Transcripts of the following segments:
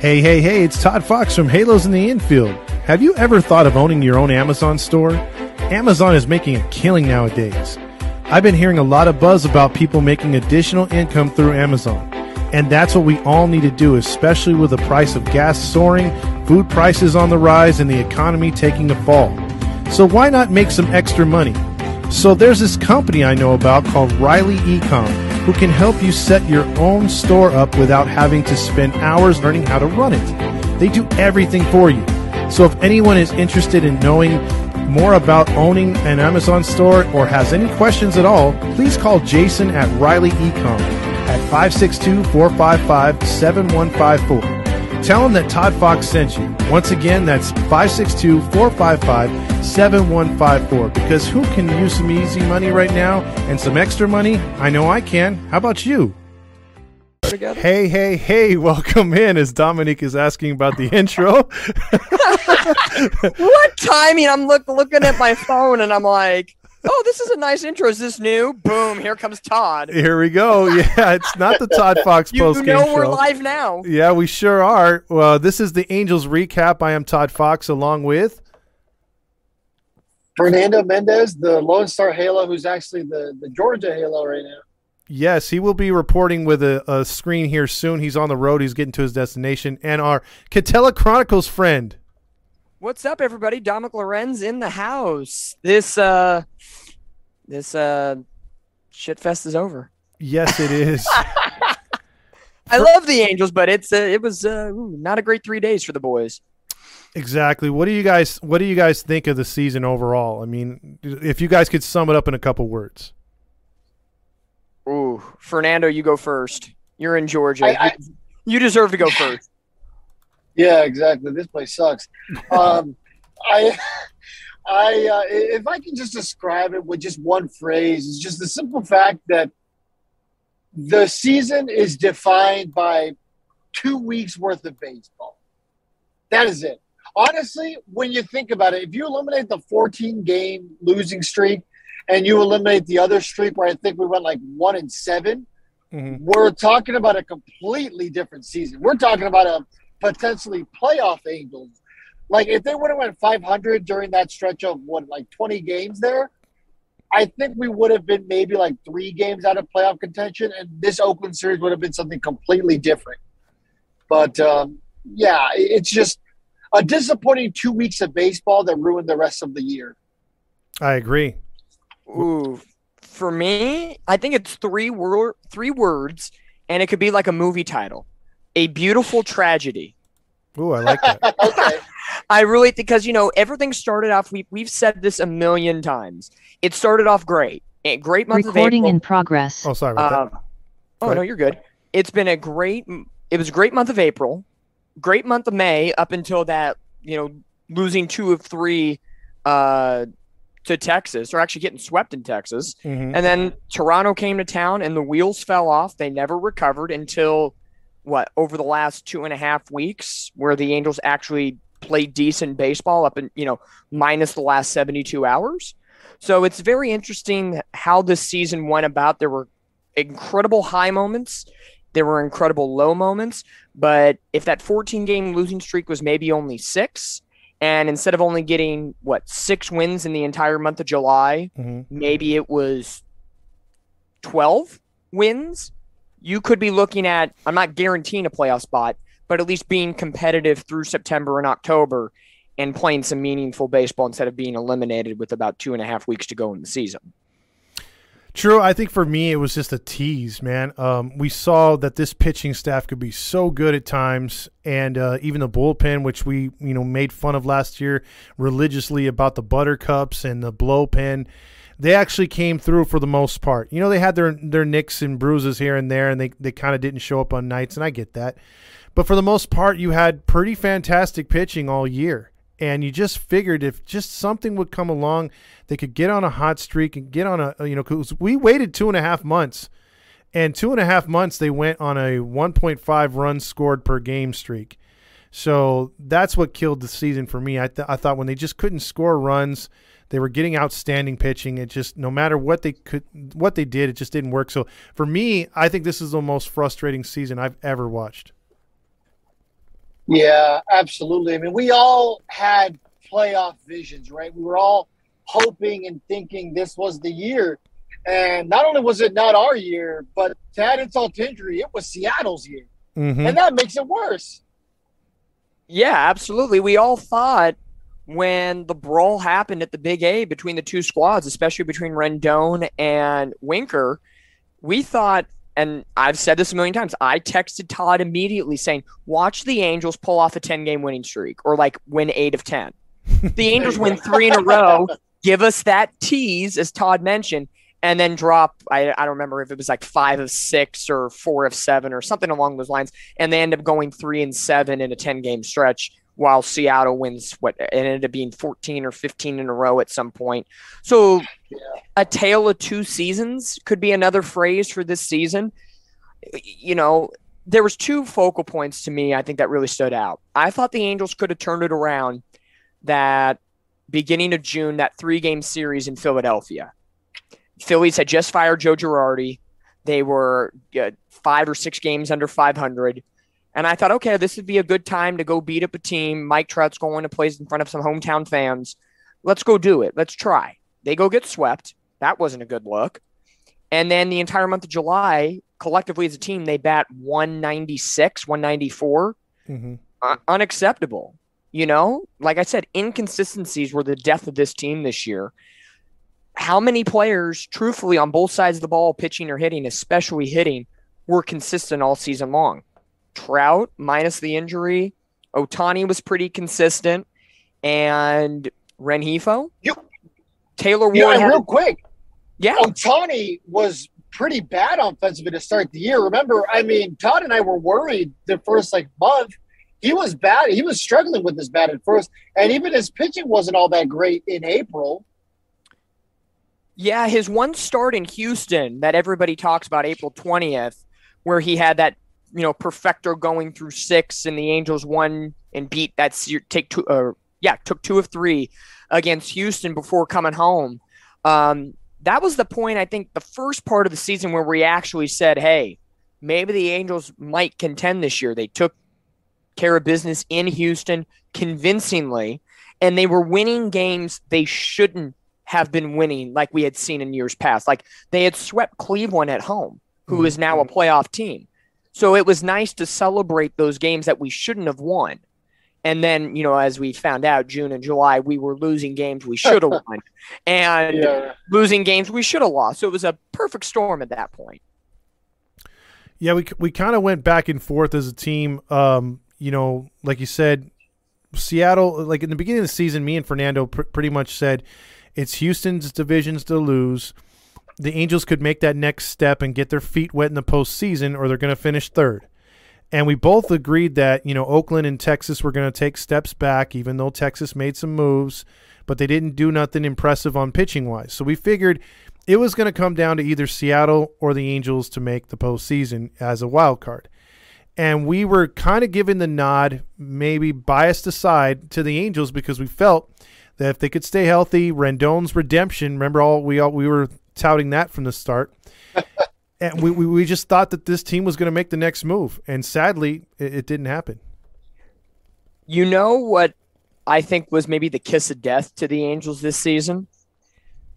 Hey, hey, hey, it's Todd Fox from Halos in the Infield. Have you ever thought of owning your own Amazon store? Amazon is making a killing nowadays. I've been hearing a lot of buzz about people making additional income through Amazon. And that's what we all need to do, especially with the price of gas soaring, food prices on the rise, and the economy taking a fall. So why not make some extra money? So there's this company I know about called Riley Ecom who can help you set your own store up without having to spend hours learning how to run it. They do everything for you. So if anyone is interested in knowing more about owning an Amazon store or has any questions at all, please call Jason at Riley Ecom at 562 455 7154. Tell him that Todd Fox sent you. Once again, that's 562 455 7154. Because who can use some easy money right now and some extra money? I know I can. How about you? Hey, hey, hey, welcome in as Dominique is asking about the intro. what timing? I'm look, looking at my phone and I'm like, oh, this is a nice intro. Is this new? Boom, here comes Todd. Here we go. Yeah, it's not the Todd Fox you post game know we're live now. Yeah, we sure are. Well, this is the Angels recap. I am Todd Fox along with Fernando Mendez, the Lone Star Halo, who's actually the, the Georgia Halo right now. Yes, he will be reporting with a, a screen here soon. He's on the road. He's getting to his destination. And our Catella Chronicles friend. What's up, everybody? Dominic Lorenz in the house. This uh, this uh, shit fest is over. Yes, it is. I love the Angels, but it's uh, it was uh, not a great three days for the boys. exactly. What do you guys What do you guys think of the season overall? I mean, if you guys could sum it up in a couple words. Ooh, Fernando, you go first. You're in Georgia. I- I- you deserve to go first. Yeah, exactly. This place sucks. Um, I, I, uh, if I can just describe it with just one phrase, it's just the simple fact that the season is defined by two weeks worth of baseball. That is it. Honestly, when you think about it, if you eliminate the 14 game losing streak and you eliminate the other streak where I think we went like one and 7 Mhm. we're talking about a completely different season. We're talking about a potentially playoff Angels. Like if they would have went 500 during that stretch of what like 20 games there, I think we would have been maybe like three games out of playoff contention, and this Oakland series would have been something completely different. But um, yeah, it's just a disappointing two weeks of baseball that ruined the rest of the year. I agree. Ooh, for me, I think it's three word, three words, and it could be like a movie title: "A Beautiful Tragedy." Ooh, I like that. okay. I really because you know everything started off. We we've said this a million times. It started off great, a great month Recording of April. in progress. Oh, sorry about Um, that. oh Go no, ahead. you're good. It's been a great. It was a great month of April, great month of May up until that you know losing two of three uh, to Texas, or actually getting swept in Texas, Mhm. and then Toronto came to town and the wheels fell off. They never recovered until what over the last two and a half weeks, where the Angels actually played decent baseball up in you know minus the last 72 hours. So it's very interesting how this season went about. There were incredible high moments. There were incredible low moments, but if that 14 game losing streak was maybe only six, and instead of only getting what six wins in the entire month of July, Mhm. maybe it was 12 wins, you could be looking at, I'm not guaranteeing a playoff spot, but at least being competitive through September and October and playing some meaningful baseball instead of being eliminated with about two and a half weeks to go in the season. True. I think for me, it was just a tease, man. Um, we saw that this pitching staff could be so good at times, and uh, even the bullpen, which we you know made fun of last year religiously about the buttercups and the blow pen, they actually came through for the most part. You know, they had their their nicks and bruises here and there, and they they kind of didn't show up on nights, and I get that. But for the most part, you had pretty fantastic pitching all year. And you just figured if just something would come along, they could get on a hot streak and get on a, you know, because we waited two and a half months. And two and a half months, they went on a 1.5 runs scored per game streak. So that's what killed the season for me. I, th- I thought when they just couldn't score runs, they were getting outstanding pitching. It just no matter what they could, what they did, it just didn't work. So for me, I think this is the most frustrating season I've ever watched. Yeah, absolutely. I mean, we all had playoff visions, right? We were all hoping and thinking this was the year. And not only was it not our year, but to add insult to injury, it was Seattle's year. Mm-hmm. And that makes it worse. Yeah, absolutely. We all thought when the brawl happened at the Big A between the two squads, especially between Rendon and Winker, we thought, and I've said this a million times, I texted Todd immediately saying, watch the Angels pull off a 10 game winning streak or like win eight of 10. The Angels win three in a row, give us that tease, as Todd mentioned, and then drop, I, I don't remember if it was like five of six or four of seven or something along those lines. And they end up going three and seven in a 10 game stretch while Seattle wins what ended up being 14 or 15 in a row at some point. So Yeah. a tale of two seasons could be another phrase for this season. You know, there was two focal points to me I think that really stood out. I thought the Angels could have turned it around that beginning of June that three-game series in Philadelphia. Phillies had just fired Joe Girardi. They were uh, 5 or 6 games under 500. And I thought, okay, this would be a good time to go beat up a team. Mike Trout's going to play in front of some hometown fans. Let's go do it. Let's try. They go get swept. That wasn't a good look. And then the entire month of July, collectively as a team, they bat 196, 194. Mm-hmm. Uh, unacceptable. You know, like I said, inconsistencies were the death of this team this year. How many players, truthfully, on both sides of the ball, pitching or hitting, especially hitting, were consistent all season long? Trout, minus the injury, Ohtani was pretty consistent, and Rengifo, You- Taylor Yeah, Ward, had- real quick, yeah, Ohtani was pretty bad offensively to start the year. Remember, I mean, Todd and I were worried the first like month. He was bad. He was struggling with his bat at first, and even his pitching wasn't all that great in April. Yeah, his one start in Houston that everybody talks about, April 20th, where he had that, you know, perfecto going through six and the Angels won and beat that se- take two uh, yeah, took two of three against Houston before coming home. Um, that was the point, I think, the first part of the season where we actually said, hey, maybe the Angels might contend this year. They took care of business in Houston convincingly, and they were winning games they shouldn't have been winning like we had seen in years past. Like they had swept Cleveland at home, who is now a playoff team. So it was nice to celebrate those games that we shouldn't have won. And then, you know, as we found out, June and July, we were losing games we should have won and Yeah, losing games we should have lost. So it was a perfect storm at that point. Yeah, we we kind of went back and forth as a team. Um, you know, like you said, Seattle. Like in the beginning of the season, me and Fernando pr- pretty much said it's Houston's divisions to lose. The Angels could make that next step and get their feet wet in the postseason, or they're going to finish third. And we both agreed that you know Oakland and Texas were going to take steps back, even though Texas made some moves, but they didn't do nothing impressive on pitching wise. So we figured it was going to come down to either Seattle or the Angels to make the postseason as a wild card. And we were kind of giving the nod, maybe biased aside, to the Angels because we felt that if they could stay healthy, Rendon's redemption. Remember, all we all we were touting that from the start. and we, we, we just thought that this team was going to make the next move. And sadly, it, it didn't happen. You know what I think was maybe the kiss of death to the Angels this season?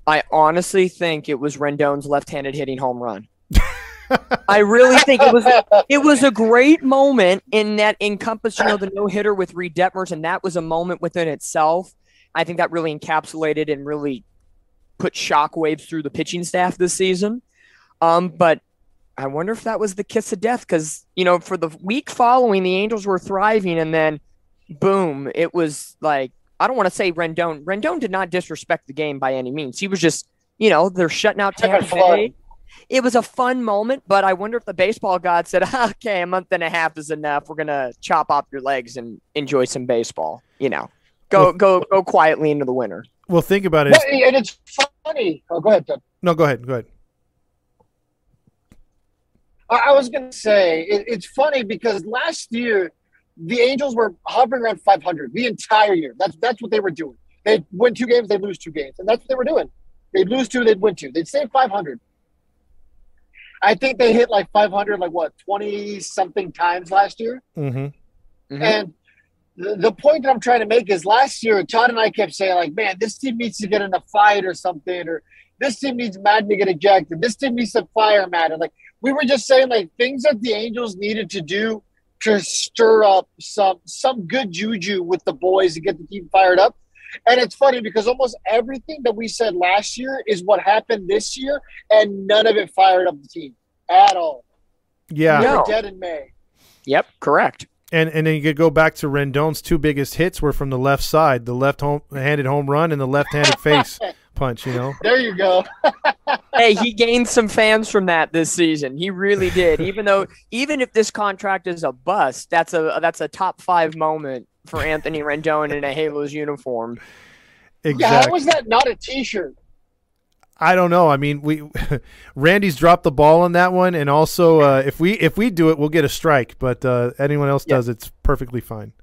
I honestly think it was Rendon's left-handed hitting home run. I really think it was it was a great moment in that encompassed, you know, the no hitter with Reid Detmers, and that was a moment within itself. I think that really encapsulated and really put shockwaves through the pitching staff this season. Um, but I wonder if that was the kiss of death because you know, for the week following, the Angels were thriving, and then boom, it was like I don't want to say Rendon. Rendon did not disrespect the game by any means. He was just, you know, they're shutting out Tampa. Bay. It was a fun moment, but I wonder if the baseball god said, "Okay, a month and a half is enough. We're gonna chop off your legs and enjoy some baseball." You know, go go go quietly into the winter. Well, think about it. But- and it's funny. Oh, go ahead, Ted. No, go ahead. Go ahead. I, I was going to say it, it's funny because last year the Angels were hovering around 500 the entire year. That's that's what they were doing. They'd win two games, they'd lose two games, and that's what they were doing. They'd lose two, they'd win two. They'd save 500. I think they hit like 500, like what, 20 something times last year. Mm-hmm. Mhm. And the, the point that I'm trying to make is last year, Todd and I kept saying, like, man, this team needs to get in a fight or something, or this team needs Maddon to get ejected. This team needs to fire Maddon. Like, we were just saying, like, things that the Angels needed to do to stir up some some good juju with the boys to get the team fired up. And it's funny because almost everything that we said last year is what happened this year, and none of it fired up the team at all. Yeah. No. dead in May. Yep, correct. And and then you could go back to Rendon's two biggest hits were from the left side, the left home handed home run and the left handed face punch, you know. There you go. hey, he gained some fans from that this season. He really did. Even though, even if this contract is a bust, that's a that's a top five moment for Anthony Rendon in a Halos uniform. Yeah, Exactly. how was that not a T-shirt? I don't know. I mean, we Randy's dropped the ball on that one, and also uh, if we if we do it, we'll get a strike. But uh, anyone else Yeah. does, it's perfectly fine.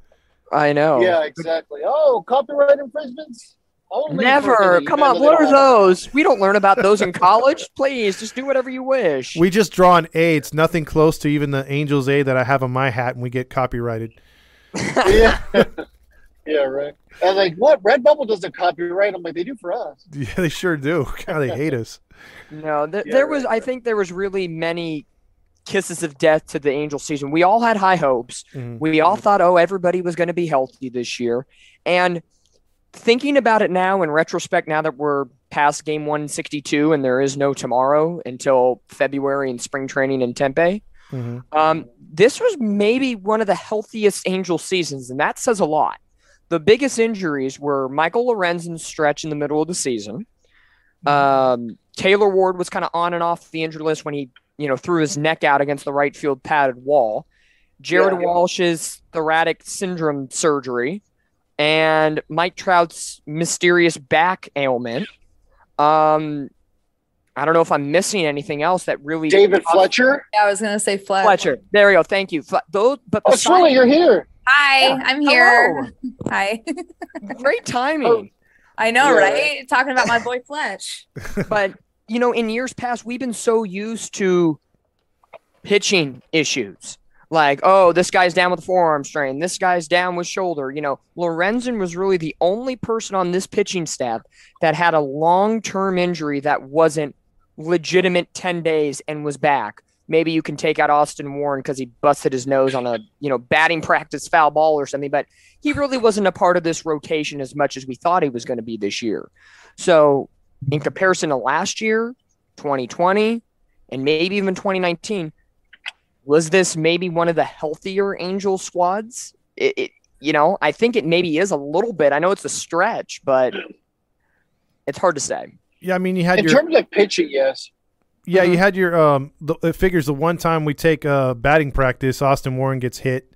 I know. Yeah, exactly. Oh, copyright infringements. Only Never. Come on. What are those? We don't learn about those in college. Please, just do whatever you wish. We just draw an A. It's nothing close to even the Angels A that I have on my hat, and we get copyrighted. yeah. yeah, right. And like, what? Redbubble doesn't copyright. I'm like, they do for us. Yeah, they sure do. God, they hate us. No, th- Yeah, there right, was. I think there was really many kisses of death to the Angel season. We all had high hopes. Mhm. We all thought, oh, everybody was going to be healthy this year. And thinking about it now in retrospect, now that we're past game 162 and there is no tomorrow until February and spring training in Tempe, Mhm. um, this was maybe one of the healthiest Angel seasons, and that says a lot. The biggest injuries were Michael Lorenzen's stretch in the middle of the season. Um, Taylor Ward was kind of on and off the injury list when he, you know, threw his neck out against the right field padded wall. Jared Yeah. Walsh's thoracic syndrome surgery, and Mike Trout's mysterious back ailment. Um, I don't know if I'm missing anything else that really David Fletcher. Yeah, I was gonna say Fletch. Fletcher. There we go. Thank you. Fle- Those, but Oh, besides- Shirley, you're here. Hi, Yeah, I'm here. Hi. great timing. Oh. I know, Yeah. right? Talking about my boy Fletch. But you know, in years past, we've been so used to pitching issues. Like, oh, this guy's down with a forearm strain. This guy's down with shoulder. You know, Lorenzen was really the only person on this pitching staff that had a long-term injury that wasn't legitimate 10 days and was back. Maybe you can take out Austin Warren because he busted his nose on a, you know, batting practice foul ball or something, but he really wasn't a part of this rotation as much as we thought he was going to be this year. So, in comparison to last year, 2020, and maybe even 2019, was this maybe one of the healthier Angel squads? It, it, you know, I think it maybe is a little bit. I know it's a stretch, but it's hard to say. Yeah, I mean, you had In your terms of pitching, yes. Yeah, you had your um. The, it figures the one time we take uh batting practice, Austin Warren gets hit.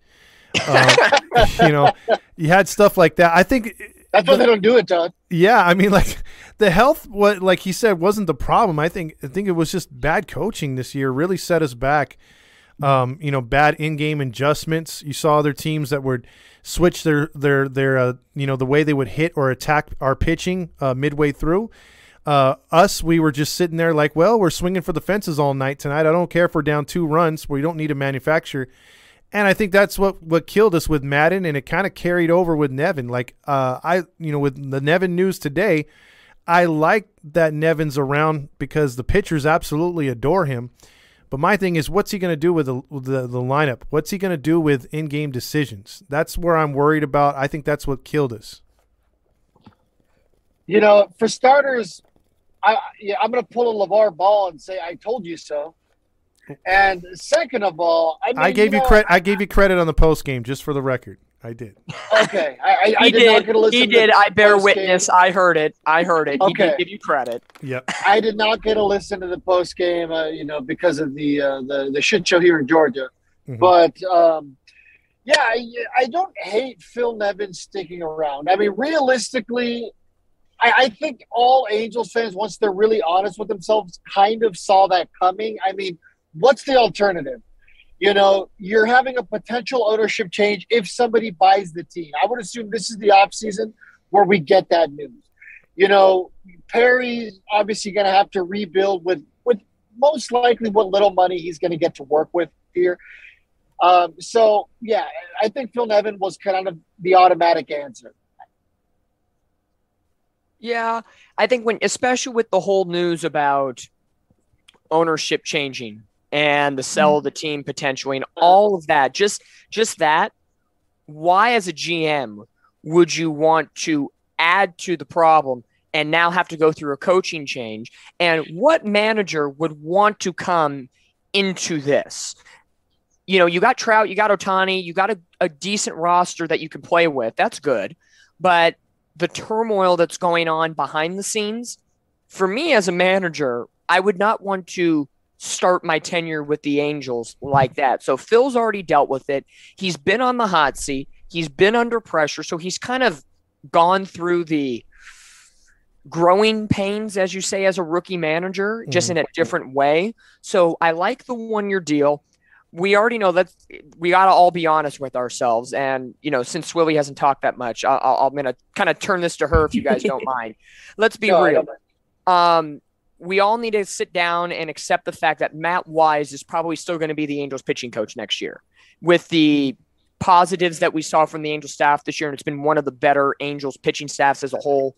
Um, you know, you had stuff like that. I think That's why they don't do it, Todd. Yeah, I mean, like the health, what like he said, wasn't the problem. I think I think it was just bad coaching this year. Really set us back. Um, you know, bad in-game adjustments. You saw other teams that would switch their their their uh, you know the way they would hit or attack our pitching uh, midway through. Uh, us, we were just sitting there like, well, we're swinging for the fences all night tonight. I don't care if we're down two runs. We don't need to manufacture. And I think that's what what killed us with Maddon, and it kind of carried over with Nevin. Like uh, I, you know, with the Nevin news today, I like that Nevin's around because the pitchers absolutely adore him. But my thing is, what's he going to do with the, the the lineup? What's he going to do with in game decisions? That's where I'm worried about. I think that's what killed us. You know, for starters, I yeah, I'm going to pull a LaVar Ball and say I told you so. And second of all, I, mean, I gave you, know, credit. I gave you credit on the post game, just for the record. I did. Okay, I, I, I He did, not get to listen. He did. the I bear post-game. witness. I heard it. I heard it. He Okay. did give you credit. Yep. I did not get to listen to the post game, uh, you know, because of the uh, the the shit show here in Georgia. Mhm. But um, yeah, I, I don't hate Phil Nevin sticking around. I mean, realistically, I, I think all Angels fans, once they're really honest with themselves, kind of saw that coming. I mean, what's the alternative? You know, you're having a potential ownership change if somebody buys the team. I would assume this is the off season where we get that news. You know, Perry's obviously going to have to rebuild with with most likely what little money he's going to get to work with here. Um, so yeah, I think Phil Nevin was kind of the automatic answer. Yeah, I think when, especially with the whole news about ownership changing and the sell of the team potentially and all of that, just just that, why as a GM would you want to add to the problem and now have to go through a coaching change? And what manager would want to come into this? You know, you got Trout, you got Ohtani, you got a, a decent roster that you can play with. That's good. But the turmoil that's going on behind the scenes, for me as a manager, I would not want to start my tenure with the Angels like that. So Phil's already dealt with it. He's been on the hot seat. He's been under pressure. So he's kind of gone through the growing pains, as you say, as a rookie manager, just mm-hmm. in a different way. So I like the one year deal. We already know that we got to all be honest with ourselves. And, you know, since Swilly hasn't talked that much, I- I'm going to kind of turn this to her if you guys don't mind. Let's be No, real. Um, we all need to sit down and accept the fact that Matt Wise is probably still going to be the Angels pitching coach next year with the positives that we saw from the Angels staff this year. And it's been one of the better Angels pitching staffs as a whole.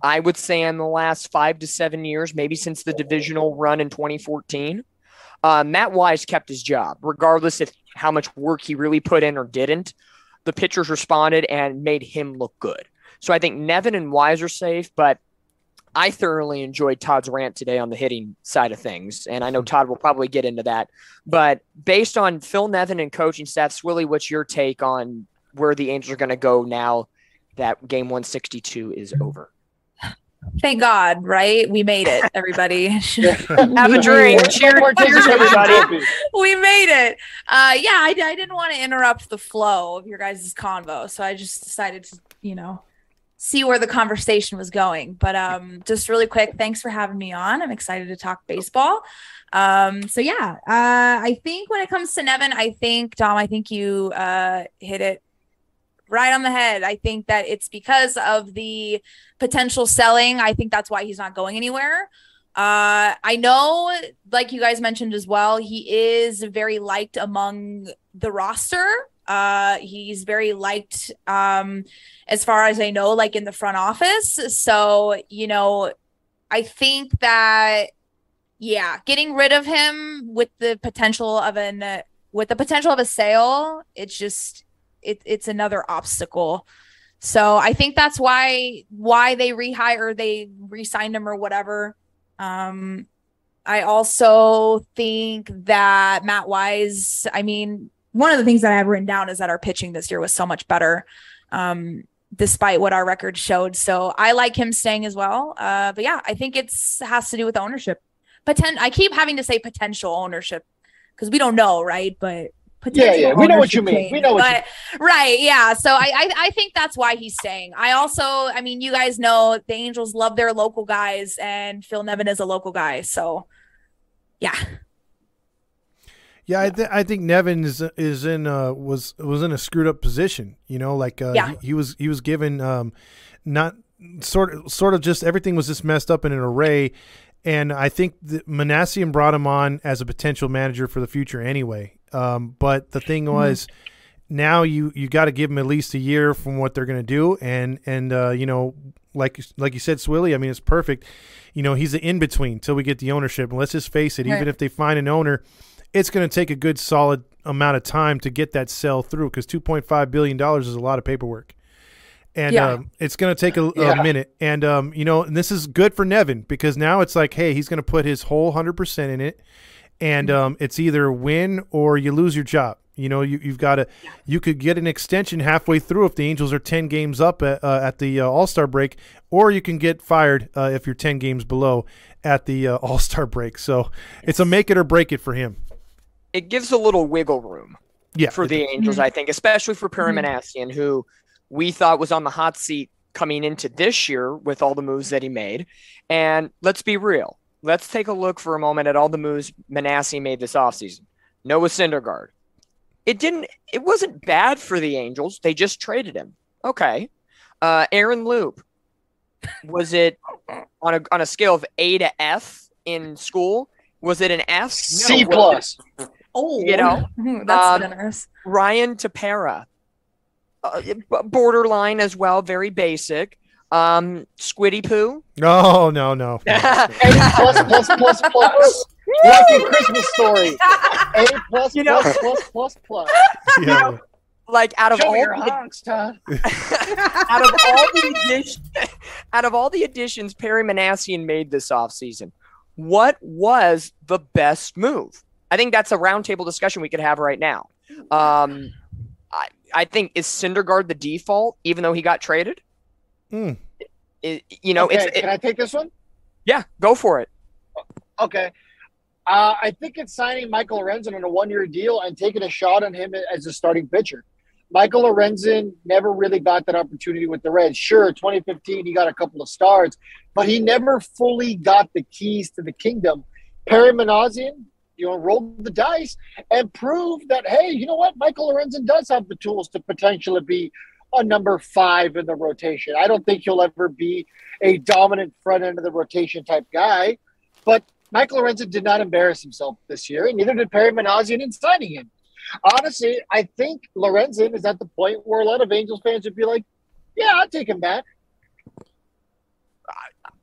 I would say in the last five to seven years, maybe since the divisional run in 2014. Uh, Matt Wise kept his job, regardless of how much work he really put in or didn't. The pitchers responded and made him look good. So I think Nevin and Wise are safe, but I thoroughly enjoyed Todd's rant today on the hitting side of things, and I know Todd will probably get into that. But based on Phil Nevin and coaching staff, Swilly, what's your take on where the Angels are going to go now that Game 162 is over? Thank God, right? We made it, everybody. Have a drink. Cheers, More cheers, everybody. we made it. Uh, yeah, I, I didn't want to interrupt the flow of your guys' convo, so I just decided to, you know, see where the conversation was going. But um, just really quick, thanks for having me on. I'm excited to talk baseball. Um, so yeah, uh, I think when it comes to Nevin, I think Dom, I think you uh, hit it right on the head. I think that it's because of the potential selling. I think that's why he's not going anywhere. Uh, I know, like you guys mentioned as well, he is very liked among the roster. Uh, he's very liked, um, as far as I know, like in the front office. So, you know, I think that, yeah, getting rid of him with the potential of an, uh, with the potential of a sale, it's just, it, it's another obstacle. So I think that's why why they rehire they re-signed him or whatever. Um I also think that Matt Wise, I mean, one of the things that I have written down is that our pitching this year was so much better. Um despite what our record showed. So I like him staying as well. Uh but yeah, I think it's has to do with ownership. Potent I keep having to say potential ownership because we don't know, right? But Yeah, yeah, we know what you mean. change. We know what you but, Right. Yeah. So I, I I think that's why he's staying. I also, I mean, you guys know the Angels love their local guys, and Phil Nevin is a local guy. So yeah. Yeah, I, th- I think Nevin is is in uh, was was in a screwed up position. You know, like uh, Yeah. he, he was he was given um, not sort of sort of just everything was just messed up in an array, and I think that Minasian brought him on as a potential manager for the future anyway. Um, but the thing was, now you you got to give them at least a year from what they're going to do, and and uh, you know, like like you said, Swilly. I mean, it's perfect. You know, he's the in between till we get the ownership. And let's just face it, even if they find an owner it's going to take a good solid amount of time to get that sell through because 2.5 billion dollars is a lot of paperwork and Yeah. um, it's going to take a, a Yeah. minute and um, you know and this is good for nevin because now it's like hey he's going to put his whole 100% in it and Mm-hmm. um, it's either win or you lose your job you know you, you've got to you could get an extension halfway through if the angels are 10 games up at, uh, at the uh, all-star break or you can get fired uh, if you're 10 games below at the uh, all-star break so it's a make it or break it for him It gives a little wiggle room. yeah for the Angels, Mhm. I think, especially for Perry Mhm. Who we thought was on the hot seat coming into this year with all the moves that he made. And let's be real. Let's take a look for a moment at all the moves Minasian made this offseason. Noah Syndergaard. It didn't it wasn't bad for the Angels. They just traded him. Okay. Uh Aaron Loup. Was it on a on a scale of A to F in school? Was it an F? No, C was it- plus. Oh, You know, that's um, generous. Ryan Tepera, uh, borderline as well, very basic. Um, Squiddy Poo. No, no, no. A plus plus plus plus. Like a Christmas story. A plus You know- plus plus plus plus. Yeah. like out of Show all your the, honks, Todd. out of all the additions, out of all the additions Perry Minasian made this offseason, what was the best move? I think that's a roundtable discussion we could have right now. Um, I, I think is Syndergaard the default, even though he got traded. Hmm. It- you know, okay, it's it- can I take this one? yeah, go for it. Okay. Uh, I think it's signing Michael Lorenzen on a one-year deal and taking a shot on him as a starting pitcher. Michael Lorenzen never really got that opportunity with the Reds. Sure, 2015 he got a couple of starts, but he never fully got the keys to the kingdom. Perry Minasian, you know, rolled the dice and proved that hey, you know what, Michael Lorenzen does have the tools to potentially be a number five in the rotation. I don't think he'll ever be a dominant front end of the rotation type guy, but Michael Lorenzen did not embarrass himself this year, and neither did Perry Minasian in signing him. Honestly, I think Lorenzen is at the point where a lot of Angels fans would be like, "Yeah, I'll take him back."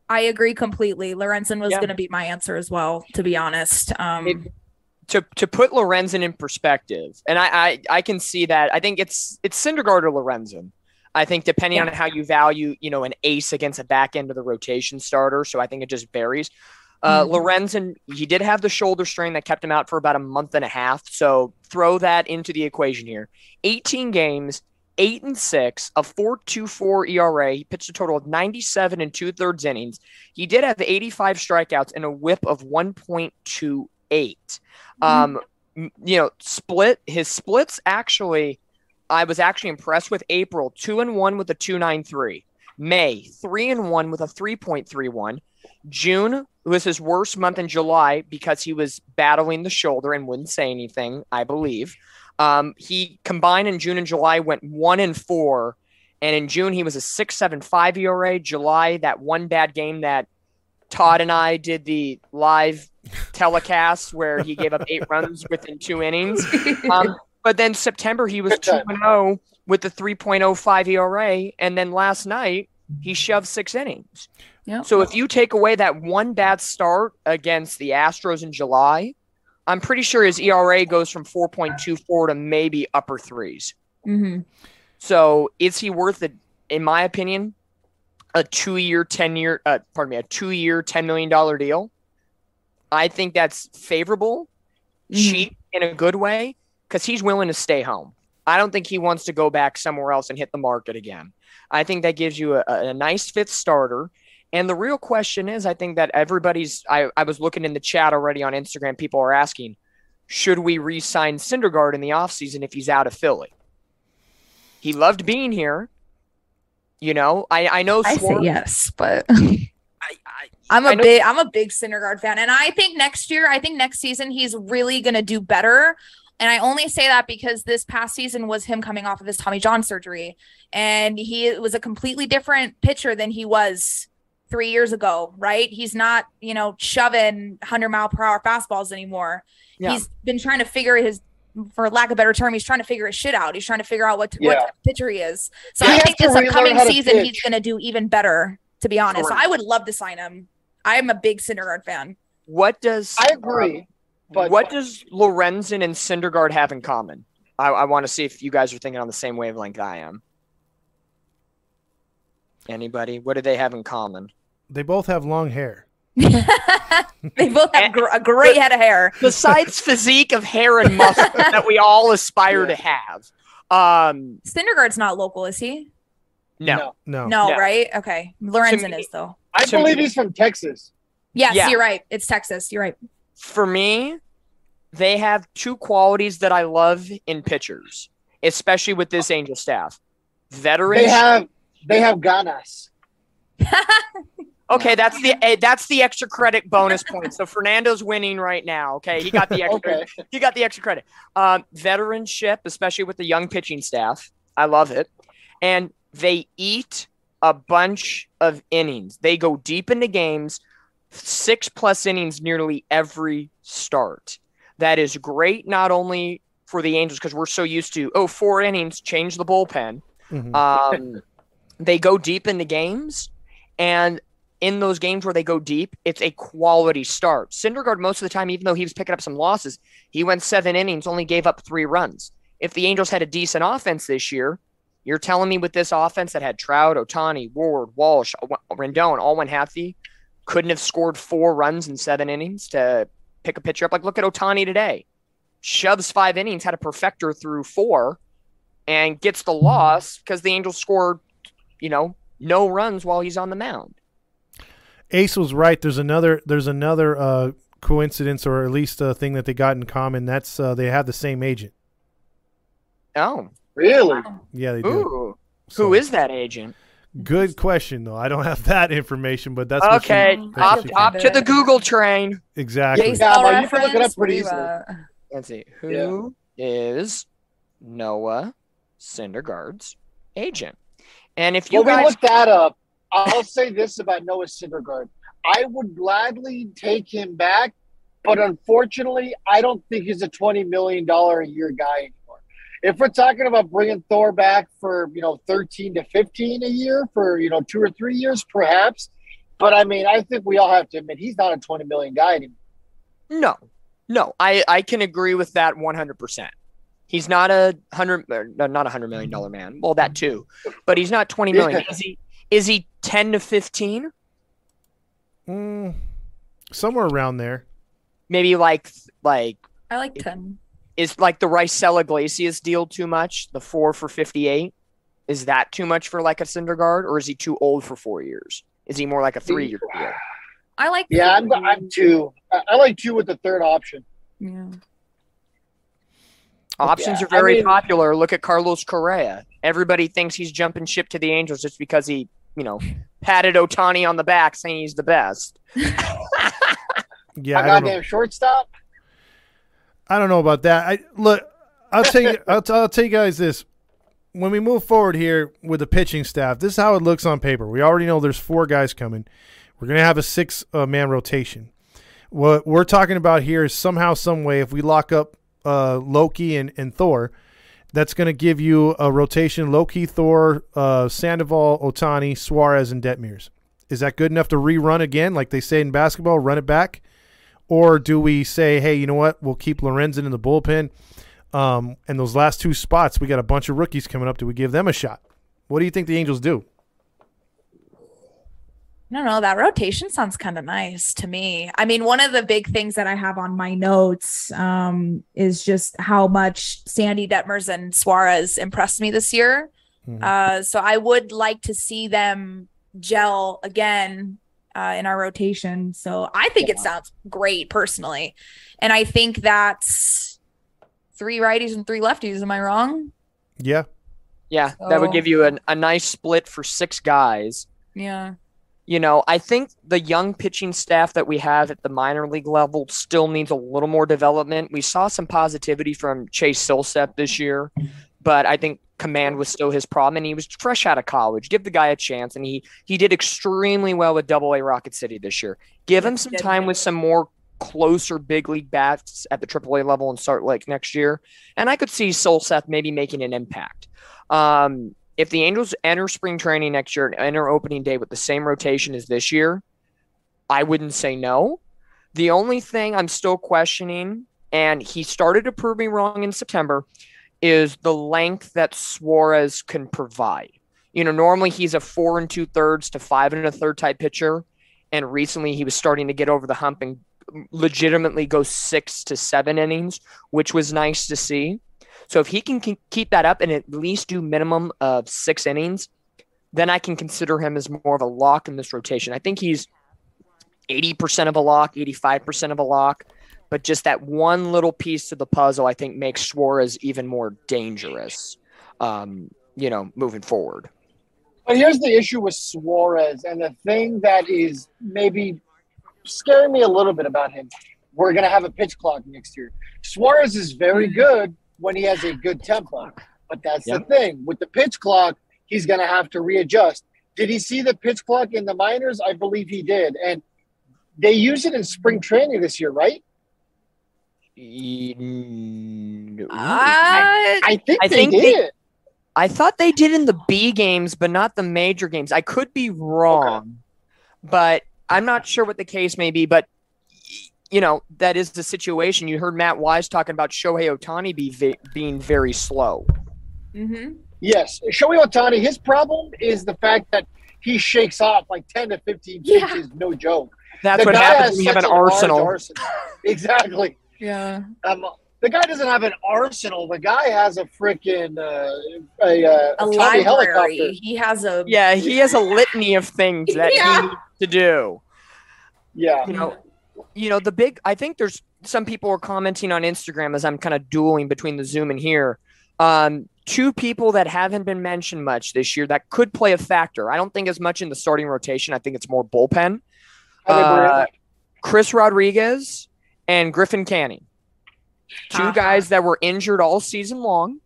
I agree completely. Lorenzen was Yeah. going to be my answer as well, to be honest. Um, It- to to put Lorenzen in perspective, and I, I I can see that. I think it's it's Syndergaard or Lorenzen. I think depending on how you value, you know, an ace against a back end of the rotation starter. So I think it just varies. Uh, Mhm. Lorenzen, he did have the shoulder strain that kept him out for about a month and a half. So throw that into the equation here. 18 games, eight and six, a 4.24 ERA. He pitched a total of 97 and two thirds innings. He did have 85 strikeouts and a WHIP of 1.28. Um, m- you know, split his splits actually. I was actually impressed with April two and one with a two nine three. May three and one with a three point three one. June was his worst month in July because he was battling the shoulder and wouldn't say anything. I believe. Um, he combined in June and July went one and four, and in June he was a six seven five ERA. July that one bad game that Todd and I did the live telecast where he gave up eight runs within two innings. Um, but then September he was two and zero with the three point oh five ERA, and then last night he shoved six innings. Yep. So if you take away that one bad start against the Astros in July, I'm pretty sure his ERA goes from 4.24 to maybe upper threes. Mhm. So is he worth it? In my opinion, a two-year, ten-year, uh, pardon me, a two-year, ten million dollar deal. I think that's favorable, Mhm. cheap in a good way, because he's willing to stay home. I don't think he wants to go back somewhere else and hit the market again. I think that gives you a, a nice fifth starter. And the real question is, I think that everybody's. I, I was looking in the chat already on Instagram. People are asking, should we re-sign Syndergaard in the offseason if he's out of Philly? He loved being here. You know, I I know. I say yes, but I'm a big I'm a big Syndergaard fan, and I think next year, I think next season he's really gonna do better. And I only say that because this past season was him coming off of his Tommy John surgery, and he was a completely different pitcher than he was three years ago. Right? He's not you know shoving 100 mile per hour fastballs anymore. Yeah. He's been trying to figure his, for lack of a better term, he's trying to figure his shit out. He's trying to figure out what what Yeah. type of pitcher he is. So He I think this upcoming season he's going to do even better. To be honest, Correct. I would love to sign him. I am a big Syndergaard fan. what does I agree, but what does Lorenzen and Syndergaard have in common? I, I want to see if you guys are thinking on the same wavelength I am. Anybody? What do they have in common? They both have long hair. they both have gr- a great head of hair. Besides physique of hair and muscle that we all aspire to have. Um, Syndergaard's not local, is he? no. No. No, No. right? Okay. Lorenzen me- is though. I to believe me- he's from Texas. Yes, Yeah. you're right. It's Texas. You're right. For me, they have two qualities that I love in pitchers, especially with this Angel staff. Veterans. They have they have ganas. Okay, that's the eh, that's the extra credit bonus point. So Fernando's winning right now. Okay, he got the extra Okay. he got the extra credit. Um, veteranship, especially with the young pitching staff, I love it. And they eat a bunch of innings. They go deep into games, six plus innings nearly every start. that is great not only for the Angels because we're so used to oh four innings, change the bullpen. Mhm. Um, they go deep into games, and in those games where they go deep, it's a quality start. Syndergaard, most of the time, even though he was picking up some losses, he went seven innings, only gave up three runs. If the Angels had a decent offense this year, you're telling me with this offense that had Trout, Ohtani, Ward, Walsh, Rendon, all went healthy, couldn't have scored four runs in seven innings to pick a pitcher up? Like, look at Ohtani today. Shoves five innings, had a perfecter through four, and gets the loss because the Angels scored, you know, no runs while he's on the mound. Ace was right. There's another. There's another uh, coincidence, or at least a thing that they got in common. That's uh, they have the same agent. Oh, Really? Yeah, they do. ooh, So, who is that agent? Good question, though. I don't have that information, but that's what she- Okay, that's hop, what to the Google train. exactly. Baseball Yeah, but you can look it up pretty we, easily. Let's see. Who is Noah Syndergaard's agent? And if you Well, we guys, looked that up. I'll say this about Noah Syndergaard. I would gladly take him back, but unfortunately, I don't think he's a $20 million a year guy anymore. If we're talking about bringing Thor back for, you know, 13 to 15 a year for, you know, two or three years, perhaps. But I mean, I think we all have to admit he's not a 20 million guy anymore. no, no, I, I can agree with that 100%. He's not a hundred, not a hundred million dollar man. Well, that too, but he's not 20 million. Yeah. Is he, is he 10 to 15? Mm, somewhere around there. Maybe like, like, I like 10. Is like the Raisel Iglesias deal too much? The four for 58? Is that too much for like a Syndergaard or is he too old for four years? Is he more like a three year deal? I like Yeah, I'm, three. I'm two. I, I like two with the third option. Yeah. Options Yeah, are very I mean- popular. Look at Carlos Correa. Everybody thinks he's jumping ship to the Angels just because he, you know, patted Ohtani on the back saying he's the best. Yeah, a I don't goddamn shortstop. I don't know about that. I look. I'll tell you. I'll, t- I'll tell you guys this. When we move forward here with the pitching staff, this is how it looks on paper. We already know there's four guys coming. We're gonna have a six uh, man rotation. What we're talking about here is somehow, some way, if we lock up uh, Loki and, and Thor, that's going to give you a rotation: Loki, Thor, uh, Sandoval, Ohtani, Suarez, and Detmers. Is that good enough to rerun again, like they say in basketball? Run it back. Or do we say, hey, you know what? We'll keep Lorenzen in the bullpen. Um, and those last two spots, we got a bunch of rookies coming up. Do we give them a shot? What do you think the Angels do? I don't know. That rotation sounds kind of nice to me. I mean, one of the big things that I have on my notes um, is just how much Sandy Detmers and Suarez impressed me this year. Mhm. Uh, so I would like to see them gel again uh, in our rotation. So I think it sounds great personally. And I think that's three righties and three lefties. Am I wrong? Yeah. Yeah, that would give you an, a nice split for six guys. Yeah. You know, I think the young pitching staff that we have at the minor league level still needs a little more development. We saw some positivity from Chase Silsep this year, but I think command was still his problem, and he was fresh out of college. Give the guy a chance, and he he did extremely well with Double A Rocket City this year. Give him some time with some more closer big league bats at the Triple A level and start like next year, and I could see Silseth maybe making an impact. Um, if the Angels enter spring training next year and enter opening day with the same rotation as this year, I wouldn't say no. The only thing I'm still questioning, and he started to prove me wrong in September, is the length that Suarez can provide. You know, normally he's a four and two thirds to five and a third type pitcher. And recently he was starting to get over the hump and legitimately go six to seven innings, which was nice to see. So if he can ke- keep that up and at least do minimum of six innings, then I can consider him as more of a lock in this rotation. I think he's 80% of a lock, 85% of a lock, but just that one little piece to the puzzle, I think makes Suarez even more dangerous, um, you know, moving forward. But here's the issue with Suarez, and the thing that is maybe scaring me a little bit about him. We're gonna have a pitch clock next year. Suarez is very good when he has a good tempo, but that's the thing with the pitch clock. He's gonna have to readjust. Did he see the pitch clock in the minors? I believe he did, and they use it in spring training this year, right? Mm, I, I think I they think they- did. I thought they did in the B games, but not the major games. I could be wrong, but I'm not sure what the case may be. But you know, that is the situation. You heard Matt Wise talking about Shohei Ohtani be ve- being very slow. Mm-hmm. Yes, Shohei Ohtani. His problem is the fact that he shakes off like ten to fifteen Yeah. pitches. No joke. That's The what happens has when you have an arsenal. arsenal. exactly. Yeah. Um, the guy doesn't have an arsenal. The guy has a freaking uh, a, uh, A Tommy library. helicopter. He has a Yeah, he has a litany of things that Yeah. he needs to do. Yeah. you know you know the big i think there's some people are commenting on instagram as i'm kind of dueling between the zoom and here um two people that haven't been mentioned much this year that could play a factor i don't think as much in the starting rotation i think it's more bullpen I think we're in uh, chris rodriguez and griffin canning 2 Uh-huh. guys that were injured all season long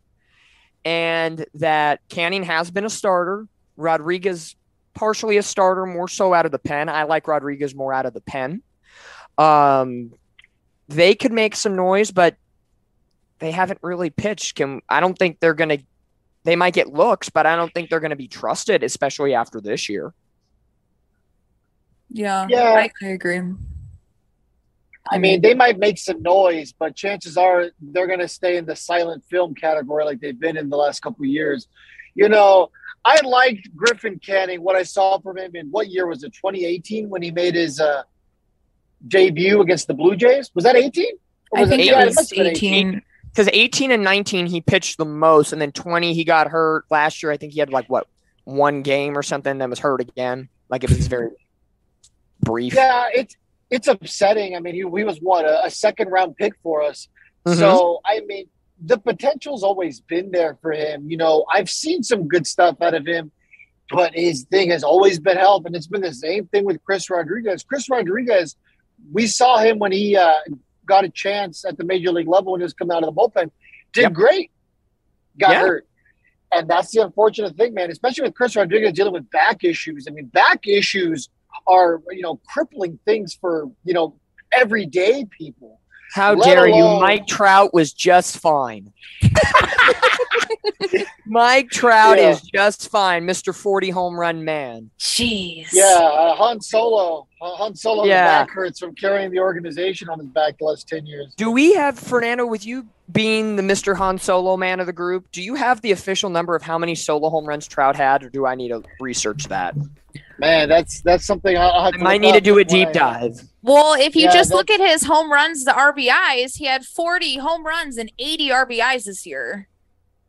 and that canning has been a starter rodriguez partially a starter, more so out of the pen. I like Rodriguez more out of the pen. Um, they could make some noise, but they haven't really pitched. Can I don't think they're gonna. They might get looks, but I don't think they're gonna be trusted, especially after this year. yeah. Yeah. I, I agree. I mean, they might make some noise, but chances are they're going to stay in the silent film category like they've been in the last couple of years. You know, I liked Griffin Canning. What I saw from him in what year was it? 2018 when he made his uh, debut against the Blue Jays. Was that 18? Or I think it yeah, was must 18. Because 18 and 19, he pitched the most, and then 20, he got hurt. Last year, I think he had like what one game or something, then was hurt again. Like it was very brief. Yeah, it's it's upsetting. I mean, he, he was what a, a second round pick for us. Mhm. So I mean, the potential's always been there for him. You know, I've seen some good stuff out of him, but his thing has always been help, and it's been the same thing with Chris Rodriguez. Chris Rodriguez, we saw him when he uh, got a chance at the major league level when he was coming out of the bullpen. Did Yep. great, got Yeah. hurt. And that's the unfortunate thing, man, especially with Chris Rodriguez dealing with back issues. I mean, back issues are, you know, crippling things for, you know, everyday people. How Let dare you? Mike Trout was just fine. Mike Trout Yeah. is just fine, Mr. 40 home run man. Jeez. Yeah, uh, Han Solo. Uh, Han Solo Yeah. the back hurts from carrying the organization on his back the last 10 years. Do we have Fernando with you being the Mr. Han Solo man of the group? Do you have the official number of how many solo home runs Trout had, or do I need to research that? Man, that's that's something I'll have I to might need to do a deep uh, dive. Well, if you Yeah, just look at his home runs, the RBIs, he had 40 home runs and 80 RBIs this year.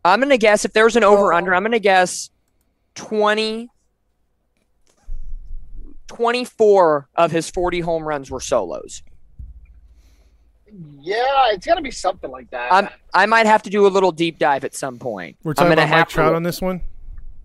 I'm gonna guess if there's an over under, I'm gonna guess 20 24 of his 40 home runs were solos. Yeah, it's got to be something like that. I'm I might have to do a little deep dive at some point. We're I'm talking gonna about Mike have to Trout look- on this one.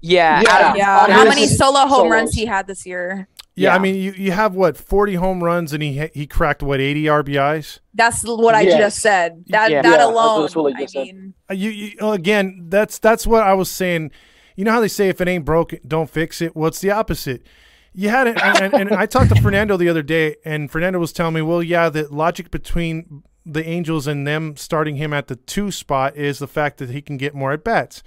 Yeah, Yeah. Yeah. How many solo home solos. runs he had this year? Yeah, Yeah. I mean, you, you have what forty home runs, and he he cracked what eighty RBIs. That's what I Yes. just said. That Yeah. that Yeah, that's alone. what I I just said. mean, Uh, You, you again, that's that's what I was saying. You know how they say if it ain't broke, don't fix it. Well, it's the opposite. You had it, and, and, and I talked to Fernando the other day, and Fernando was telling me, well, yeah, the logic between the Angels and them starting him at the two spot is the fact that he can get more at bats.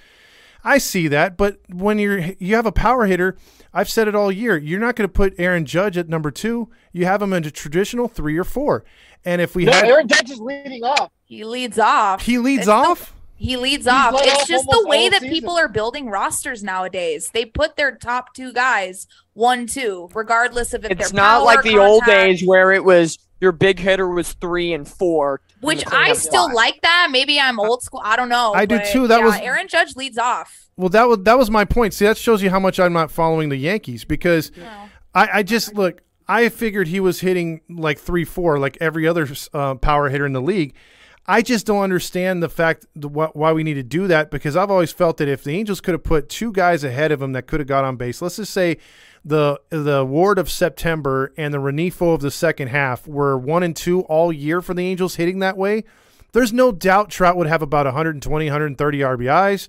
I see that, but when you're you have a power hitter, I've said it all year. You're not going to put Aaron Judge at number two. You have him in a traditional three or four. And if we no, had Aaron Judge is leading off. he leads off. he leads It's the- off. He leads He's off. It's off just the way that season. people are building rosters nowadays. They put their top two guys one, two, regardless of if it's they're not like the old days where it was your big hitter was three and four. Which I still spot. like that. Maybe I'm old school. I don't know. I do too. That yeah, was- Aaron Judge leads off. Well, that was that was my point. See, that shows you how much I'm not following the Yankees because I, I just look. I figured he was hitting like three, four, like every other uh, power hitter in the league. I just don't understand the fact the, wh- why we need to do that because I've always felt that if the Angels could have put two guys ahead of him that could have got on base, let's just say the the Ward of September and the Rengifo of the second half were one and two all year for the Angels hitting that way. There's no doubt Trout would have about 120, 130 RBIs.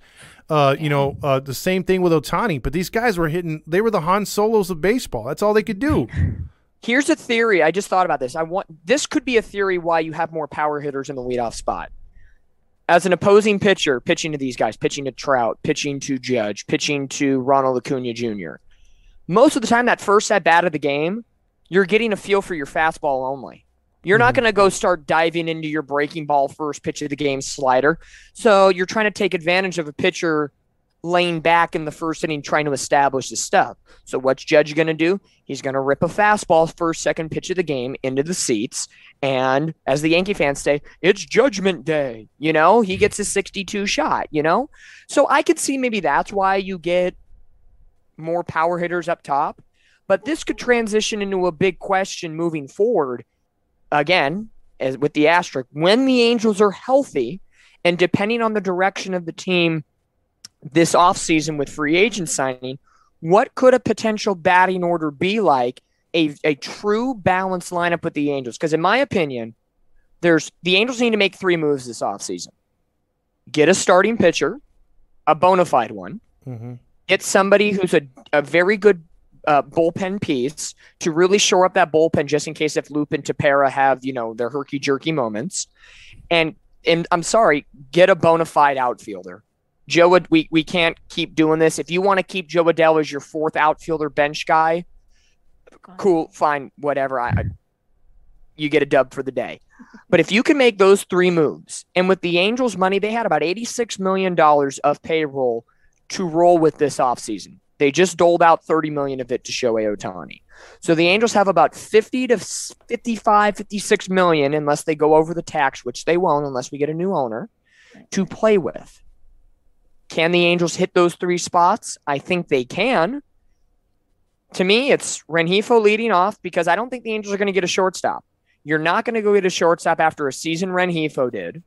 Uh, you know, uh, the same thing with Ohtani. But these guys were hitting; they were the Han Solos of baseball. That's all they could do. Here's a theory. I just thought about this. I want this could be a theory why you have more power hitters in the leadoff spot. As an opposing pitcher, pitching to these guys, pitching to Trout, pitching to Judge, pitching to Ronald Acuna Jr. Most of the time, that first at bat of the game, you're getting a feel for your fastball only. You're not Mhm. going to go start diving into your breaking ball first pitch of the game slider. So you're trying to take advantage of a pitcher laying back in the first inning trying to establish his stuff. So what's Judge going to do? He's going to rip a fastball first, second pitch of the game into the seats. And as the Yankee fans say, it's judgment day. You know, he gets a 62 shot, you know? So I could see maybe that's why you get more power hitters up top. But this could transition into a big question moving forward. Again, as with the asterisk, when the Angels are healthy, and depending on the direction of the team this offseason with free agent signing, what could a potential batting order be like? A, a true balanced lineup with the Angels. Because in my opinion, there's the Angels need to make three moves this offseason. Get a starting pitcher, a bona fide one, Mm-hmm. get somebody who's a, a very good uh, bullpen piece to really shore up that bullpen just in case if Loup and Tepera have, you know, their herky jerky moments. And and I'm sorry, get a bona fide outfielder. Joe, we, we can't keep doing this. If you want to keep Jo Adell as your fourth outfielder bench guy, cool, fine, whatever. I, I you get a dub for the day. But if you can make those three moves, and with the Angels' money, they had about $86 million of payroll to roll with this offseason. They just doled out 30 million of it to Shohei Ohtani. So the Angels have about 50 to 55, 56 million, unless they go over the tax, which they won't unless we get a new owner, to play with. Can the Angels hit those three spots? I think they can. To me, it's Rengifo leading off because I don't think the Angels are going to get a shortstop. You're not going to go get a shortstop after a season Rengifo did.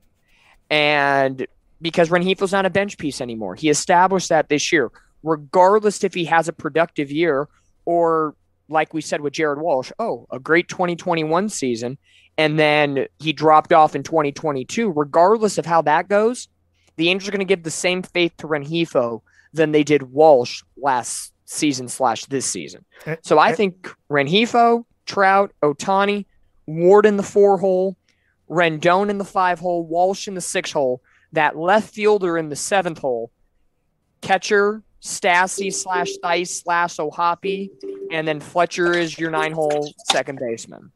And because Rengifo's not a bench piece anymore. He established that this year, regardless if he has a productive year or, like we said with Jared Walsh, oh, a great 2021 season, and then he dropped off in 2022. Regardless of how that goes, the Angels are going to give the same faith to Rengifo than they did Walsh last season slash this season. Eh, So I eh. think Rengifo, Trout, Ohtani, Ward in the four hole, Rendon in the five hole, Walsh in the six hole, that left fielder in the seventh hole, catcher, Stassi slash Thaiss slash O'Hoppe, and then Fletcher is your nine hole second baseman.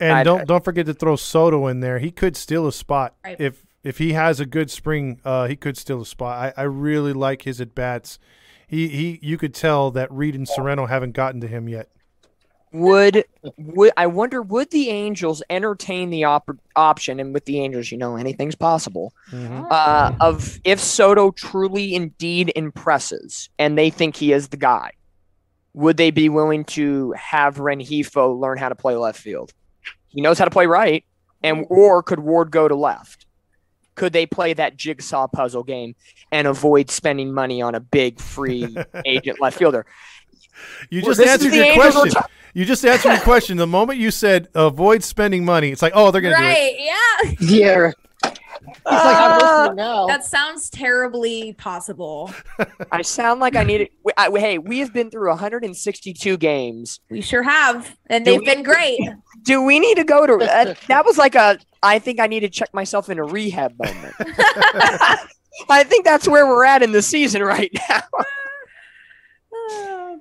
And I- don't don't forget to throw Soto in there. He could steal a spot Right. if if he has a good spring. Uh, he could steal a spot. I, I really like his at bats. He he you could tell that Reed and Sorrento haven't gotten to him yet. Would would I wonder would the Angels entertain the op- option and with the Angels you know anything's possible uh, of if Soto truly indeed impresses and they think he is the guy, would they be willing to have Renjifo learn how to play left field? He knows how to play right, and or could Ward go to left? Could they play that jigsaw puzzle game and avoid spending money on a big free agent left fielder? You just this is answered your Angels question. ta- You just answered your question. The moment you said avoid spending money, it's like, oh, they're gonna do it. Right. Yeah. Yeah. It's like I'm listening now. That sounds terribly possible. I sound like I need it. we- I, hey, we have been through 162 games. We sure have. And Do they've we- been great. Do we need to go to uh, that? Was like a. I think I need to check myself in a rehab moment. I think that's where we're at in the season right now.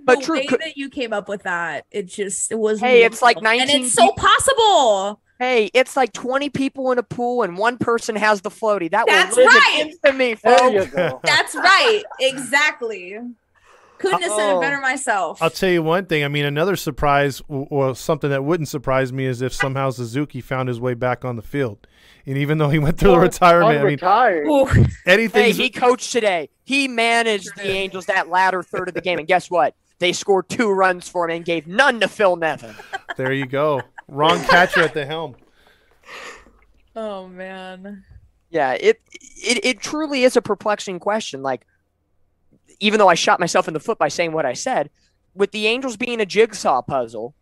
But the true, way could- that you came up with that, it just it was. Hey, it's like wonderful. and it's so possible. Hey, it's like 20 people in a pool and one person has the floaty. That That's will live right. in infamy, there folks. you go. That's right. Exactly. Couldn't have said it better myself. I'll tell you one thing. I mean, another surprise, or something that wouldn't surprise me, is if somehow Suzuki found his way back on the field. And even though he went through the retirement, I mean, Unretired. Ooh, Hey, he coached today. He managed the Angels that latter third of the game. And guess what? They scored two runs for him and gave none to Phil Nevin. there. You go. Wrong catcher at the helm. oh man. Yeah, it, it it truly is a perplexing question. Like, even though I shot myself in the foot by saying what I said, with the Angels being a jigsaw puzzle,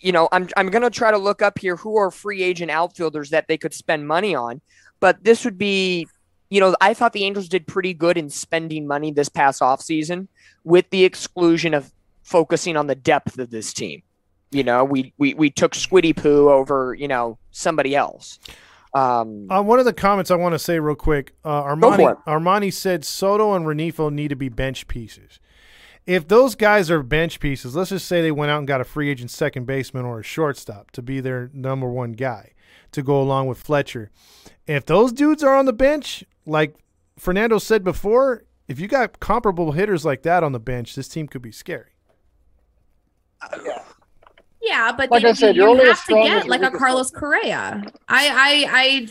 you know, I'm I'm gonna try to look up here who are free agent outfielders that they could spend money on. But this would be, you know, I thought the Angels did pretty good in spending money this past offseason, with the exclusion of focusing on the depth of this team. You know, we we we took Squiddy Poo over you know somebody else. Um, Uh, one of the comments I want to say real quick. Uh, Armani. Armani said Soto and Rengifo need to be bench pieces. If those guys are bench pieces, let's just say they went out and got a free agent second baseman or a shortstop to be their number one guy to go along with Fletcher. If those dudes are on the bench, like Fernando said before, if you got comparable hitters like that on the bench, this team could be scary. Yeah, but Like then I said, you, you're you only have to get like a weakest Carlos Correa. I, I, I,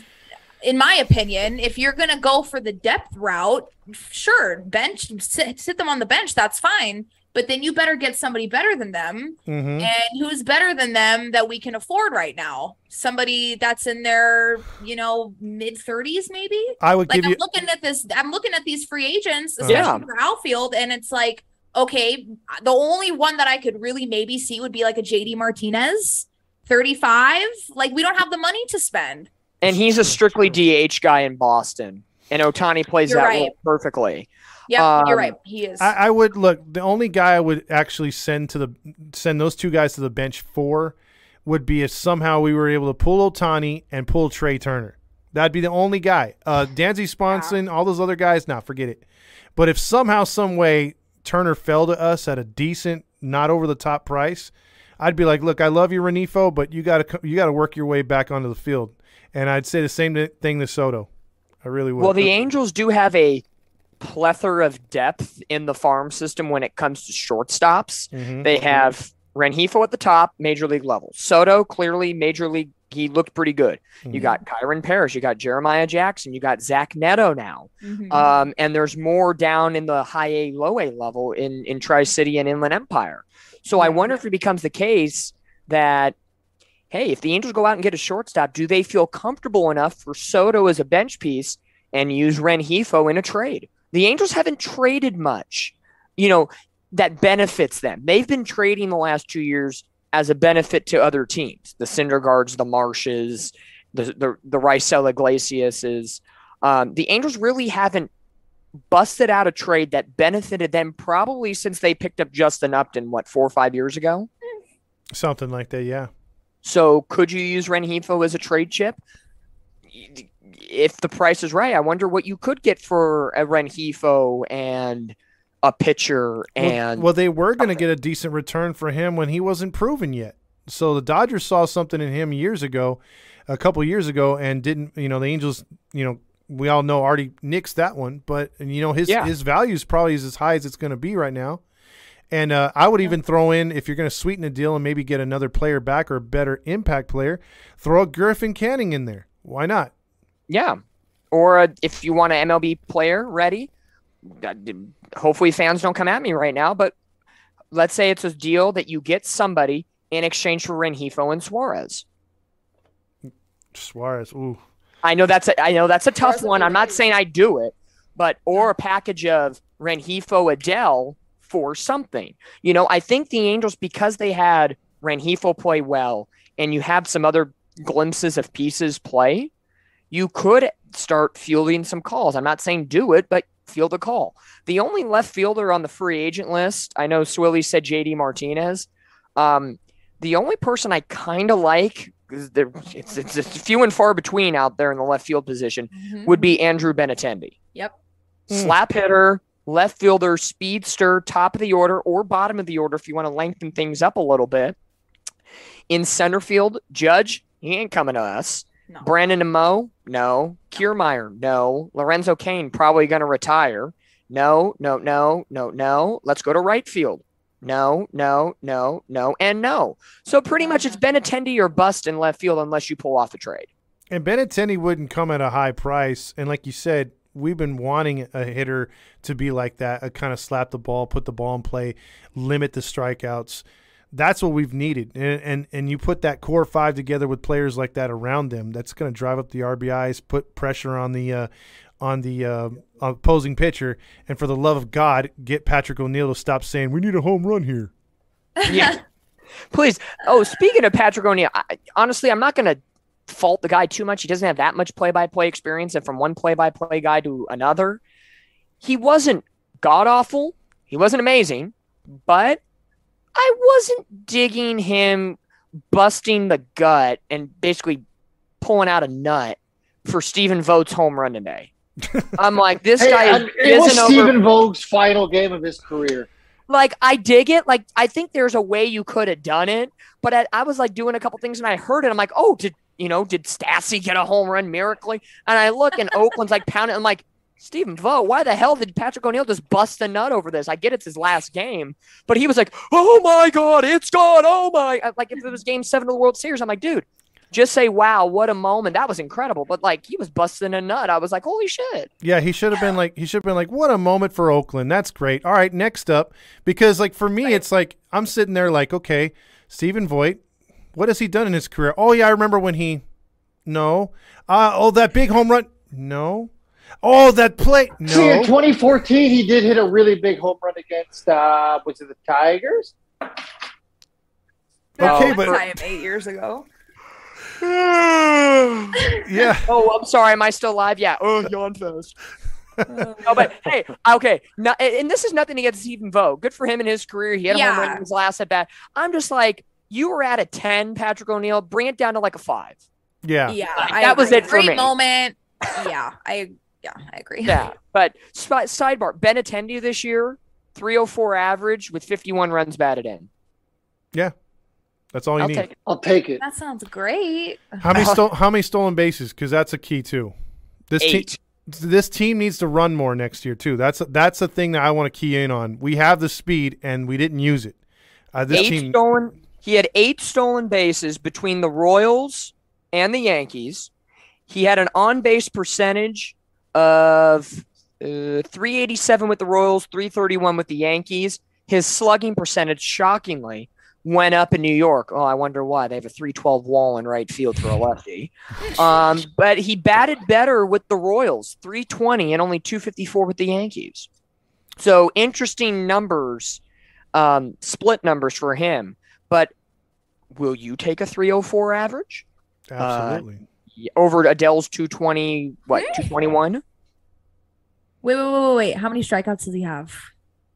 in my opinion, if you're gonna go for the depth route, sure, bench sit, sit them on the bench. That's fine. But then you better get somebody better than them, Mm-hmm. and who's better than them that we can afford right now? Somebody that's in their, you know, mid thirties, maybe. I would Like give I'm you. looking at this, I'm looking at these free agents, especially Yeah. for outfield, and it's like, okay, the only one that I could really maybe see would be like a JD Martinez, 35. Like we don't have the money to spend. and he's a strictly DH guy in Boston, and Ohtani plays You're that right. role perfectly. Yeah, you're Um, right. He is. I, I would look. The only guy I would actually send to the send those two guys to the bench for would be if somehow we were able to pull Ohtani and pull Trea Turner. That'd be the only guy. Uh, Dansby Swanson, all those other guys, now forget it. But if somehow, some way, Turner fell to us at a decent, not over the top price, I'd be like, look, I love you, Rengifo, but you got to you got to work your way back onto the field. And I'd say the same thing to Soto. I really would. Well, the Angels do have a plethora of depth in the farm system when it comes to shortstops. Mhm. They have Rengifo at the top, major league level. Soto, clearly major league. He looked pretty good. You Mhm. got Kyren Paris, you got Jeremiah Jackson, you got Zach Neto now. Mhm. Um, and there's more down in the high A, low A level in, in Tri City and Inland Empire. So I wonder if it becomes the case that, hey, if the Angels go out and get a shortstop, do they feel comfortable enough for Soto as a bench piece and use Rengifo in a trade? The Angels haven't traded much, you know, that benefits them. They've been trading the last two years as a benefit to other teams, the Syndergaards, the Marshes, the the, the Raisel Iglesiases. Um, the Angels really haven't busted out a trade that benefited them probably since they picked up Justin Upton, what, four or five years ago? something like that. Yeah. So could you use Rengifo as a trade chip? If the price is right, I wonder what you could get for a Rengifo and a pitcher Well- and well, they were going to get a decent return for him when he wasn't proven yet. So the Dodgers saw something in him years ago, a couple years ago, and didn't. You know, the Angels. You know, we all know already nixed that one, but and, you know his Yeah. his value is probably as high as it's going to be right now. And uh, I would even throw in if you're going to sweeten the deal and maybe get another player back or a better impact player, throw a Griffin Canning in there. Why not? Yeah. Or uh, if you want an MLB player ready, uh, hopefully fans don't come at me right now, but let's say it's a deal that you get somebody in exchange for Rengifo and Suarez. Suarez. Ooh. I know that's a, I know that's a tough Suarez one. I'm not saying I do it, but or a package of Rengifo Adell for something. You know, I think the Angels because they had Rengifo play well and you have some other glimpses of pieces play, you could start fielding some calls. I'm not saying do it, but field a call. The only left fielder on the free agent list, I know Swilly said JD Martinez. Um, the only person I kind of like, there, it's, it's, it's few and far between out there in the left field position, Mhm. would be Andrew Benintendi. Yep. Hmm. Slap hitter, left fielder, speedster, top of the order or bottom of the order if you want to lengthen things up a little bit. In center field, Judge, he ain't coming to us. No. Brandon Nimmo, no. Kiermaier, no. Lorenzo Cain, probably going to retire. No, no, no, no, no. Let's go to right field. No, no, no, no, and no. So pretty much it's Benintendi or bust in left field unless you pull off a trade. And Benintendi wouldn't come at a high price. And like you said, we've been wanting a hitter to be like that, uh, a kind of slap the ball, put the ball in play, limit the strikeouts. That's what we've needed. And and, and you put that core five together with players like that around them, that's going to drive up the RBIs, put pressure on the uh, on the uh, opposing pitcher, and for the love of God, get Patrick O'Neill to stop saying we need a home run here. Yeah. Please. Oh, speaking of Patrick O'Neill, I, honestly, I'm not going to fault the guy too much. He doesn't have that much play by play experience. And from one play by play guy to another, he wasn't god awful. He wasn't amazing, but I wasn't digging him busting the gut and basically pulling out a nut for Stephen Vogt's home run today. I'm like, this Hey, guy and is, it was isn't over. Stephen Vogt's final game of his career. like I dig it. Like I think there's a way you could have done it, but I, I was like doing a couple things and I heard it. I'm like, oh, did you know? Did Stassi get a home run miraculously? And I look and Oakland's like pounding. I'm like, Stephen Vogt, why the hell did Patrick O'Neill just bust a nut over this? I get it's his last game, but he was like, oh my god, it's gone. Oh my! Like if it was Game Seven of the World Series, I'm like, dude. Just say, wow, what a moment. That was incredible. But like he was busting a nut. I was like, holy shit. Yeah, he should have been like he should have been like, what a moment for Oakland. That's great. All right, next up, because like for me, it's like I'm sitting there like, okay, Stephen Vogt, what has he done in his career? Oh yeah, I remember when he, no, uh, oh that big home run, no, oh that play, See, in 2014, he did hit a really big home run against, uh, was it the Tigers? Okay, but- time eight years ago. yeah, Oh, I'm sorry. Am I still alive? Yeah. Oh, yawn fest. No, but hey, okay. No, and this is nothing against Stephen Vogt. Good for him in his career. He had a home run in his last at bat. I'm just like, you were at a 10, Patrick O'Neill. Bring it down to like a five. yeah, Yeah, Like, I that was it for Great me. moment. Yeah, I yeah, I agree. Yeah. but sp- sidebar Benintendi this year, 304 average with 51 runs batted in. Yeah, that's all you I'll need. take. I'll take it. That sounds great. How many stole, how many stolen bases? Because that's a key too. This team, this team needs to run more next year too. That's that's the thing that I want to key in on. We have the speed and we didn't use it. Uh, this eight team, stolen. He had eight stolen bases between the Royals and the Yankees. He had an on base percentage of uh, 387 with the Royals, 331 with the Yankees. His slugging percentage, shockingly, went up in New York. Oh, I wonder why. They have a 312 wall in right field for a lefty. Um, but he batted better with the Royals, 320 and only 254 with the Yankees. So interesting numbers, um, split numbers for him. But will you take a 304 average absolutely. Yeah, over Adell's 220? What 221? Wait, wait, wait, wait, wait. How many strikeouts does he have?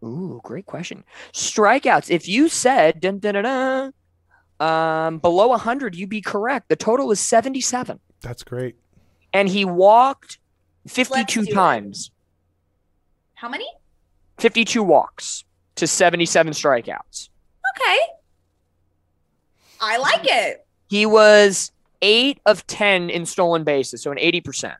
Ooh, great question. Strikeouts. If you said dun, dun, dun, dun, um, below 100, you'd be correct. The total is 77, that's great. and he walked 52 do it. times. How many? 52 walks to 77 strikeouts. Okay. I like it. He was eight of 10 in stolen bases, so an 80%.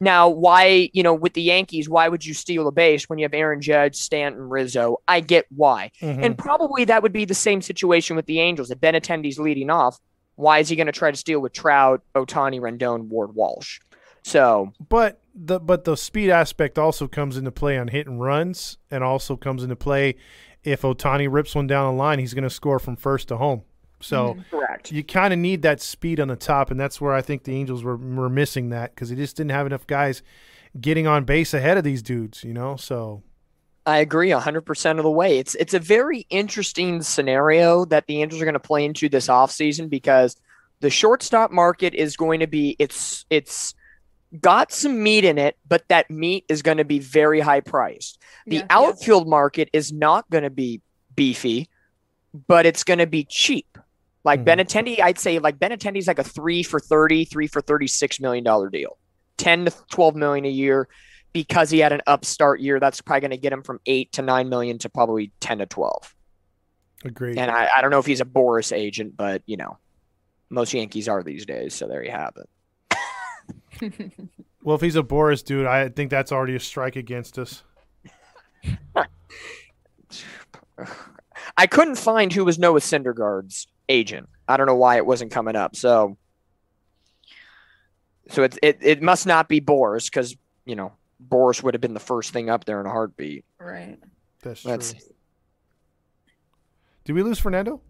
Now, why, you know, with the Yankees, why would you steal a base when you have Aaron Judge, Stanton, Rizzo? I get why. Mhm. And probably that would be the same situation with the Angels. If Benintendi's leading off, why is he going to try to steal with Trout, Ohtani, Rendon, Ward, Walsh? So, But the but the speed aspect also comes into play on hit and runs, and also comes into play if Ohtani rips one down the line, he's going to score from first to home. So mm-hmm. correct. you kind of need that speed on the top, and that's where I think the Angels were were missing that because they just didn't have enough guys getting on base ahead of these dudes. You know, so I agree 100% of the way. It's it's a very interesting scenario that the Angels are going to play into this offseason because the shortstop market is going to be it's it's got some meat in it, but that meat is going to be very high priced. The Yeah. outfield market is not going to be beefy, but it's going to be cheap. Like Mhm. Benintendi, I'd say like Benintendi's like a three for 30, three for 36 million dollar deal, 10 to 12 million a year because he had an upstart year. That's probably going to get him from eight to nine million to probably 10 to 12. agreed. And I, I don't know if he's a Boras agent, but you know, most Yankees are these days. So there you have it. well, if he's a Boras dude, I think that's already a strike against us. I couldn't find who was Noah Syndergaard's agent. I don't know why it wasn't coming up. So, so it it, it must not be Boras because you know Boras would have been the first thing up there in a heartbeat. Right. That's true. Let's Did we lose Fernando?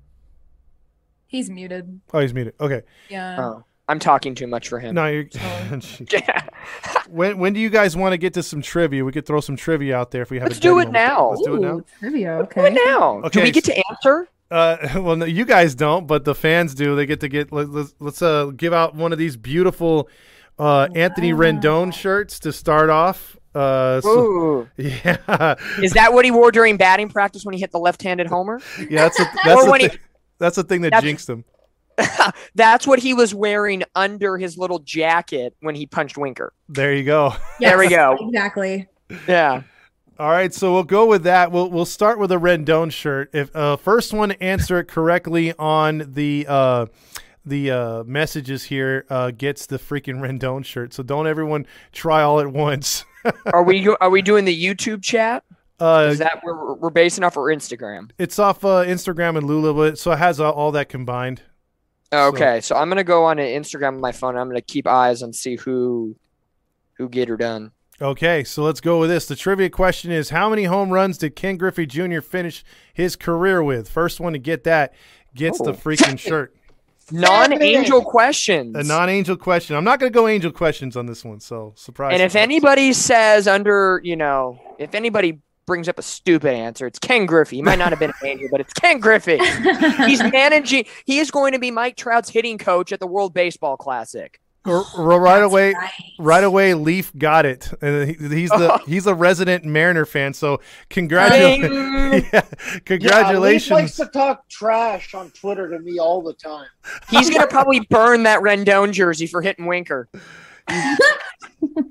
He's muted. Oh, he's muted. Okay. Yeah. Oh, I'm talking too much for him. No, you're. Yeah. when when do you guys want to get to some trivia? We could throw some trivia out there if we have. Let's a do it moment. now. Let's do it now. Ooh, Trivia. Do it now. Do we get to answer? Uh, well, no, you guys don't, but the fans do. They get to get. Let, let's let's uh give out one of these beautiful uh Anthony Wow. Rendon shirts to start off. Uh, so, Ooh. yeah, Is that what he wore during batting practice when he hit the left-handed homer? yeah. That's a, that's the when he- thing. That's the thing that That's- jinxed him. That's what he was wearing under his little jacket when he punched Winker. There you go. There we go. Exactly. Yeah. All right, so we'll go with that. We'll we'll start with a Rendon shirt. If uh, first one to answer it correctly on the uh, the uh, messages here uh, gets the freaking Rendon shirt. So don't everyone try all at once. Are we are we doing the YouTube chat? Uh, Is that where we're- we're basing off our Instagram? it's off uh, Instagram and Lula, but so it has all, that combined. Okay, so I'm gonna go on to Instagram on my phone. And I'm gonna keep eyes and see who who get her done. Okay, so let's go with this. The trivia question is: How many home runs did Ken Griffey Jr. finish his career with? First one to get that gets the Oh. freaking shirt. Non-angel questions. A non-angel question. I'm not going to go angel questions on this one, so surprise. and if surprise. anybody says under, you know, if anybody brings up a stupid answer, it's Ken Griffey. He might not have been an angel, but it's Ken Griffey. He's managing. He is going to be Mike Trout's hitting coach at the World Baseball Classic. R- r- right away, right. right away, Leaf got it. And he, he's the he's a resident Mariner fan, so congratulations. Bing! yeah, Yeah, Leaf likes to talk trash on Twitter to me all the time. He's gonna probably burn that Rendon jersey for hitting Winker.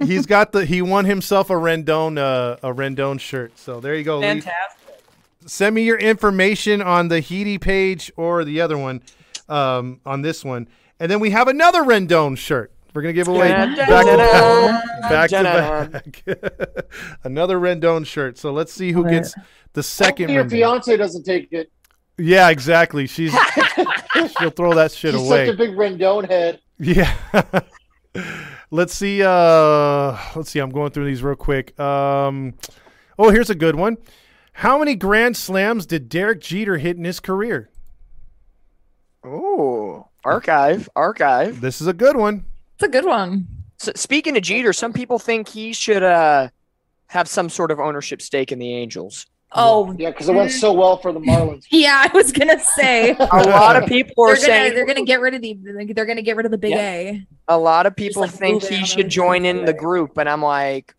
he's got the he won himself a Rendon uh, a Rendon shirt. So there you go, Leaf. Fantastic. Send me your information on the Heedy page or the other one um, on this one, and then we have another Rendon shirt. We're gonna give away back to back, back to back. another Rendon shirt. So let's see who gets the second Your fiance doesn't take it. Yeah, exactly. She's she'll throw that shit She's away. such a big Rendon head. Yeah. let's see. Uh, let's see. I'm going through these real quick. Um, oh, here's a good one. How many grand slams did Derek Jeter hit in his career? Ooh, archive, archive. This is a good one. It's a good one. So, speaking of Jeter, some people think he should uh, have some sort of ownership stake in the Angels. Oh, Yeah, because it went so well for the Marlins. yeah. I was gonna say A lot of people are they're gonna saying they're gonna get rid of the they're gonna get rid of the big Yeah. A. a lot of people like, think he should join in the group, and I'm like,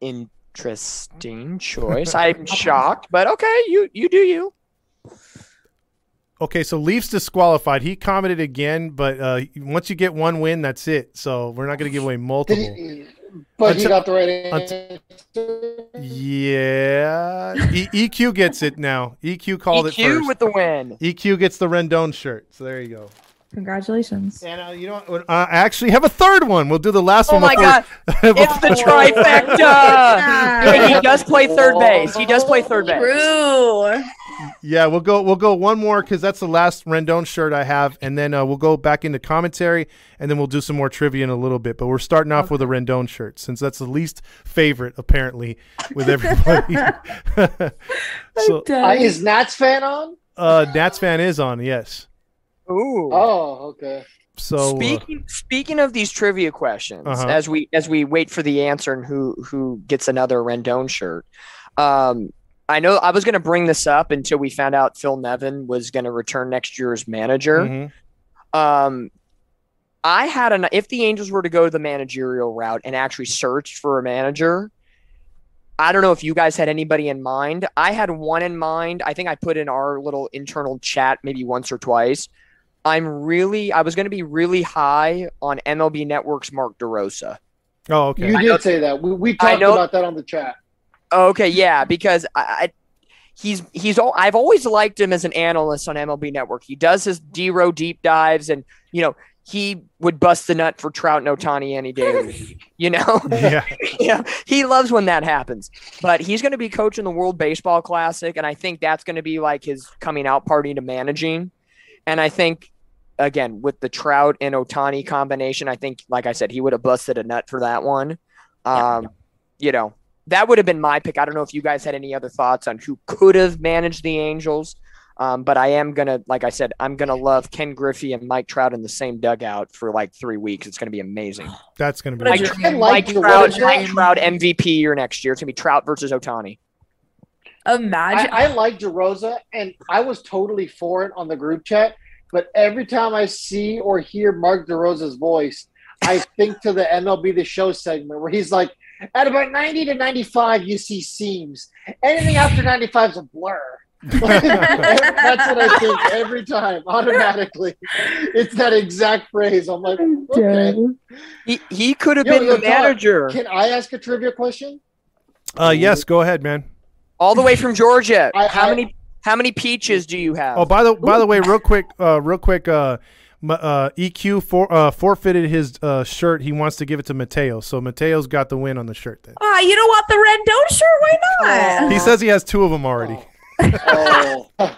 interesting choice. I'm shocked, but okay, you you do you. Okay, so Leafs disqualified. He commented again, but uh, once you get one win, that's it. So we're not going to give away multiple. he, but he got the right until- answer. Yeah, e- EQ gets it now. EQ called it first. E with the win. EQ gets the Rendon shirt. So there you go. Congratulations. And uh, you know, what? uh, I actually have a third one. We'll do the last Oh one. my god, it's the trifecta. Hey, he does play third base. He does play third base. True. Yeah, we'll go. We'll go one more because that's the last Rendon shirt I have, and then uh, we'll go back into commentary, and then we'll do some more trivia in a little bit. But we're starting off with a Rendon shirt since that's the least favorite apparently with everybody. so, Uh, is Nats fan on? uh, Nats fan is on. Yes. Ooh. Oh, okay. So uh, Speaking speaking of these trivia questions, Uh-huh. as we as we wait for the answer and who who gets another Rendon shirt, um, I know I was going to bring this up until we found out Phil Nevin was going to return next year as manager. mhm. Um, I had an if the Angels were to go the managerial route and actually search for a manager. I don't know if you guys had anybody in mind. I had one in mind. I think I put in our little internal chat maybe once or twice. I'm really I was going to be really high on MLB Network's Mark DeRosa. Oh, okay. You did say that. We, we talked know- about that on the chat. Okay, yeah, because I, I he's he's all I've always liked him as an analyst on MLB Network. He does his D row deep dives, and you know he would bust the nut for Trout and Ohtani any day of the week. You know, yeah. yeah, he loves when that happens. But he's going to be coaching the World Baseball Classic, and I think that's going to be like his coming out party to managing. And I think, again, with the Trout and Ohtani combination, I think, like I said, he would have busted a nut for that one. Um, You know, that would have been my pick. I don't know if you guys had any other thoughts on who could have managed the Angels. Um, but I am gonna, like I said, I'm gonna love Ken Griffey and Mike Trout in the same dugout for like three weeks. It's gonna be amazing. That's gonna be. What a Mike, dream. Like Mike the Trout, Mike. Trout MVP year next year. It's gonna be Trout versus Ohtani. Imagine. I, I like DeRosa, and I was totally for it on the group chat. But every time I see or hear Mark DeRosa's voice, I think to the MLB The Show segment where he's like, At about 90 to 95, you see seams. Anything after 95 is a blur. That's what I think every time, automatically. It's that exact phrase. I'm like, okay. He he could have Yo, been yo, the Todd, manager Can I ask a trivia question? Uh, yes, go ahead, man. all the way from Georgia. I- how I- many how many peaches do you have? Oh, by the by the way, real quick, uh, real quick, uh, m- uh, EQ for, uh, forfeited his uh, shirt. He wants to give it to Mateo, so Mateo's got the win on the shirt. Then Ah, you don't want the Rendon shirt? Why not? he says he has two of them already. Oh. I,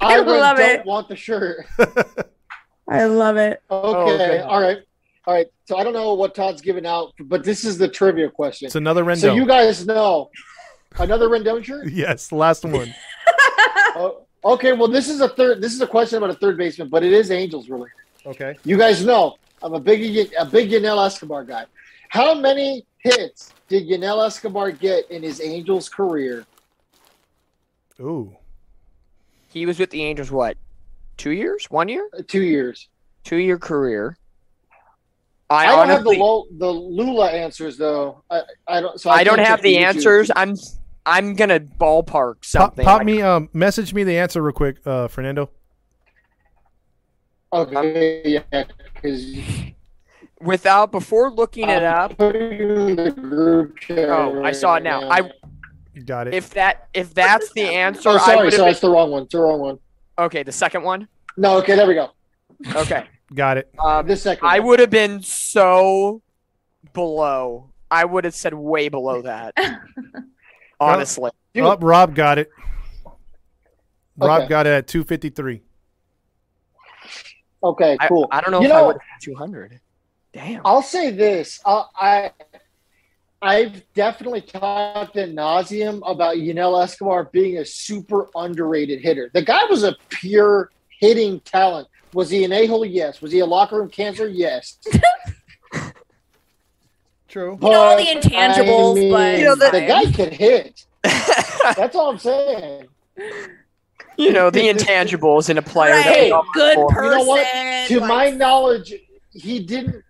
I really love don't it. want the shirt. I love it. Okay. okay. All right. All right. So I don't know what Todd's giving out, but this is the trivia question. It's another Rendon. So you guys know another Rendon shirt? yes, last one. Oh, okay. Well, this is a third. This is a question about a third baseman, but it is Angels related. Okay. You guys know I'm a big a big Yunel Escobar guy. How many hits did Yunel Escobar get in his Angels career? Ooh. he was with the Angels. What? Two years? One year? Uh, Two years. Two year career. I, I, don't honestly, have the Lo- the Lula answers though. I, I don't. So I, I don't have the YouTube. answers. I'm I'm gonna ballpark something. pop like- me, um, message me the answer real quick, uh, Fernando. Okay, yeah, because without before looking it up. the group chat Oh, I saw it now. right I got it. if that if that's the answer, Oh, sorry, would sorry, have it's the wrong one. It's the wrong one. okay. The second one. No, okay, there we go. Okay. got it. Um, This second. I would have been so below. I would have said way below that. Honestly. Dude. Oh, Rob got it. Rob Okay. got it at 253. Okay, I, cool. I don't know You if I know- would have 200. Damn. I'll say this. Uh, I I've definitely talked in nauseum about Yunel Escobar being a super underrated hitter. The guy was a pure hitting talent. Was he an a-hole? Yes. Was he a locker room cancer? Yes. True. You know all the intangibles, I mean, but You know, the- the guy could hit. That's all I'm saying. you know, the intangibles in a player. Right. we Good look for. person. You know what? To like- my knowledge, he didn't.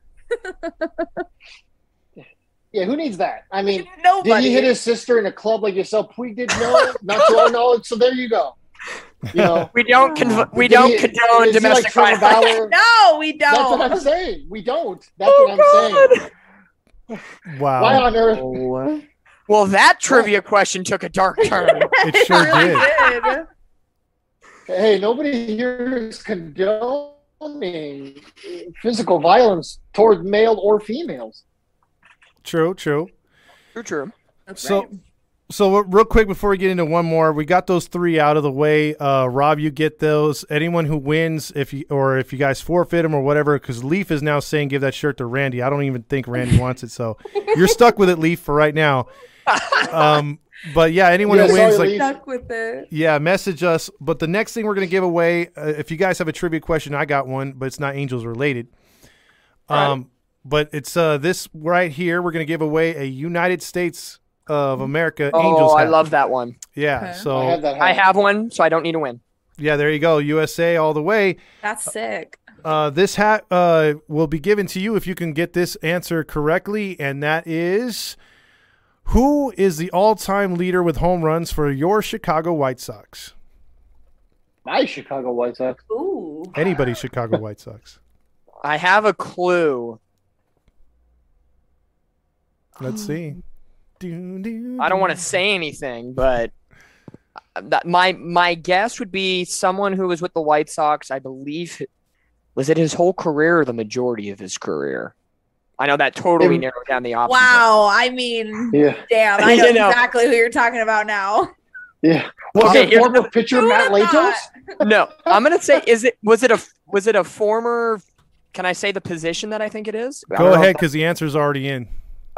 yeah, who needs that? I mean, Nobody. did he hit his sister in a club like yourself? We did no, not to our knowledge. So there you go. You know, We don't conv- we don't he- condone is like domestic violence. Bauer? no, we don't. That's what I'm saying. We don't. That's Oh, what I'm saying. Wow. Why on earth? Well, that trivia question took a dark turn. It sure really did. did. Hey, nobody here is condoning physical violence toward male or females. True, true. True, true. That's So- right. So uh, real quick before we get into one more, we got those three out of the way. Uh, Rob, you get those. Anyone who wins, if you or if you guys forfeit them or whatever, because Leaf is now saying give that shirt to Randy. I don't even think Randy wants it, so you're stuck with it, Leaf, for right now. Um, but yeah, anyone Yeah, who wins, like Stuck with it. yeah, message us. But the next thing we're gonna give away, uh, if you guys have a trivia question, I got one, but it's not Angels related. Um, but it's uh this right here. We're gonna give away a United States of America Angels. Oh, I hat. love that one. Yeah. Okay. So I have that. I have one, so I don't need to win. yeah, there you go. USA all the way. That's sick. Uh, this hat uh, will be given to you if you can get this answer correctly, and that is who is the all-time leader with home runs for your Chicago White Sox? my Chicago White Sox. Ooh. Anybody's Chicago White Sox. I have a clue. Let's see. Do, do, I don't want to say anything, but uh, my my guess would be someone who was with the White Sox. I believe was it his whole career or the majority of his career. I know that totally narrowed down the option. Wow. I mean, Yeah, damn. I know, You know. exactly who you're talking about now. yeah. Was Okay, it here's former pitcher Matt Latos? No, I'm gonna say is it was it a was it a former? Can I say the position that I think it is? Go ahead, because the answer's already in.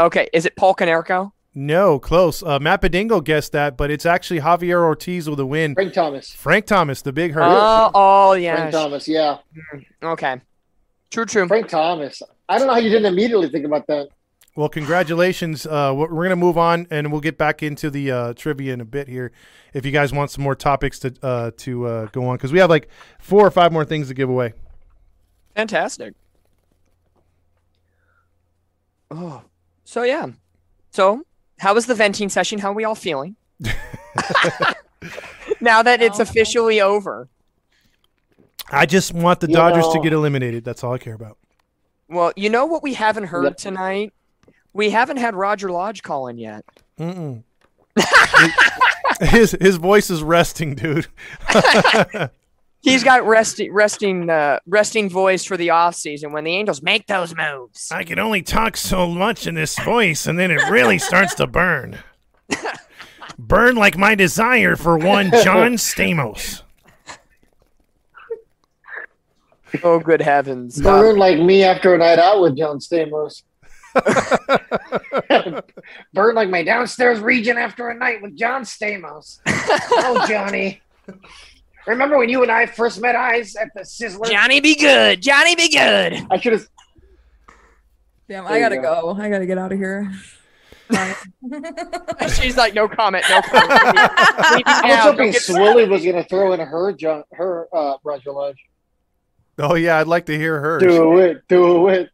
okay, is it Paul Konerko? No, close. Uh, Matt Bedingo guessed that, but it's actually Javier Ortiz with a win. Frank Thomas. Frank Thomas, the big hurt. Oh, oh yeah. Frank Thomas. Yeah, Okay. True, true. Frank Thomas. I don't know how you didn't immediately think about that. Well, congratulations. Uh, we're going to move on, and we'll get back into the uh, trivia in a bit here. If you guys want some more topics to uh, to uh, go on, because we have like four or five more things to give away. Fantastic. Oh, so yeah, So, how was the venting session? How are we all feeling? now that it's Oh. officially over. I just want the You Dodgers to get eliminated. That's all I care about. Well, you know what we haven't heard Yep. tonight? We haven't had Roger Lodge call in yet. Mm-mm. his his voice is resting, dude. He's got resting, resting, uh, resting voice for the off season when the Angels make those moves. I can only talk so much in this voice, and then it really starts to burn. burn like my desire for one John Stamos. Oh, good heavens! Uh, Burn like me after a night out with John Stamos. Burn like my downstairs region after a night with John Stamos. oh, Johnny. Remember when you and I first met eyes at the Sizzler? Johnny, be good. Johnny, be good. I should have. Damn, There I gotta go. go. I gotta get out of here. She's like, no comment, no comment. I was hoping Swilly was going to throw in her John, her uh, Roger Lodge. Oh yeah, I'd like to hear her. Do it, do it.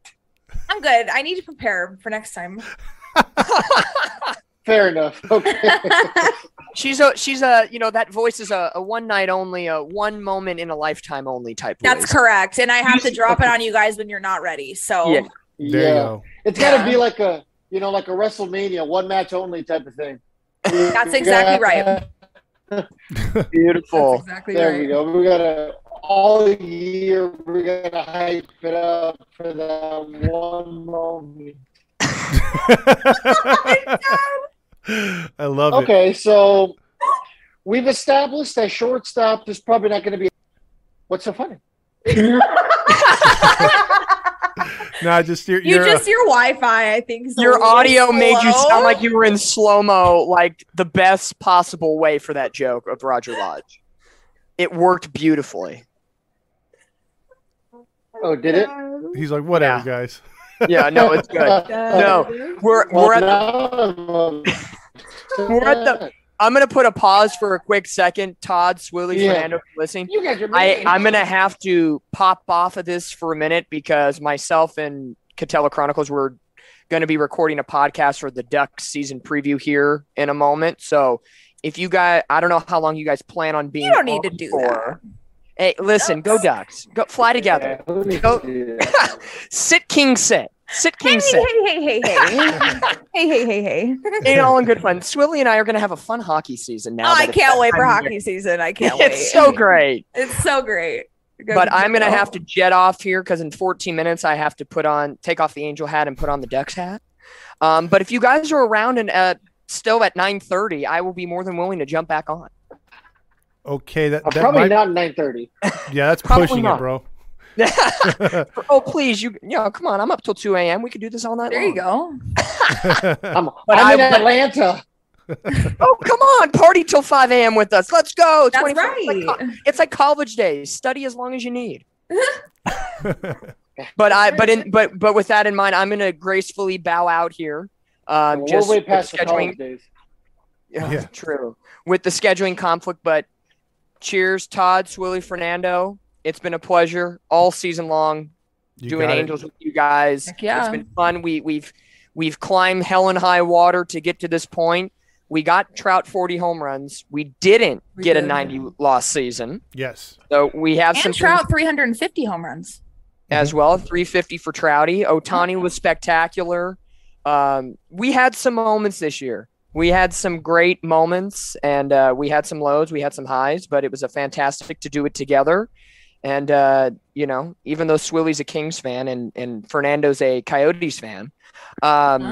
I'm good. I need to prepare for next time. Fair enough. Okay. She's a she's a you know that voice is a, a one night only, a one moment in a lifetime only type. That's voice. correct. And I have to drop it on you guys when you're not ready. So Yeah. There you go. It's got to Yeah. be like a, you know, like a WrestleMania, one match only type of thing. That's exactly right. Beautiful. Exactly There right. we go. We got to all year. We got to hype it up for that one moment. I love it. Okay, so we've established that shortstop is probably not going to be. What's so funny? No, just your, You your just your Wi-Fi, I think. is Your little audio made you sound like you were in slow mo, like the best possible way for that joke of Roger Lodge. It worked beautifully. Oh, did it? he's like, whatever, Yeah. guys. Yeah, no, it's good. No, we're we're at the We're at the- I'm gonna put a pause for a quick second. Todd, Swilly, Yeah. Fernando, listening. You guys are. I, I'm gonna have to pop off of this for a minute because myself and Catella Chronicles were gonna be recording a podcast for the Ducks season preview here in a moment. So if you guys, I don't know how long you guys plan on being. You don't need to do for. Hey, listen, go Ducks, go fly together. Yeah, Go- Sit king sit, sit Hey, king hey, sit. hey, hey, hey, hey, hey, hey, hey, hey. Ain't all in good fun. Swilly and I are gonna have a fun hockey season now. Oh, I can't wait for time of year. hockey season. I can't wait. It's so great. It's so great. Good but I'm gonna have to jet off here because in 14 minutes I have to put on take off the angel hat and put on the ducks hat. Um, but if you guys are around and uh, still at 9:30, I will be more than willing to jump back on. Okay, that, Uh, that probably might, not nine thirty. yeah, that's pushing not. it, bro. oh please, you you know, come on, I'm up till 2 a.m. We could do this all night. There you go. I'm, But I'm in I- but- Atlanta. Oh come on, party till 5 a.m. with us. Let's go. That's 24 right. It's like, it's like college days. Study as long as you need. But I but in but but with that in mind, I'm gonna gracefully bow out here. Um, We're just way with past the scheduling college days. Yeah, Yeah. true. With the scheduling conflict, but cheers, Todd, Swilly, Fernando. It's been a pleasure all season long You doing got it. Angels with you guys. Heck yeah. It's been fun. We we've we've climbed hell and high water to get to this point. We got Trout 40 home runs. We didn't We get a 90 loss season. Yes. So we have some And Trout 350 home runs. as well. 350 for Trouty. Ohtani was spectacular. Um, we had some moments this year. We had some great moments, and uh, we had some lows, we had some highs, but it was a fantastic to do it together. And uh, you know, even though Swilly's a Kings fan and and Fernando's a Coyotes fan, um,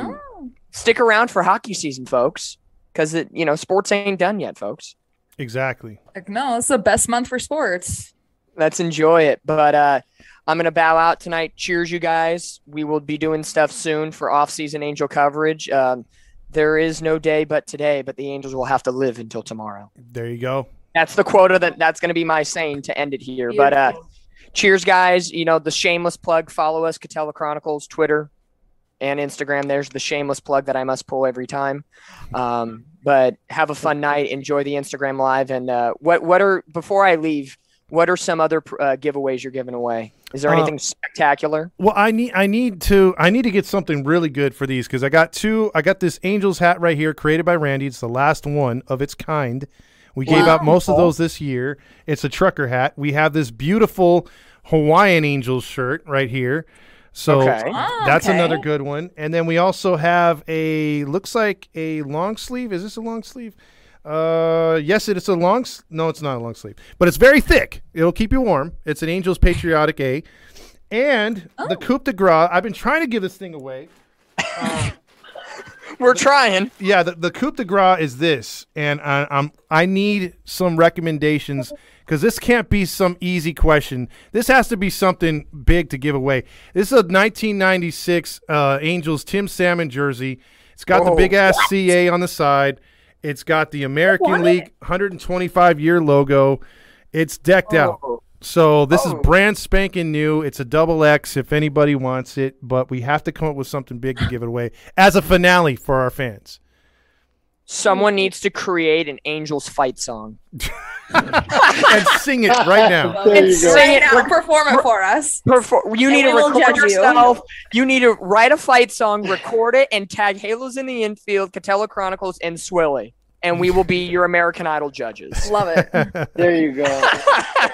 Oh. stick around for hockey season, folks, because it you know sports ain't done yet, folks. Exactly. Like, no, it's the best month for sports. let's enjoy it. But uh, I'm gonna bow out tonight. Cheers, you guys. We will be doing stuff soon for off-season Angel coverage. Um, there is no day but today, but the Angels will have to live until tomorrow. There you go. That's the quota that that's gonna be my saying to end it here. But uh, cheers, guys. You know the shameless plug. Follow us, Catella Chronicles, Twitter and Instagram. There's the shameless plug that I must pull every time. Um, but have a fun night. Enjoy the Instagram live. And uh, what what are before I leave? what are some other uh, giveaways you're giving away? Is there Uh, anything spectacular? Well, I need I need to I need to get something really good for these because I got two. I got this Angels hat right here, created by Randy. It's the last one of its kind. We gave out most of those this year. It's a trucker hat. We have this beautiful Hawaiian Angels shirt right here. So Okay. Oh, that's okay. another good one. And then we also have a looks like a long sleeve. Is this a long sleeve? Uh, yes, it is a long. No, it's not a long sleeve, but it's very thick. It'll keep you warm. It's an Angels Patriotic A, and the Coupe de Gras. I've been trying to give this thing away. We're trying. Yeah, the, the Coupe de Gras is this, and I, I'm I need some recommendations because this can't be some easy question. This has to be something big to give away. This is a 1996 uh, Angels Tim Salmon jersey. It's got the Oh, big ass CA on the side. It's got the American League 125 year logo. It's decked out. So this is Oh. brand spanking new. It's a double X if anybody wants it, but we have to come up with something big to give it away as a finale for our fans. Someone needs to create an Angels fight song. and sing it right now. and go. sing Right it. now, perform it for us. Perfor- you And need to record judge you. yourself. You. need to write a fight song, record it, and tag Halos in the Infield, Catella Chronicles, and Swilly. And we will be your American Idol judges. Love it. There you go.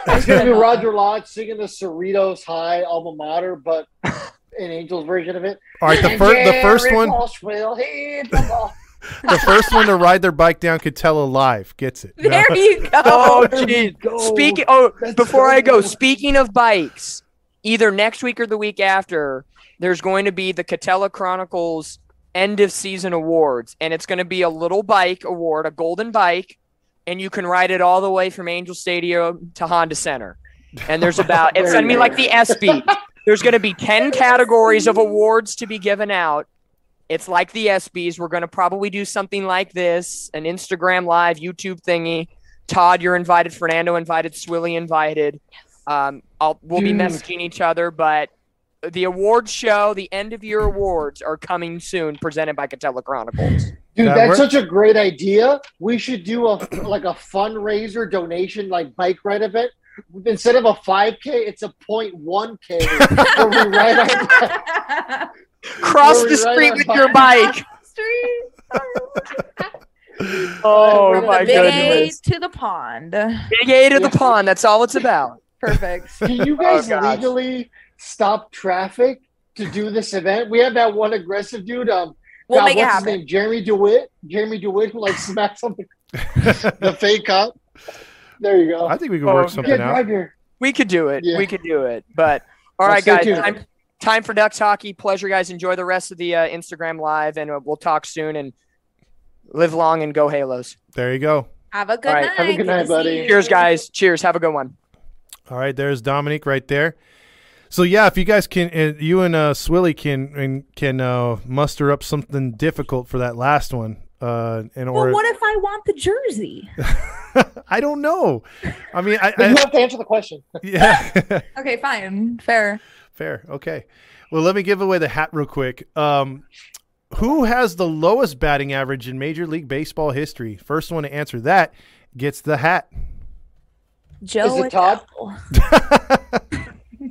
It's gonna be Roger Lodge singing the Cerritos High alma mater, but an Angels version of it. All right, the, fir- the first one, Walsh will hit the the first one to ride their bike down Catella live gets it. No. There you go. Oh, There geez. go. Speaking. Oh, Let's before I go. go, speaking of bikes, either next week or the week after, there's going to be the Catella Chronicles end of season awards, and it's going to be a little bike award, a golden bike, and you can ride it all the way from Angel Stadium to Honda Center. And there's about it's There going to be like the SB. There's going to be ten categories of awards to be given out. It's like the SBs. We're going to probably do something like this, an Instagram live, YouTube thingy. Todd, you're invited. Fernando invited. Swilly invited. Um, I'll we'll be messaging each other, but the awards show, the end of year awards, are coming soon, presented by Catella Chronicles. Dude, That that's work? such a great idea. We should do a like a fundraiser donation, like bike ride event. Instead of a 5K, it's a 0.1K we ride our Cross the street our with your bike. bike. Oh From my the big A to the pond. Big A to the pond. That's all it's about. Perfect. Can you guys Oh, legally stop traffic to do this event? We have that one aggressive dude. Um, We'll God, make it what's his name? Jeremy DeWitt. Jeremy DeWitt who like smacks on the, the fake cop. There you go. I think we could Oh, work something out. right. We could do it. Yeah. We could do it. But all Well, right, guys. Time, time for Ducks hockey. Pleasure, guys. Enjoy the rest of the uh, Instagram live, and uh, we'll talk soon. And live long and go Halos. There you go. Have a good All right, night. have a good night, to buddy. Cheers, guys. Cheers. Have a good one. All right, there's Dominic right there. So yeah, if you guys can, uh, you and uh, Swilly can and can uh, muster up something difficult for that last one. Uh, in Well, order, what if I want the jersey? I don't know. I mean, I, But you have to answer the question. yeah. Okay, fine, fair. Fair. Okay. Well, let me give away the hat real quick. Um, who has the lowest batting average in Major League Baseball history? First one to answer that gets the hat. Joe it Todd?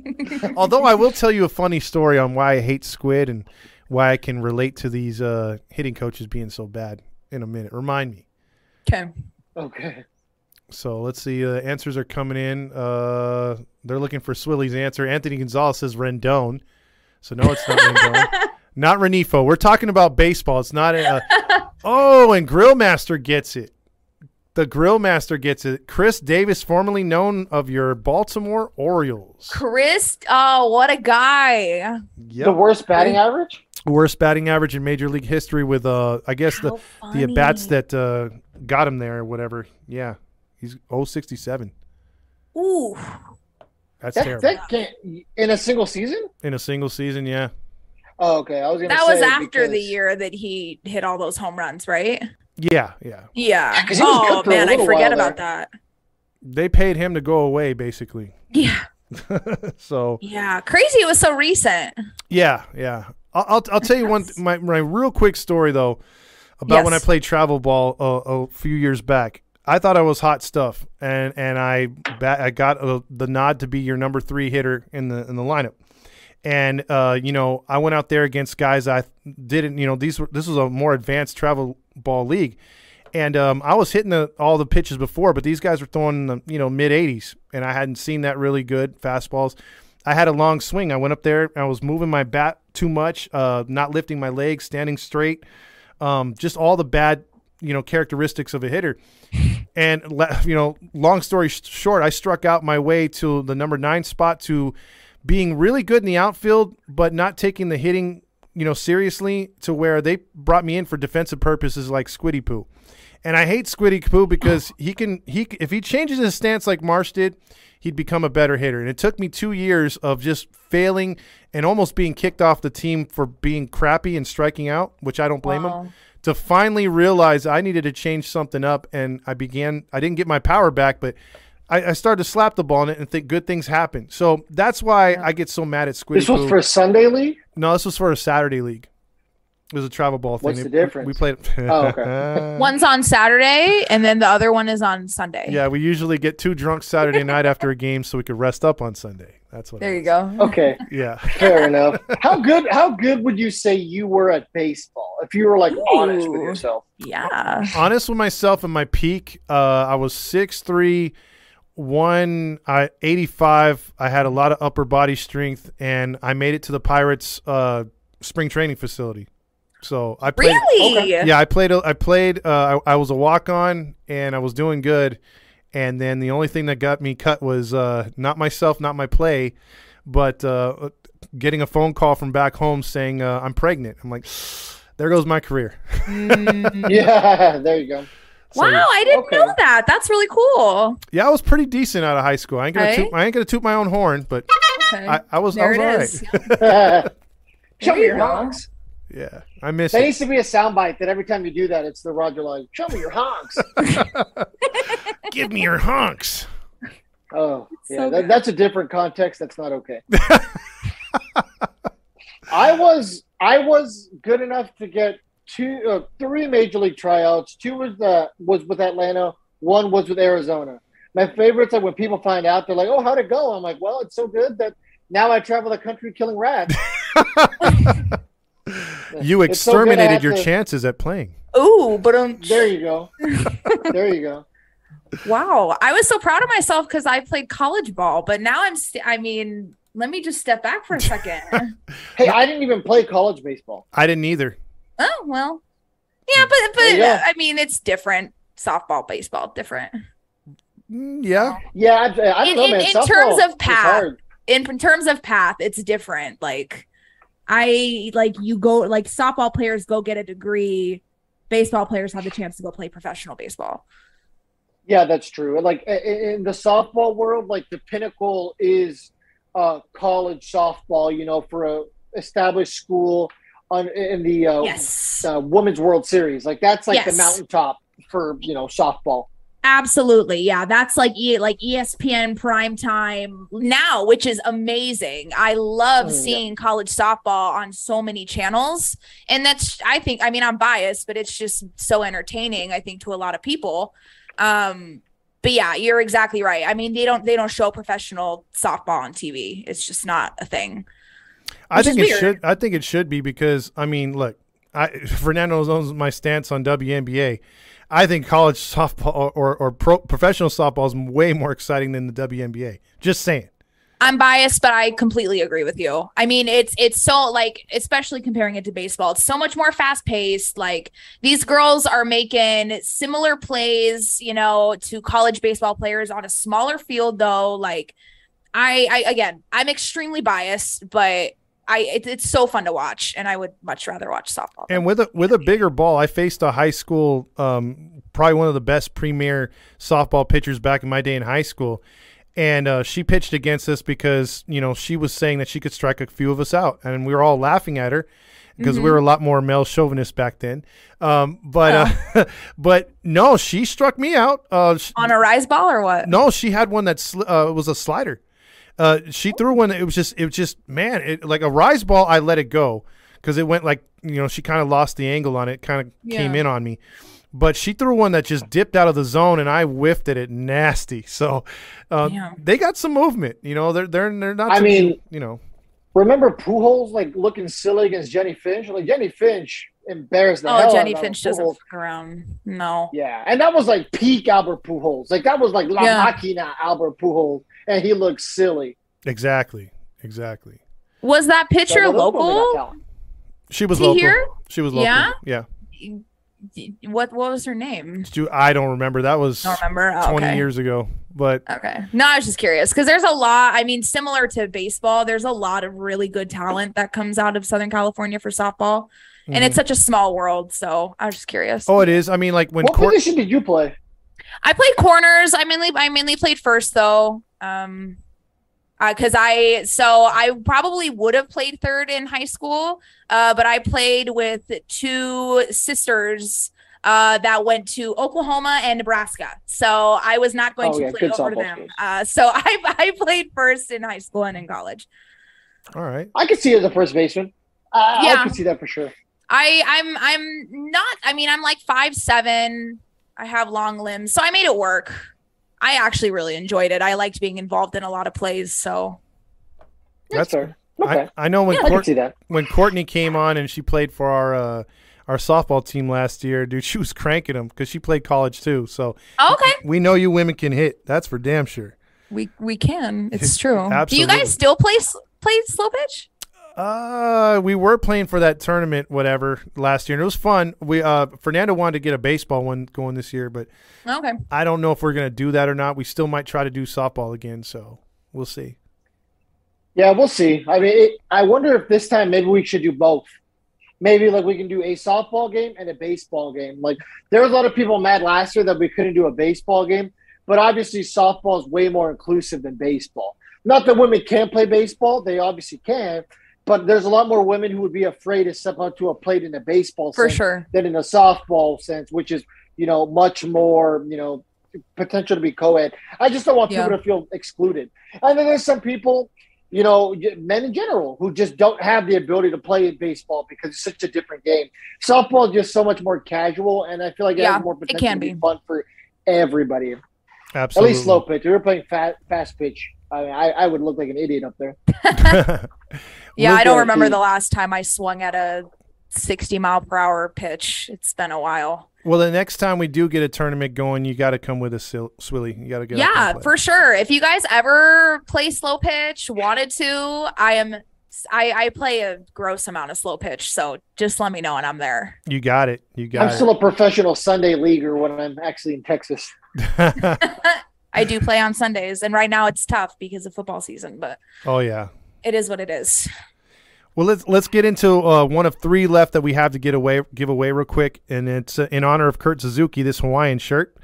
Adell. Although I will tell you a funny story on why I hate squid and why I can relate to these uh, hitting coaches being so bad in a minute. Remind me. Okay. Okay. So let's see. Uh, answers are coming in. Uh, they're looking for Swilly's answer. Anthony Gonzalez says Rendon. So no, it's not Rendon. Not Rengifo. We're talking about baseball. It's not a. oh, and Grillmaster gets it. The grill master gets it. Chris Davis, formerly known of your Baltimore Orioles. Chris, oh, what a guy. The worst batting average? Worst batting average in Major League history with, uh, I guess, the, How the at bats that uh, got him there or whatever. Yeah. He's 067. Ooh. That's That, terrible. that can't in a single season? In a single season, yeah. Oh, okay. I was gonna That say was after the year that he hit all those home runs, right? Yeah, yeah. Yeah. 'cause he was Oh good man, I forget about there. that. They paid him to go away, basically. Yeah. so Yeah. Crazy it was so recent. yeah, yeah. I'll I'll, I'll tell you one my my real quick story though about when I played travel ball uh, a few years back. I thought I was hot stuff, and and I ba- I got uh the nod to be your number three hitter in the in the lineup. And uh, you know, I went out there against guys I didn't. You know, these were this was a more advanced travel ball league, and um, I was hitting the, all the pitches before, but these guys were throwing the you know mid 80s, and I hadn't seen that really good fastballs. I had a long swing. I went up there. I was moving my bat too much, uh, not lifting my legs, standing straight. Um, just all the bad, you know, characteristics of a hitter. And you know, long story short, I struck out my way to the number nine spot to being really good in the outfield, but not taking the hitting, you know, seriously to where they brought me in for defensive purposes like Squiddy Poo. And I hate Squiddy Poo because he can he if he changes his stance like Marsh did, he'd become a better hitter. And it took me two years of just failing and almost being kicked off the team for being crappy and striking out, which I don't blame Wow. him, to finally realize I needed to change something up. And I began, I didn't get my power back, but I, I started to slap the ball in it and think good things happen. So that's why I get so mad at Squiddy This was Poo. for Sunday League. no, this was for a Saturday league. It was a travel ball thing. What's the difference? We played. Oh, okay. One's on Saturday, and then the other one is on Sunday. Yeah, we usually get too drunk Saturday night after a game so we could rest up on Sunday. That's what. There you go. Okay, Yeah. fair enough. How good? How good would you say you were at baseball? If you were like honest with yourself. Yeah. Honest with myself in my peak, uh, I was 6'3", one I 85. I had a lot of upper body strength, and I made it to the Pirates uh, spring training facility. So I played. Really? Yeah, I played. a- I played. Uh, I, I was a walk on, and I was doing good. And then the only thing that got me cut was uh, not myself, not my play, but uh, getting a phone call from back home saying uh, I'm pregnant. I'm like, there goes my career. Mm. Yeah, there you go. So, wow, I didn't Okay. know that. That's really cool. Yeah, I was pretty decent out of high school. I ain't gonna Right? toot, I ain't gonna toot my own horn, but Okay. I, I was there I was it all right. is. Show me your go. honks. Yeah, I miss That it. needs to be a soundbite that every time you do that, it's the Roger line. Show me your honks. Give me your honks. Oh, yeah, so that, that's a different context. That's not okay. I was I was good enough to get two, uh, three major league tryouts. Two was uh, was with Atlanta. One was with Arizona. My favorites are when people find out they're like, "Oh, how'd it go?" I'm like, "Well, it's so good that now I travel the country killing rats." You It's so exterminated your to- chances at playing. Ooh, but um, There you go. there you go. wow, I was so proud of myself because I played college ball, but now I'm. St- I mean, let me just step back for a second. Hey, I didn't even play college baseball. I didn't either. Oh well, yeah, but but you go. I mean, it's different. Softball, baseball, different. Mm, yeah, Yeah, I, I don't In- know, in- man. in Softball terms of path, in, in terms of path, it's different. Like I like you go like softball players go get a degree. Baseball players have the chance to go play professional baseball. Yeah, that's true. And, Like i- i- in the softball world, like the pinnacle is uh, college softball. You know, for a established school on in the uh, Yes. uh, women's World Series. Like that's like the mountaintop for you know softball. Absolutely. Yeah, that's like e- like ESPN prime time now, which is amazing. I love Mm, yeah. seeing college softball on so many channels. And that's I think I mean I'm biased, but it's just so entertaining I think to a lot of people. Um but yeah, you're exactly right. I mean, they don't they don't show professional softball on TV. It's just not a thing. I think it weird. should. I think it should be because I mean, look, I Fernando knows my stance on WNBA. I think college softball or or, or pro, professional softball is way more exciting than the WNBA. Just saying. I'm biased, but I completely agree with you. I mean, it's it's so like, especially comparing it to baseball, it's so much more fast paced. Like these girls are making similar plays, you know, to college baseball players on a smaller field, though. Like, I, I again, I'm extremely biased, but I it, it's so fun to watch, and I would much rather watch softball. And with a with a bigger ball, I faced a high school, um, probably one of the best premier softball pitchers back in my day in high school, and uh, she pitched against us because you know she was saying that she could strike a few of us out, and we were all laughing at her because we were a lot more male chauvinist back then. Um, but uh, but no, she struck me out. Uh, on a rise ball or what? no, she had one that sli- uh, was a slider. Uh, she threw one. It was just, it was just, man, it, like a rise ball. I let it go because it went like, you know, she kind of lost the angle on it, kind of came in on me. but she threw one that just dipped out of the zone, and I whiffed at it nasty. So uh, Damn. they got some movement. You know, they're they're they're not. I to- mean- you know, Remember Pujols like looking silly against Jennie Finch? Like Jennie Finch embarrassed the Oh, hell Jenny out of Finch Albert doesn't Pujols. fuck around. No. Yeah, and that was like peak Albert Pujols. Like that was like La Yeah. Máquina Albert Pujols, and he looks silly. exactly, exactly. Was that So, pitcher no, those women got local? She was Is he local. here? She was local. Yeah? yeah. What what was her name? Stu- I don't remember. That was Don't remember. Oh, twenty okay. years ago. But Okay. No, I was just curious because there's a lot. I mean, similar to baseball, there's a lot of really good talent that comes out of Southern California for softball, and it's such a small world. So I was just curious. Mm-hmm. oh, it is. I mean, like when What Court, position did you play? I played corners. I mainly I mainly played first though. Um because I so I probably would have played third in high school, uh, but I played with two sisters uh, that went to Oklahoma and Nebraska. So I was not going Oh, to yeah, play over them. Uh, so I I played first in high school and in college. all right. I could see you as a first baseman. I, Yeah. I could see that for sure. I I'm I'm not. I mean, I'm like five seven. I have long limbs, so I made it work. I actually really enjoyed it. I liked being involved in a lot of plays. So That's, That's- fair. Okay, I, I know when I can Court, see that. when Courtney came on and she played for our uh, our softball team last year, dude, she was cranking them because she played college too. So okay, we know you women can hit. That's for damn sure. we we can. It's true. Do you guys still play play slow pitch? Uh, we were playing for that tournament, whatever, last year, and it was fun. We uh, Fernando wanted to get a baseball one going this year, but Okay. I don't know if we're gonna do that or not. We still might try to do softball again, so we'll see. Yeah, we'll see. I mean, it, I wonder if this time maybe we should do both. Maybe like we can do a softball game and a baseball game. Like there was a lot of people mad last year that we couldn't do a baseball game, but obviously softball is way more inclusive than baseball. Not that women can't play baseball; they obviously can, but there's a lot more women who would be afraid to step out to a plate in a baseball For sense sure. than in a softball sense, which is you know much more you know potential to be co-ed. I just don't want Yeah. people to feel excluded. And then there's some people, you know, men in general, who just don't have the ability to play in baseball because it's such a different game. Softball is just so much more casual, and I feel like it Yeah, has more it can to be be. fun for everybody. Absolutely. At least slow pitch. We were playing fast fast pitch. I mean, I, I would look like an idiot up there. Yeah, Look I don't remember the- the last time I swung at a 60 mile per hour pitch. It's been a while. well, the next time we do get a tournament going, you got to come with us, Sil- Swilly. You got to get. yeah, for sure. If you guys ever play slow pitch, wanted to, I am. I, I play a gross amount of slow pitch, so just let me know and I'm there. You got it. You got I'm it. still a professional Sunday leaguer when I'm actually in Texas. I do play on Sundays, and right now it's tough because of football season, but oh yeah. it is what it is. Well, let's let's get into uh, one of three left that we have to get away give away real quick, and it's uh, in honor of Kurt Suzuki. This Hawaiian shirt,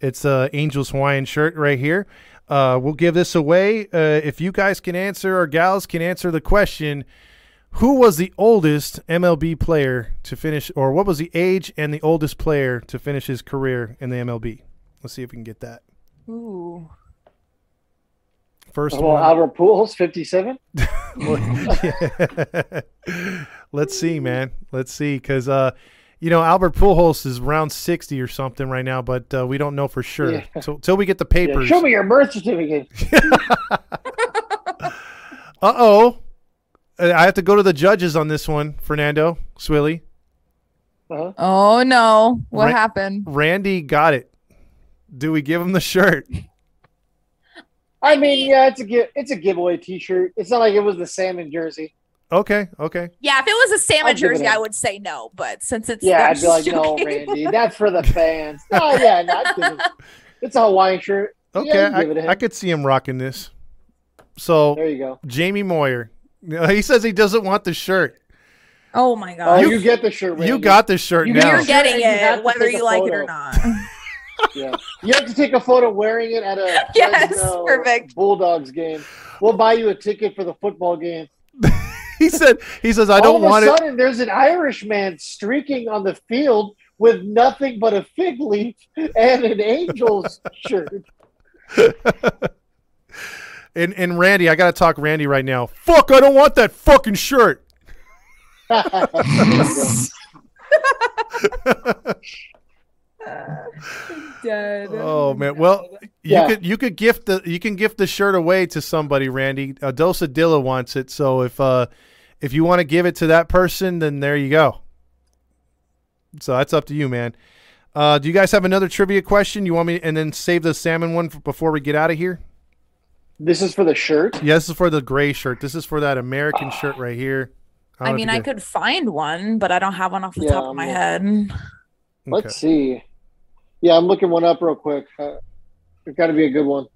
it's uh, Angels Hawaiian shirt right here. Uh, we'll give this away uh, if you guys can answer or gals can answer the question: Who was the oldest MLB player to finish, or what was the age and the oldest player to finish his career in the MLB? Let's see if we can get that Ooh. first Well, one. Albert Pujols, 57. Let's see, man. Let's see, because uh, you know Albert Pujols is around sixty or something right now, but uh, we don't know for sure. Yeah. So till we get the Yeah, papers. show me your birth certificate. Uh oh, I have to go to the judges on this one. Fernando Swilly, Uh-huh. Oh no. What Right. happened? Randy got it. Do we give him the shirt? I mean, yeah, it's a gi- it's a giveaway T-shirt. It's not like it was the salmon jersey. Okay, okay. Yeah, if it was a I'll salmon give it jersey, I would say no. But since it's Yeah, I'm I'd be like, just no. Randy, that's for the fans. oh yeah, no, it- it's a Hawaiian shirt. Okay, Yeah, you give it I. I could see him rocking this. So There you go. Jamie Moyer, uh, he says he doesn't want the shirt. Oh my Oh, god. you, You- get the shirt. Randy. You got the shirt You now. You're getting and you it, whether you like it or not. Yeah, you have to take a photo wearing it at a Yes, Fresno perfect. Bulldogs game. We'll buy you a ticket for the football game. he said he says I All don't of a want it. sudden, there's an Irish man streaking on the field with nothing but a fig leaf and an Angels shirt. And and Randy, I gotta talk Randy right now. Fuck, I don't want that fucking shirt. There you go. dead. Oh man. Well, you Yeah. could you could gift the you can gift the shirt away to somebody, Randy. Uh, Dosadilla wants it, so if uh if you want to give it to that person, then there you go. So that's up to you, man. Uh, do you guys have another trivia question? You want me and then save the salmon one f- before we get out of here? This is for the shirt. Yeah, this is for the gray shirt. This is for that American shirt right here. don't I mean, I could find one, but I don't have one off the Yeah, top of my I'm- head. Let's see. Yeah, I'm looking one up real quick. Uh, it's got to be a good one.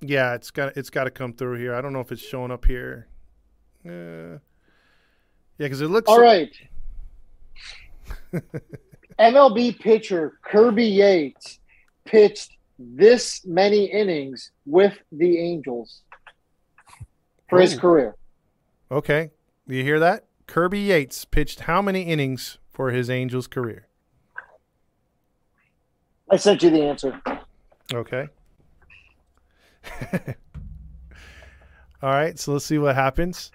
Yeah, it's got it's got to come through here. I don't know if it's showing up here. Uh, yeah, because it looks All right. MLB pitcher Kirby Yates pitched this many innings with the Angels for his Oh. career. Okay. Do you hear that? Kirby Yates pitched how many innings for his Angels career? I sent you the answer. Okay. All right, so let's see what happens.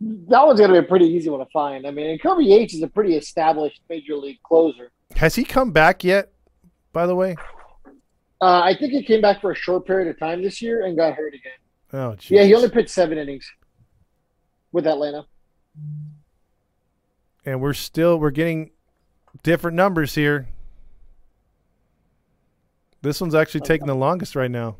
That one's going to be a pretty easy one to find. I mean, and Kirby Yates is a pretty established major league closer. Has he come back yet? By the way, Uh, I think he came back for a short period of time this year and got hurt again. oh, geez. Yeah, he only pitched seven innings with Atlanta. and we're still we're getting different numbers here. This one's actually taking the longest right now.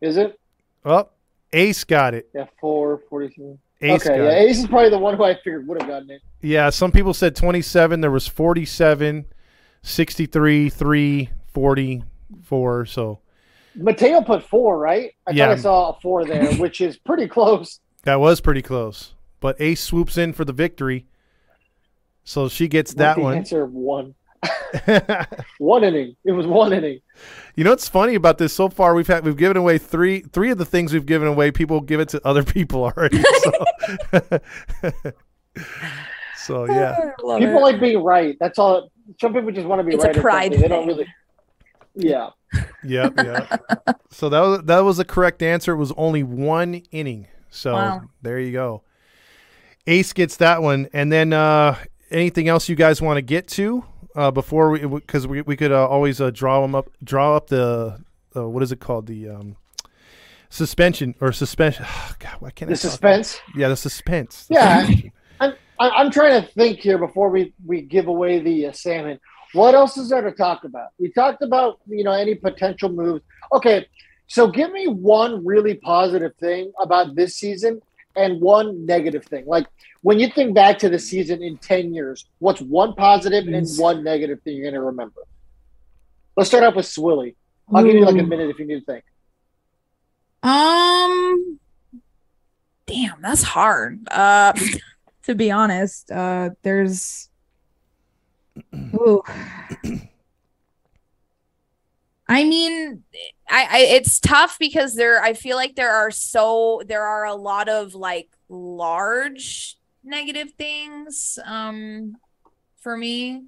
Is it? Oh, Ace got it. Yeah, four, 43. Ace okay, got yeah, it. Ace is probably the one who I figured would have gotten it. Yeah, some people said 27. There was 47, 63, 3, 44. So Mateo put four, right? I Yeah. thought I saw a four there, which is pretty close. that was pretty close. But Ace swoops in for the victory. So she gets With that the one. answer one. One inning. It was one inning. you know what's funny about this so far? We've had we've given away three three of the things we've given away. People give it to other people already. So, so yeah. People it. like being right. That's all. Some people just want to be It's a right. at pride. They don't really. Yeah. Yep, yeah. so that was that was the correct answer. It was only one inning. So Wow. there you go. Ace gets that one, and then uh, anything else you guys want to get to uh, before we because we, we could uh, always uh, draw them up, draw up the uh, what is it called the um, suspension or suspension. God, why can't I The talk? suspense. Yeah, the suspense. The Yeah. suspension. I'm, I- I'm trying to think here before we, we give away the uh, salmon. What else is there to talk about? We talked about you know any potential moves. Okay, so give me one really positive thing about this season and one negative thing. Like when you think back to the season in ten years, what's one positive and one negative thing you're going to remember? Let's start off with Swilly. I'll give you like a minute if you need to think. Um, damn, that's hard. Uh, to be honest, uh, there's. Ooh. I mean, I, I it's tough because there I feel like there are so there are a lot of like large negative things um for me.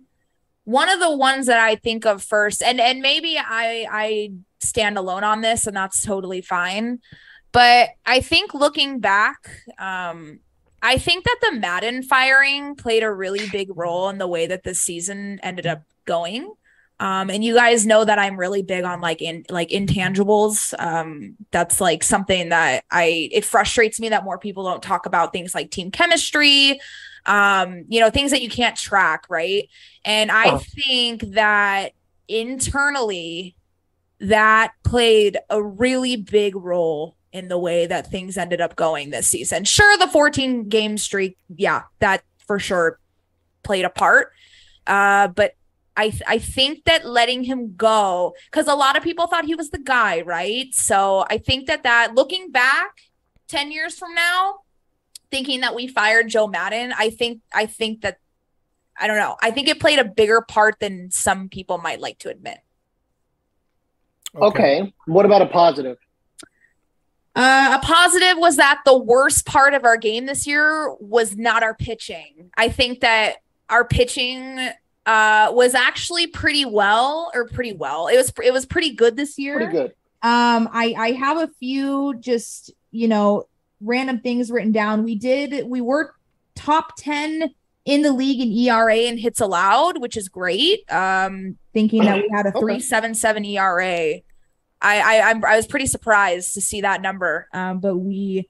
One of the ones that I think of first and and maybe I I stand alone on this and that's totally fine. But I think looking back, um I think that the Maddon firing played a really big role in the way that the season ended up going. Um, and you guys know that I'm really big on like in like intangibles. Um, that's like something that I it frustrates me that more people don't talk about things like team chemistry, um, you know, things that you can't track, right? And I Oh. think that internally that played a really big role in the way that things ended up going this season. Sure, the 14 game streak, yeah, that for sure played a part. Uh, but I I think that letting him go because a lot of people thought he was the guy, right? So I think that that looking back 10 years from now, thinking that we fired Joe Maddon, I think I think that I don't know. I think it played a bigger part than some people might like to admit. Okay. What about a positive? Uh, a positive was that the worst part of our game this year was not our pitching. I think that our pitching uh was actually pretty well or pretty well. It was it was pretty good this year. Pretty good. Um, I I have a few just you know random things written down. We did we were top ten in the league in ERA and hits allowed, which is great. Um, thinking that we had a three seven seven ERA. I I I'm, I was pretty surprised to see that number. Um, but we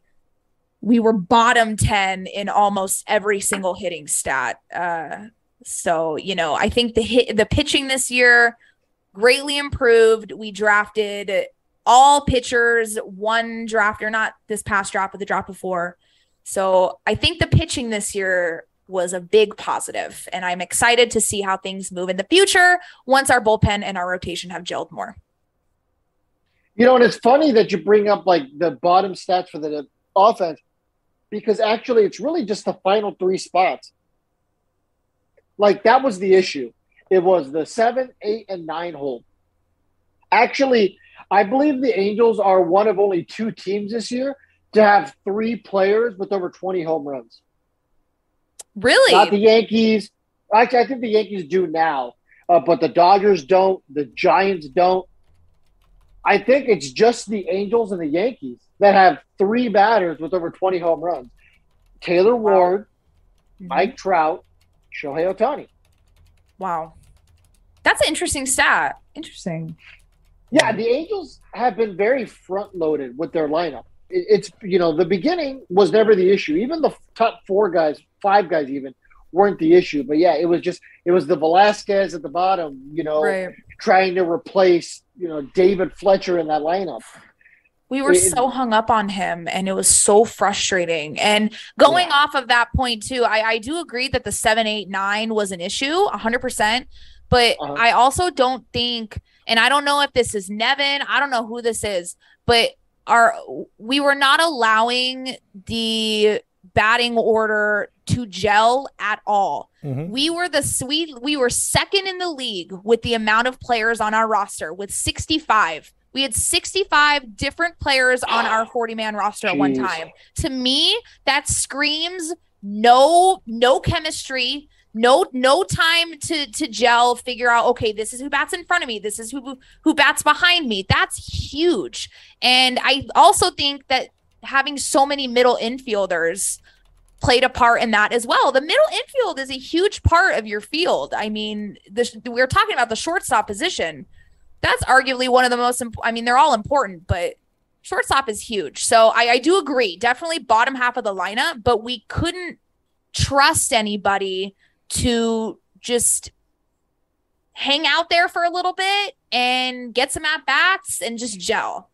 we were bottom ten in almost every single hitting stat. Uh, so you know, I think the hit the pitching this year greatly improved. We drafted all pitchers, one draft or not this past draft, but the draft before. So I think the pitching this year was a big positive, and I'm excited to see how things move in the future once our bullpen and our rotation have gelled more. You know, and it's funny that you bring up like the bottom stats for the offense because actually it's really just the final three spots. Like that was the issue. It was the seven, eight, and nine hole. Actually, I believe the Angels are one of only two teams this year to have three players with over 20 home runs. Really? Not the Yankees. Actually, I think the Yankees do now, uh, but the Dodgers don't. The Giants don't. I think it's just the Angels and the Yankees that have three batters with over 20 home runs Taylor Ward, Mhm. Mike Trout, Shohei Ohtani. Wow. That's an interesting stat. Interesting. Yeah, the Angels have been very front loaded with their lineup. It's, you know, the beginning was never the issue. Even the top four guys, five guys even, weren't the issue. But yeah, it was just, it was the Velazquez at the bottom, you know, Right. trying to replace, you know, David Fletcher in that lineup. We were so hung up on him and it was so frustrating. And going Yeah. off of that point too, I, I do agree that the seven, eight, nine was an issue, hundred percent. But Uh-huh. I also don't think, and I don't know if this is Nevin, I don't know who this is, but our we were not allowing the batting order to gel at all. Mhm. We were the sweet we were second in the league with the amount of players on our roster with 65. We had 65 different players on our 40 man roster at one time. To me, that screams no no chemistry, no no time to to gel, figure out okay, this is who bats in front of me, this is who who bats behind me. That's huge. And I also think that having so many middle infielders played a part in that as well. The middle infield is a huge part of your field. I mean, the, we're talking about the shortstop position. That's arguably one of the most. Imp- I mean, they're all important, but shortstop is huge. So I, I do agree. Definitely bottom half of the lineup, but we couldn't trust anybody to just hang out there for a little bit and get some at bats and just gel.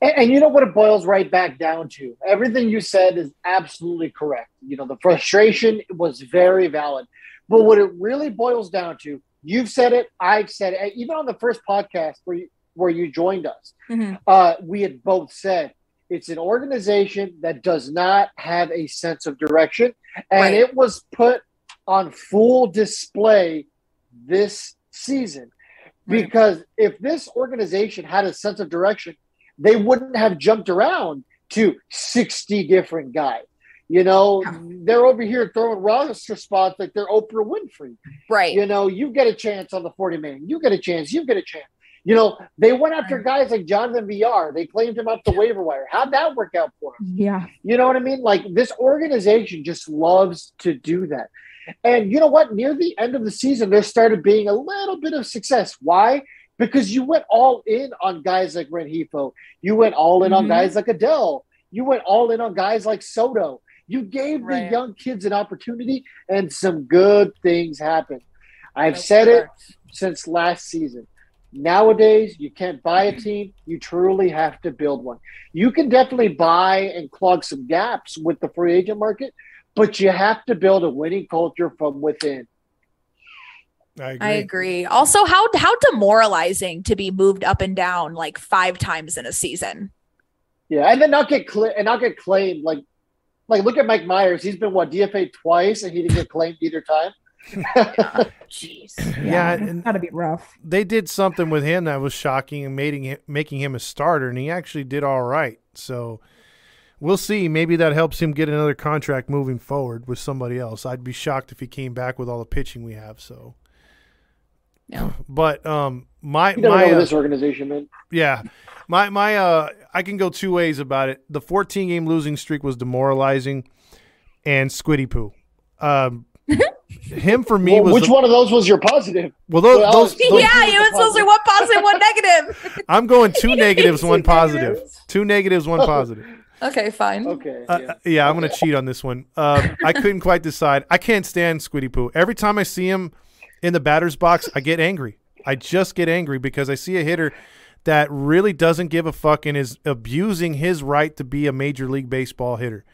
And, and you know what it boils right back down to? Everything you said is absolutely correct. You know, the frustration was very valid. But what it really boils down to, you've said it, I've said it, even on the first podcast where you, where you joined us, uh, we had both said it's an organization that does not have a sense of direction. And Right. it was put on full display this season. Right. Because if this organization had a sense of direction, they wouldn't have jumped around to 60 different guys. You know, Yeah. they're over here throwing roster spots like they're Oprah Winfrey. Right. You know, you get a chance on the 40 man. You get a chance. You get a chance. You know, they went after guys like Jonathan Villar. They claimed him up the waiver wire. How'd that work out for him? Yeah. You know what I mean? Like this organization just loves to do that. And you know what? Near the end of the season, there started being a little bit of success. Why? Because you went all in on guys like Rengifo. You went all in on Mhm. guys like Adell. You went all in on guys like Soto. You gave Right. the young kids an opportunity, and some good things happened. I've That's said it since last season. Nowadays, you can't buy a team. You truly have to build one. You can definitely buy and clog some gaps with the free agent market, but you have to build a winning culture from within. I agree. I agree. Also, how how demoralizing to be moved up and down like five times in a season. Yeah, and then not get cl- and not get claimed. Like, like look at Mike Mayers. He's been what DFA twice, and he didn't get claimed either time. Jeez. Yeah, it's and- gotta be rough. They did something with him that was shocking and making him, making him a starter, and he actually did all right. So we'll see. Maybe that helps him get another contract moving forward with somebody else. I'd be shocked if he came back with all the pitching we have. So, Yeah. but um, my You my know uh, this organization, man. yeah, my my uh, I can go two ways about it. The 14 game losing streak was demoralizing, and Squiddy Poo. Um, him for me Well, was which the- one of those was your positive? well those, Well, those, Those- yeah, you were supposed to one positive, one negative. I'm going two negatives, Two one positive. negatives. Two negatives, one positive. Okay, fine. Okay. Uh, yeah. yeah, I'm gonna cheat on this one. Uh, I couldn't quite decide. I can't stand Squiddy Poo. Every time I see him in the batter's box, I get angry. I just get angry because I see a hitter that really doesn't give a fuck and is abusing his right to be a major league baseball hitter.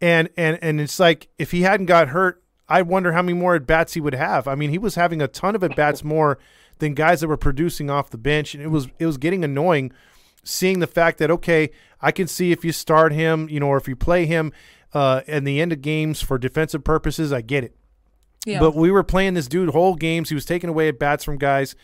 And and and it's like if he hadn't got hurt, I wonder how many more at bats he would have. I mean, he was having a ton of at bats more than guys that were producing off the bench, and it was it was getting annoying seeing the fact that okay, I can see if you start him, you know, or if you play him uh, in the end of games for defensive purposes, I get it. Yeah. But we were playing this dude whole games. He was taking away at bats from guys,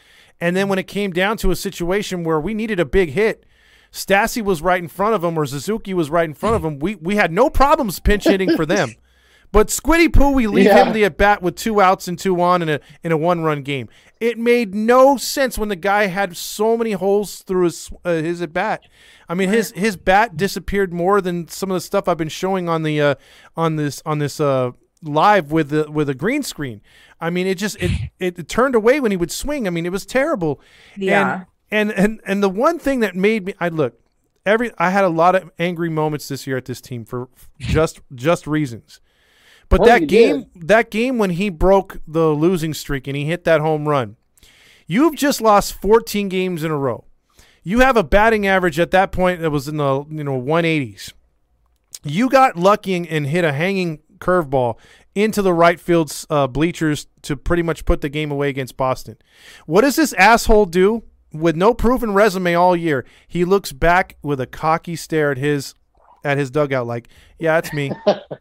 and then when it came down to a situation where we needed a big hit, Stassi was right in front of him, or Suzuki was right in front of him. We we had no problems pinch hitting for them. But Squiddy Poo, we leave Yeah. him the at bat with two outs and two on in a in a one run game. It made no sense when the guy had so many holes through his uh, his at bat. I mean, his his bat disappeared more than some of the stuff I've been showing on the uh, on this on this uh, live with the with a green screen. I mean, it just it, it it turned away when he would swing. I mean, it was terrible. Yeah. And and and, and the one thing that made me I look every I had a lot of angry moments this year at this team for just just reasons. But Oh, that game that game when he broke the losing streak and he hit that home run. You've just lost 14 games in a row. You have a batting average at that point that was in the you know 180s. You got lucky and hit a hanging curveball into the right field uh, bleachers to pretty much put the game away against Boston. What does this asshole do with no proven resume all year? He looks back with a cocky stare at his at his dugout, like, "Yeah, that's me.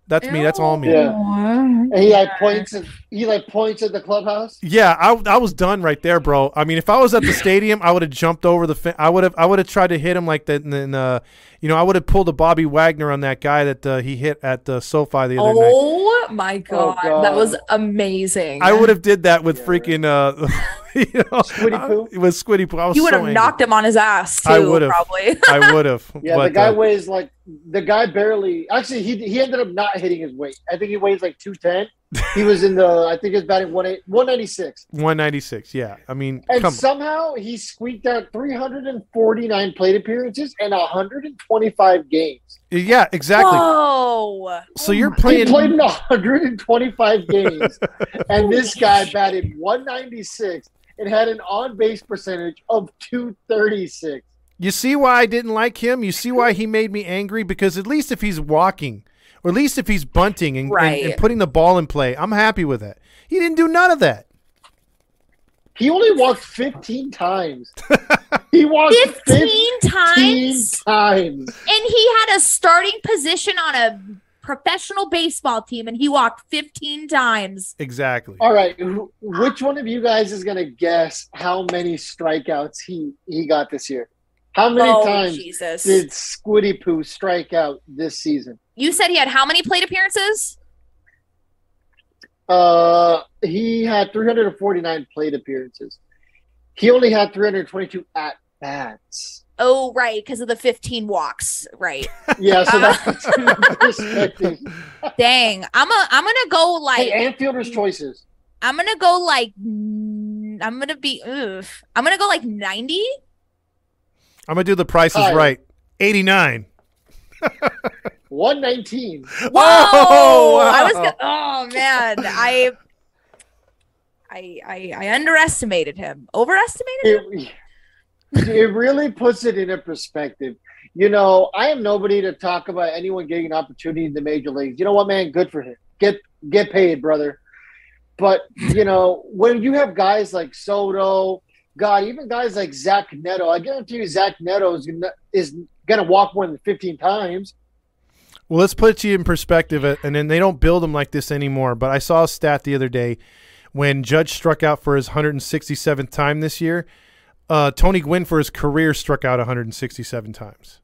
That's me. That's all me." Yeah. And he like points at he like points at the clubhouse. Yeah, I, I was done right there, bro. I mean, if I was at the stadium, I would have jumped over the. Fin- I would have. I would have tried to hit him like that. And then, uh, you know, I would have pulled a Bobby Wagner on that guy that uh, he hit at the SoFi the other night. Oh my god, God. that was amazing. I would have did that with Yeah, freaking uh, you know, Squiddy Poo? I- with Squiddy Poo. I was You would so have angry. knocked him on his ass too. I would've. probably. I would have. Yeah, but, the guy uh, weighs like the guy barely. Actually, he he ended up not hitting his weight. I think he weighs like two ten. He was in the. I think he was batting one eight one ninety six. 196. Yeah, I mean, And come. somehow he squeaked out 349 plate appearances and 125 games. Yeah, exactly. Whoa. So oh you're He playing. played in 125 games, and this guy batted 196 and had an on base percentage of 236. You see why I didn't like him? You see why he made me angry? Because at least if he's walking, or at least if he's bunting and, and- and, putting the ball in play, I'm happy with that. He didn't do none of that. He only walked 15 times. He walked 15 15 times times. and he had a starting position on a professional baseball team and he walked 15 times Exactly. All right, which one of you guys is gonna guess how many strikeouts he he got this year? How many Oh, times Jesus. did Squiddy Poo strike out this season? you said he had how many plate appearances Uh, he had 349 plate appearances. He only had 322 at bats. oh right because of the 15 walks right Yeah, so that puts it in perspective. dang i'm a i'm gonna go like Hey, and fielder's choices. i'm gonna go like i'm gonna be oof. i'm gonna go like 90 I'm gonna do the prices Hi. right. 89. 119. whoa Whoa, i was wow. gonna, oh man i I, I I underestimated him. Overestimated him? It, it really puts it in a perspective. You know, I am nobody to talk about anyone getting an opportunity in the major leagues. You know what, man? Good for him. Get get paid, brother. But you know, when you have guys like Soto, God, even guys like Zach Neto, I guarantee you, Zach Neto is gonna, is gonna walk more than fifteen times. Well, let's put you in perspective, uh, and then they don't build them like this anymore. But I saw a stat the other day when Judge struck out for his 167th time this year. Uh, Tony Gwynn for his career struck out 167 times.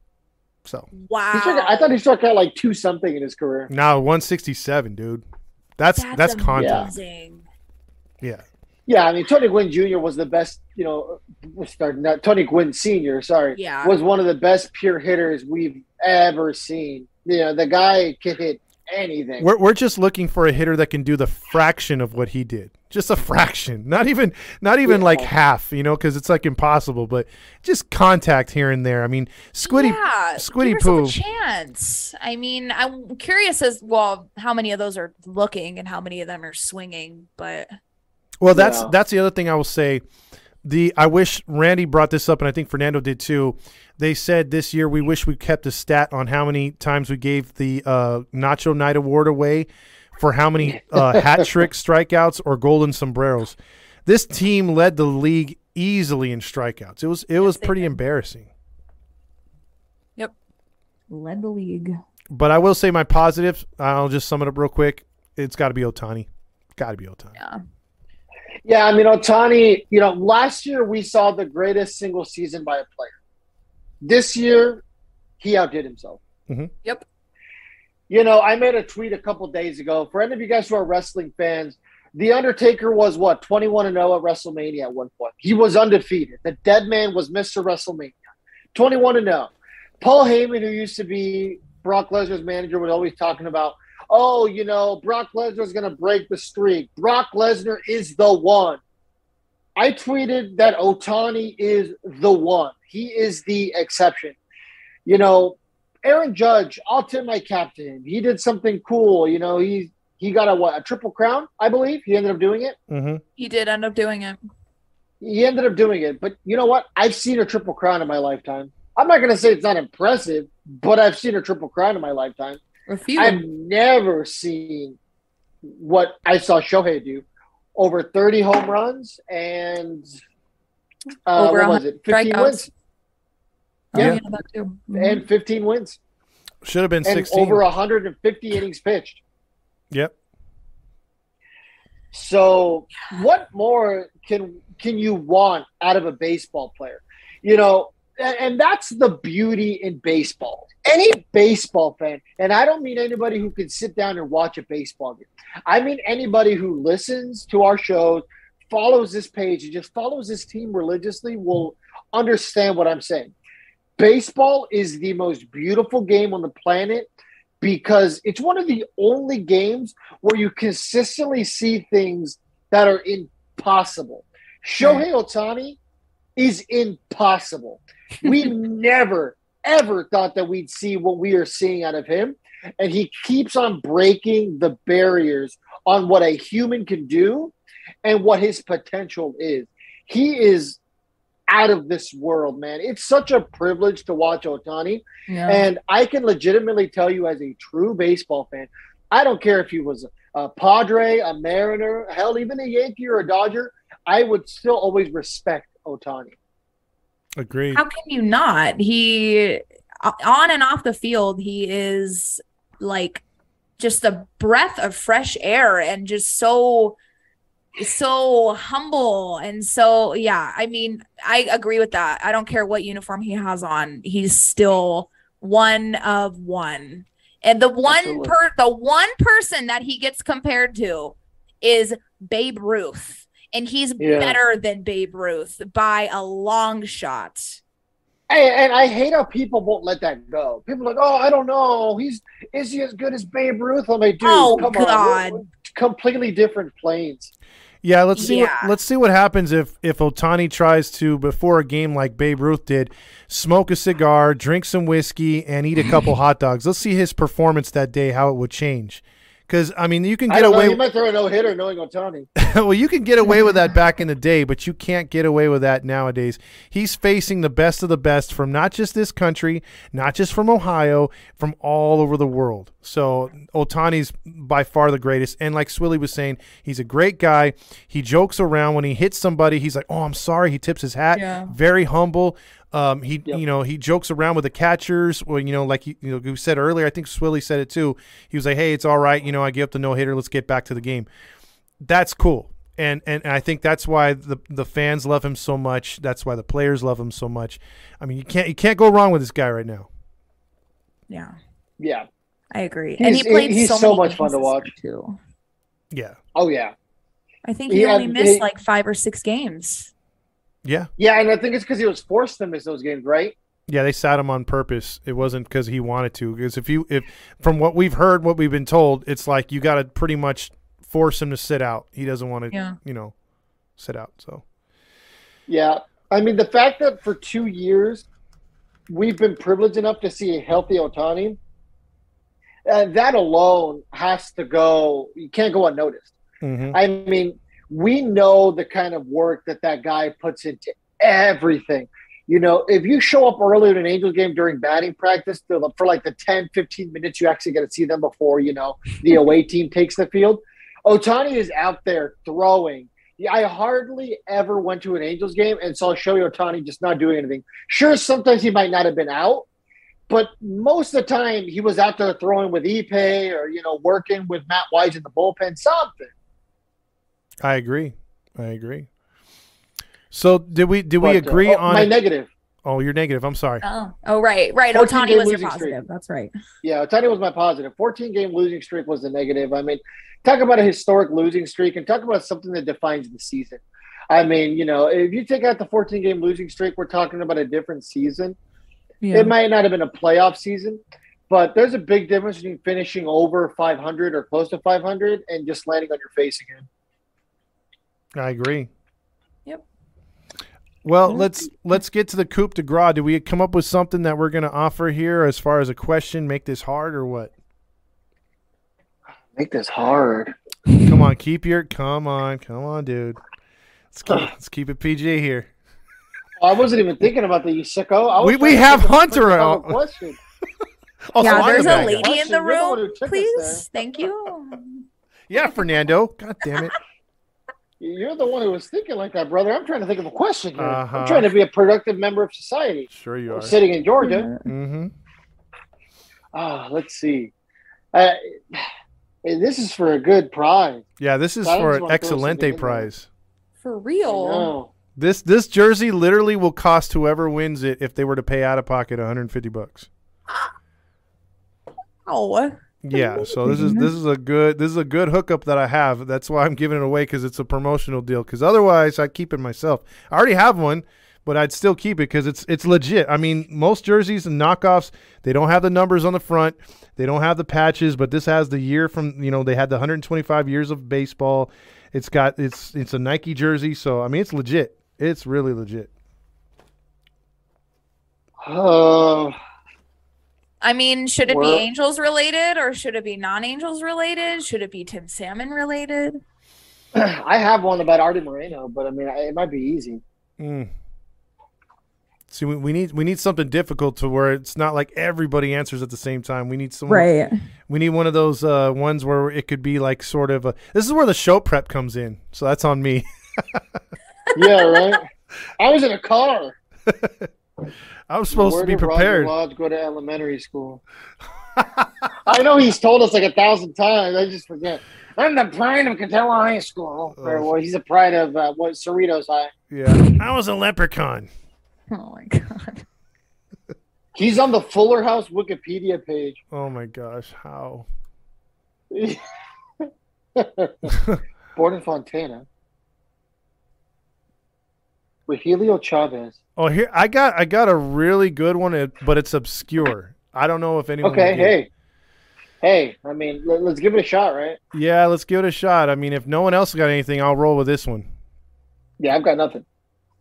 So Wow. Struck, I thought he struck out like two something in his career. now 167, dude. That's that's, contact. amazing. Yeah. Yeah, I mean Tony Gwynn Jr. was the best. You know, sorry, not Tony Gwynn Sr. Sorry, Yeah. was one of the best pure hitters we've ever seen. You know, the guy can hit anything. We're we're just looking for a hitter that can do the fraction of what he did. Just a fraction, not even not even Yeah. like half, you know, because it's like impossible. But just contact here and there. I mean, Squiddy, yeah, Squiddy give yourself Poo. chance. I mean, I'm curious as well how many of those are looking and how many of them are swinging. But Well, that's Yeah. that's the other thing I will say. The I wish Randy brought this up, and I think Fernando did too. They said this year we wish we kept a stat on how many times we gave the uh, Nacho Night Award away for how many uh, hat trick strikeouts or golden sombreros. This team led the league easily in strikeouts. It was it was pretty did. embarrassing. Led the league. But I will say my positives. I'll just sum it up real quick. It's got to be Ohtani. Got to be Ohtani. yeah, Yeah, I mean, Ohtani, you know, last year we saw the greatest single season by a player. This year, he outdid himself. Mhm. Yep. You know, I made a tweet a couple days ago. For any of you guys who are wrestling fans, The Undertaker was what, 21 and 0 at WrestleMania at one point. He was undefeated. The dead man was Mr. WrestleMania. 21 and 0. Paul Heyman, who used to be Brock Lesnar's manager, was always talking about, oh, you know, Brock Lesnar's going to break the streak. Brock Lesnar is the one. I tweeted that Ohtani is the one. He is the exception. You know, Aaron Judge, I'll tip my cap to him. He did something cool. You know, he he got a what a triple crown, I believe. He ended up doing it. hmm he did end up doing it. He ended up doing it. But you know what? I've seen a triple crown in my lifetime. I'm not going to say it's not impressive, but I've seen a triple crown in my lifetime. A few. I've never seen what I saw Shohei do. Over 30 home runs and uh, Over what was it? 15 strikeouts. wins Oh, Yeah. yeah, that too. Mhm. and 15 wins Should have been and 16. over 150 innings pitched. yep. So, what more can can you want out of a baseball player? You know, and, that's the beauty in baseball. Any baseball fan, and I don't mean anybody who can sit down and watch a baseball game. I mean anybody who listens to our shows, follows this page, and just follows this team religiously will understand what I'm saying. Baseball is the most beautiful game on the planet because it's one of the only games where you consistently see things that are impossible. Shohei hmm. Ohtani is impossible. We never, ever thought that we'd see what we are seeing out of him. And he keeps on breaking the barriers on what a human can do and what his potential is. He is out of this world, man. It's such a privilege to watch Ohtani. Yeah. And I can legitimately tell you, as a true baseball fan, I don't care if he was a Padre, a Mariner, hell, even a Yankee or a Dodger, I would still always respect Ohtani. Agreed. How can you not? He on and off the field, he is like just a breath of fresh air and just so so humble and so yeah, I mean, I agree with that. I don't care what uniform he has on. He's still one of one. And the one Absolutely. per the one person that he gets compared to is Babe Ruth. And he's Yeah. better than Babe Ruth by a long shot. Hey, and I hate how people won't let that go. People are like, oh, I don't know. He's is he as good as Babe Ruth? I'm like, dude, Oh, come God. on. We're completely different planes. Yeah, let's see. Yeah. What, let's see what happens if if Ohtani tries to before a game like Babe Ruth did, smoke a cigar, drink some whiskey, and eat a couple hot dogs. Let's see his performance that day, how it would change. Because I mean, you can get don't know. away. He might throw a no hitter knowing Ohtani. well, you can get away with that back in the day, but you can't get away with that nowadays. He's facing the best of the best from not just this country, not just from Ohio, from all over the world. So Ohtani's by far the greatest. And like Swilly was saying, he's a great guy. He jokes around when he hits somebody. He's like, "Oh, I'm sorry." He tips his hat. Yeah. Very humble. Um, he, Yep. you know, he jokes around with the catchers. Well, you know, like you, you know, you said earlier, I think Swilly said it too. He was like, "Hey, it's all right. You know, I give up the no hitter. Let's get back to the game." That's cool, and, and and I think that's why the the fans love him so much. That's why the players love him so much. I mean, you can't you can't go wrong with this guy right now. Yeah, Yeah. I agree. and he played he's so, so many much fun to watch. too. Yeah, Oh, yeah. I think he Yeah, only missed he- like five or six games. Yeah, Yeah, and I think it's because he was forced to miss those games, right? Yeah, they sat him on purpose. It wasn't because he wanted to. Because if you, if from what we've heard, what we've been told, it's like you got to pretty much force him to sit out. He doesn't want to, Yeah. you know, sit out. So Yeah. I mean, the fact that for two years we've been privileged enough to see a healthy Ohtani, uh, that alone has to go. You can't go unnoticed. mhm. I mean, we know the kind of work that that guy puts into everything. You know, if you show up early in an Angels game during batting practice to, for like the 10, 15 minutes you actually get to see them before, you know, the away team takes the field, Ohtani is out there throwing. I hardly ever went to an Angels game and saw Shohei Ohtani just not doing anything. Sure, sometimes he might not have been out, but most of the time he was out there throwing with Ippei or, you know, working with Matt Wise in the bullpen, something. I agree. I agree. So did we did we But, uh, agree oh, on? my it? negative? oh, you're negative. I'm sorry. Oh, oh, right, right. 14 Ohtani was your losing streak. positive. That's right. Yeah, Ohtani was my positive. 14 game losing streak was the negative. I mean, talk about a historic losing streak and talk about something that defines the season. I mean, you know, if you take out the 14 game losing streak, we're talking about a different season. Yeah. It might not have been a playoff season, but there's a big difference between finishing over 500 or close to 500 and just landing on your face again. I agree. Yep. Well, let's let's get to the coup de grace. Do we come up with something that we're going to offer here as far as a question? Make this hard or what? Make this hard. Come on, keep your come on, come on, dude. Let's keep, let's keep it PG here. I wasn't even thinking about the you sicko. We- we have think of a Hunter quick out. Question. Also, oh, yeah, I'm there's the a bad guy. lady in the you're the one room. who took Please, thank you. Yeah, Fernando. God damn it. You're the one who was thinking like that, brother. I'm trying to think of a question here. Uh-huh. I'm trying to be a productive member of society. Sure you I'm are. sitting in Georgia. Mm-hmm. Ah, let's see. Uh, this is for a good prize. Yeah, this is I for an wanna throw something in Excelente there. prize. For real. This this jersey literally will cost whoever wins it if they were to pay out of pocket 150 bucks. Oh, Yeah, so this is this is a good this is a good hookup that I have. That's why I'm giving it away because it's a promotional deal. Because otherwise, I keep it myself. I already have one, but I'd still keep it because it's it's legit. I mean, most jerseys and knockoffs they don't have the numbers on the front, they don't have the patches, but this has the year from you know they had the 125 years of baseball. It's got it's it's a Nike jersey, so I mean it's legit. It's really legit. Oh, I mean, should it Well- be Angels related or should it be non-Angels related? Should it be Tim Salmon related? I have one about Arte Moreno, but I mean, I- it might be easy. Mm. See, we, we need we need something difficult to where it's not like everybody answers at the same time. We need someone. Right. We need one of those uh, ones where it could be like sort of a. This is where the show prep comes in, so that's on me. Yeah, right. I was in a car. I was supposed Where to be did Roger prepared. Lodge go to elementary school. I know he's told us like a thousand times. I just forget. I'm the pride of Catella High School. Or Oh. well, he's a pride of uh, what Cerritos High. Yeah, I was a leprechaun. Oh my god. He's on the Fuller House Wikipedia page. Oh my gosh, how? Born in Fontana. With Helio Chavez. Oh, here I got I got a really good one, but it's obscure. I don't know if anyone. Okay, will it. hey. Hey, I mean, let, us give it a shot, right? Yeah, let's give it a shot. I mean, if no one else got anything, I'll roll with this one. Yeah, I've got nothing.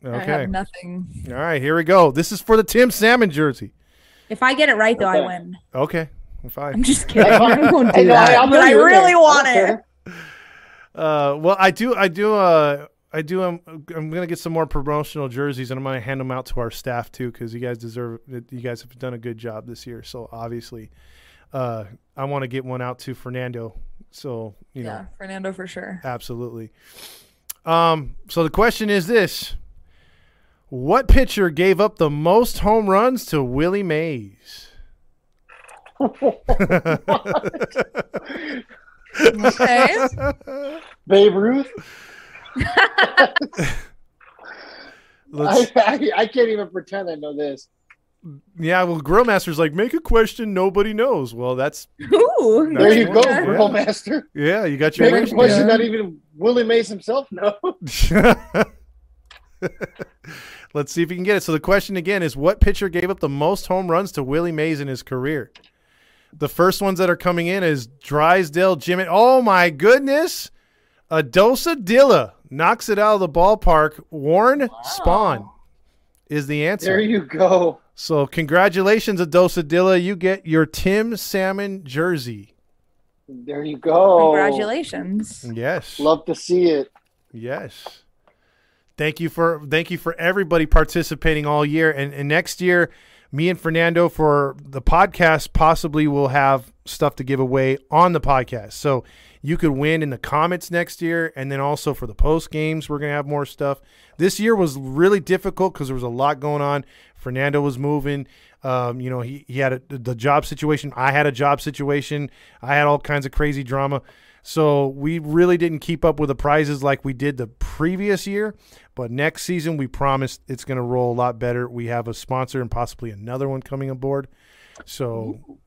I Okay. have nothing. All right, here we go. This is for the Tim Salmon jersey. If I get it right though, I Okay. win. Okay, fine. I'm just kidding. I won't Hey, do no, I, that. I'll But I really want I it. Uh, well, I do, I do, uh, I do. Um, I'm gonna get some more promotional jerseys, and I'm gonna hand them out to our staff too, because you guys deserve. it. You guys have done a good job this year. So obviously, uh, I want to get one out to Fernando. So you yeah, know, Fernando for sure. absolutely. Um, so the question is this: What pitcher gave up the most home runs to Willie Mays? Okay. Babe Ruth. Let's, I, I, I can't even pretend I know this. yeah, well, Grillmaster's like, make a question nobody knows. Well, that's Ooh. That's There you go, one, yeah. Grill Master. yeah. You got your Make a wish. question that even Willie Mays himself knows. Let's see if you can get it. So the question again is what pitcher gave up the most home runs to Willie Mays in his career? The first ones that are coming in is Drysdale Jimmy. Oh my goodness. Adosa Dilla knocks it out of the ballpark. Warren Spahn is the answer. There you go. So congratulations, Adosa Dilla. You get your Tim Salmon jersey. There you go. Congratulations. Yes. Love to see it. Yes. Thank you for thank you for everybody participating all year. And, and next year, me and Fernando for the podcast possibly will have stuff to give away on the podcast. So you could win in the comments next year, and then also for the post games, we're gonna have more stuff. This year was really difficult because there was a lot going on. Fernando was moving. Um, you know, he, he had a, the job situation. I had a job situation. I had all kinds of crazy drama. So we really didn't keep up with the prizes like we did the previous year. But next season, we promise it's going to roll a lot better. We have a sponsor and possibly another one coming aboard. So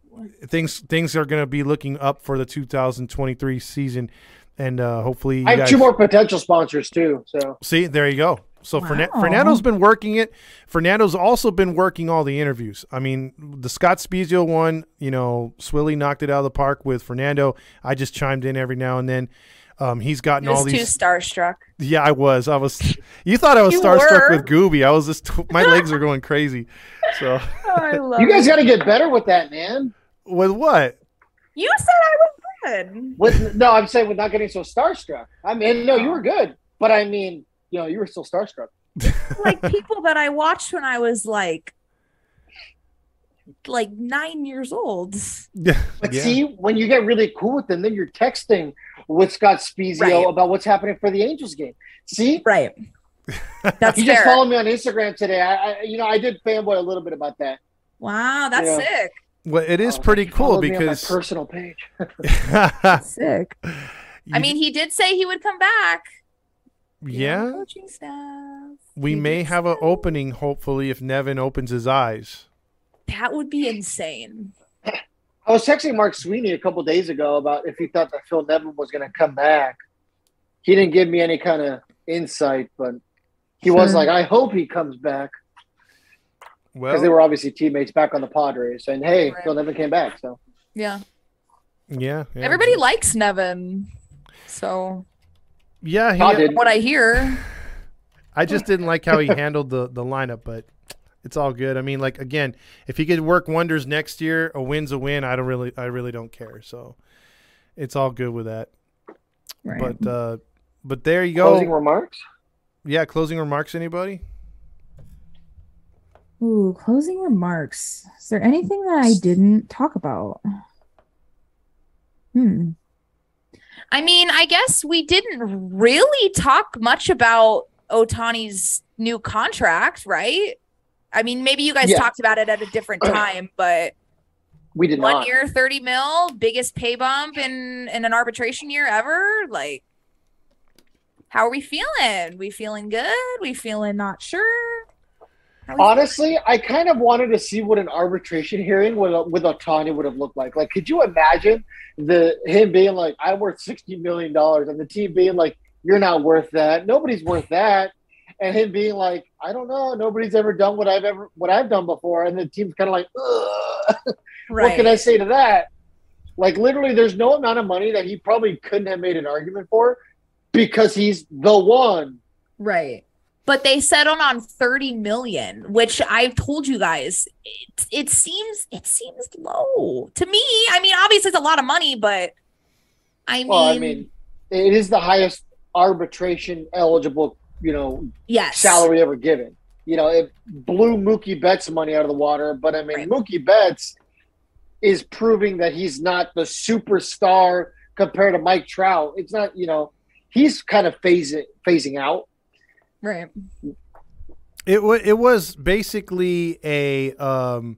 things things are going to be looking up for the 2023 season, and uh, hopefully you I have guys two more potential sponsors too. So see. There you go. So Fernan- Wow. Fernando's been working it. Fernando's also been working all the interviews. I mean, the Scott Spiezio one, you know, Swilly knocked it out of the park with Fernando. I just chimed in every now and then. Um, he's gotten He was all too these. starstruck. Yeah, I was. I was. You thought I was You starstruck were. with Gooby. I was just. My legs are going crazy. So Oh, I love you guys got to get better with that, man. With what? You said I was good. With no, I'm saying with not getting so starstruck. I mean, no, you were oh. good, but I mean, you know, you were still starstruck. Like people that I watched when I was like like nine years old. Yeah. But yeah. see, when you get really cool with them, then you're texting with Scott Spiezio Right. about what's happening for the Angels game. See, Right. That's you fair. just followed me on Instagram today. I, I, you know, I did fanboy a little bit about that. wow, that's Yeah. sick. Well, it is Oh, pretty cool followed me on my because personal page. Sick. I mean, he did say he would come back. yeah, Coaching staff. we He may have an opening. Hopefully, if Nevin opens his eyes. That would be insane. I was texting Mark Sweeney a couple days ago about if he thought that Phil Nevin was going to come back. He didn't give me any kind of insight, but he was hmm. like, "I hope he comes back," because they were obviously teammates back on the Padres. And hey, Right. Phil Nevin came back, so Yeah. yeah, yeah. Everybody likes Nevin. So Yeah, Todd he, did. what I hear. I just didn't like how he handled the the lineup, but it's all good. I mean, like again, if he could work wonders next year, a win's a win. I don't really, I really don't care. So it's all good with that. Right. But uh, but there you go. closing remarks. Yeah, closing remarks. Anybody? Ooh, closing remarks. Is there anything that I didn't talk about? Hmm. I mean, I guess we didn't really talk much about Ohtani's new contract, right? I mean, maybe you guys Yeah. talked about it at a different time, but We did not. one not. year, 30 mil, biggest pay bump in in an arbitration year ever. Like, how are we feeling? We feeling good? We feeling not sure? Honestly, I kind of wanted to see what an arbitration hearing with with Ohtani would have looked like. Like, could you imagine the him being like, "I'm worth sixty million dollars," and the team being like, "You're not worth that. Nobody's worth that," and him being like, "I don't know. Nobody's ever done what I've ever what I've done before," and the team's kind of like, Ugh. Right. "What can I say to that?" Like, literally, there's no amount of money that he probably couldn't have made an argument for because he's the one. Right. But they settled on 30 million, which I've told you guys, it, it seems it seems low to me. I mean, obviously it's a lot of money, but I mean, Well, I mean, it is the highest arbitration eligible, you know, yes. salary ever given. You know, it blew Mookie Betts money out of the water, but I mean, Right. Mookie Betts is proving that he's not the superstar compared to Mike Trout. It's not, you know, he's kind of phasing phasing out. Right. It wa it was basically a um,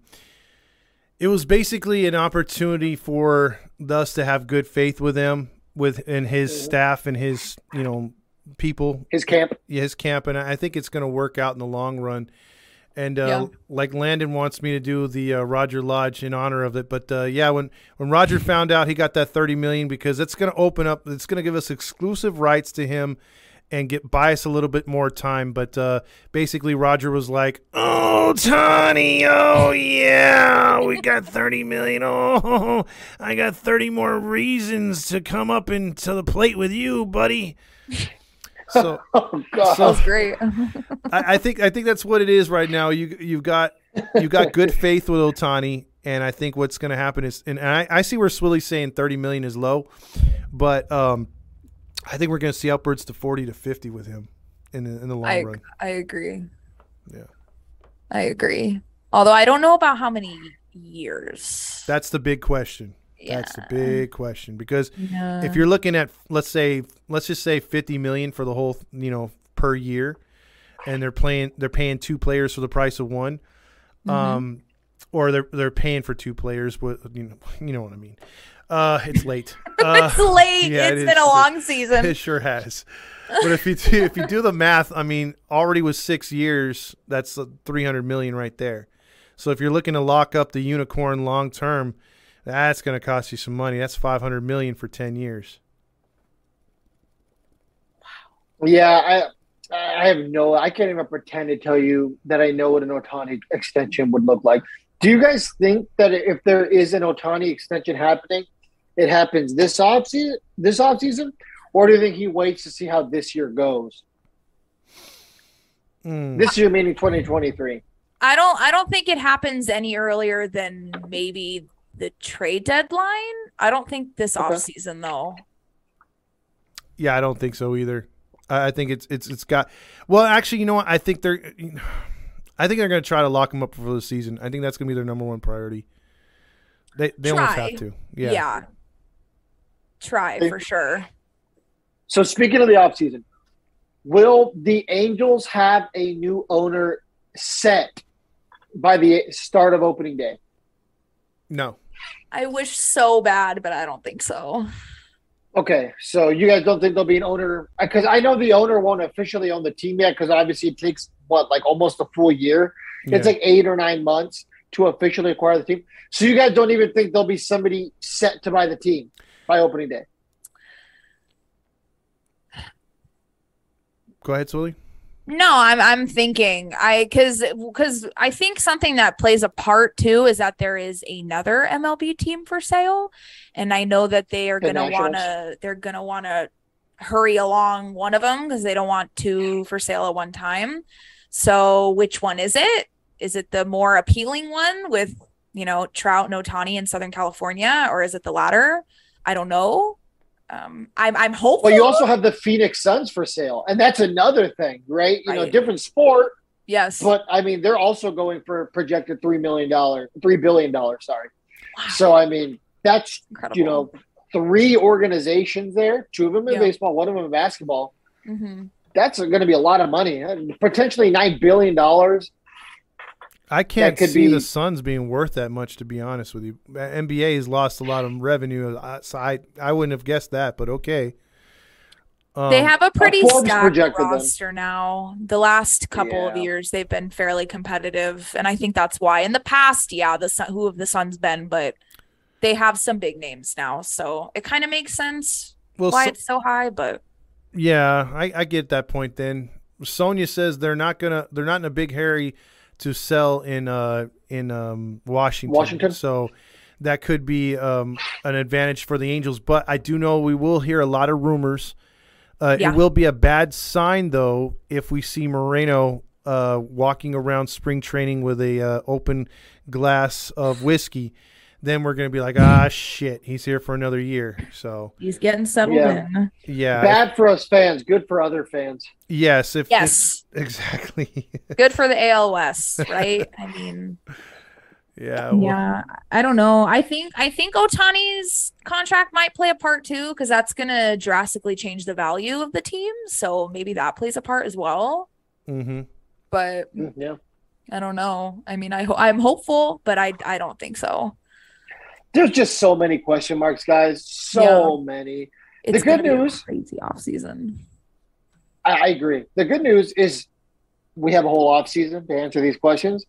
it was basically an opportunity for us to have good faith with him, with and his Mhm. staff and his you know people, His camp. his camp, and I think it's going to work out in the long run. And uh, Yeah. like Landon wants me to do the uh, Roger Lodge in honor of it, but uh, yeah, when when Roger found out he got that thirty million because it's going to open up, it's going to give us exclusive rights to him and get buy us a little bit more time. But uh, basically, Roger was like, "Oh, Tony, oh yeah, we got thirty million. Oh, I got thirty more reasons to come up into the plate with you, buddy." So Oh God. So- That was great. I, I think I think that's what it is right now. You you've got you got good faith with Ohtani, and I think what's going to happen is, and I, I see where Swilly's saying thirty million is low, but um, I think we're going to see upwards to forty to fifty with him in the in the long I run. I agree. Yeah. I agree. Although I don't know about how many years. That's the big question. yeah. That's the big question because Yeah. if you're looking at let's say let's just say 50 million for the whole you know per year and they're playing they're paying two players for the price of one Mm-hmm. um or they're they're paying for two players with you know you know what I mean uh it's late uh, it's late. yeah, It's it been is. a long season. it sure has but if you do, if you do the math I mean already with 6 years that's uh, 300 million right there so if you're looking to lock up the unicorn long term that's going to cost you some money that's 500 million for 10 years Yeah, I I have no I can't even pretend to tell you that I know what an Ohtani extension would look like. Do you guys think that if there is an Ohtani extension happening, it happens this offseason this offseason? Or do you think he waits to see how this year goes? Mm. This year meaning 2023. I don't I don't think it happens any earlier than maybe the trade deadline. I don't think this Okay. off season though. Yeah, I don't think so either. I I think it's it's it's got. Well, actually, you know what? I think they're. I think they're going to try to lock him up for the season. I think that's going to be their number one priority. They they almost Try. have to. Yeah. Yeah. Try for sure. So speaking of the offseason, will the Angels have a new owner set by the start of opening day? No. I wish so bad, but I don't think so. Okay, so you guys don't think there'll be an owner? Because I know the owner won't officially own the team yet, because obviously it takes what, like almost a full year. Yeah. It's like eight or nine months to officially acquire the team. So you guys don't even think there'll be somebody set to buy the team by opening day? Go ahead, Sully. No, I'm I'm thinking I cuz cuz I think something that plays a part too is that there is another MLB team for sale and I know that they are The going to Nationals? want to they're going to want to hurry along one of them because they don't want two for sale at one time. So which one is it? Is it the more appealing one with, you know, Trout and Ohtani in Southern California or is it the latter? I don't know. Um I'm I'm hopeful. Well, you also have the Phoenix Suns for sale, and that's another thing, right? You know, different sport, yes. but I mean, they're also going for projected three million dollar, three billion dollars. Sorry. Wow, So I mean, that's incredible. you know, three organizations there, two of them in Yeah. baseball, one of them in basketball. Mhm. That's going to be a lot of money, potentially nine billion dollars. I can't could see be- the Suns being worth that much, to be honest with you. NBA has lost a lot of revenue, uh, so I I wouldn't have guessed that, but okay. Um, They have a pretty Forbes stacked projected them. roster now. The last couple of years, they've been fairly competitive, and I think that's why. In the past, yeah, the Sun, who have the Suns been, but they have some big names now, so it kind of makes sense well, why so- it's so high. But Yeah, I, I get that point. Then Sonia says they're not gonna they're not in a big hurry to sell in uh in um Washington. Washington? So that could be um an advantage for the Angels. But I do know we will hear a lot of rumors. Uh, Yeah. It will be a bad sign though if we see Moreno uh walking around spring training with a uh, open glass of whiskey. Then we're gonna be like, ah, shit, he's here for another year. So He's getting settled Yeah. in. yeah, Bad for us fans, good for other fans. yes, if, if- yes, exactly. good for the AL West, right? I mean, Yeah. well, Yeah, I don't know. I think I think Ohtani's contract might play a part too, because that's gonna drastically change the value of the team. So maybe that plays a part as well. Mm-hmm. But Yeah. I don't know. I mean, I ho- I'm hopeful, but I I don't think so. There's just so many question marks, guys. So many. It's good gonna be a news- crazy off season. I, I agree. The good news is we have a whole off season to answer these questions.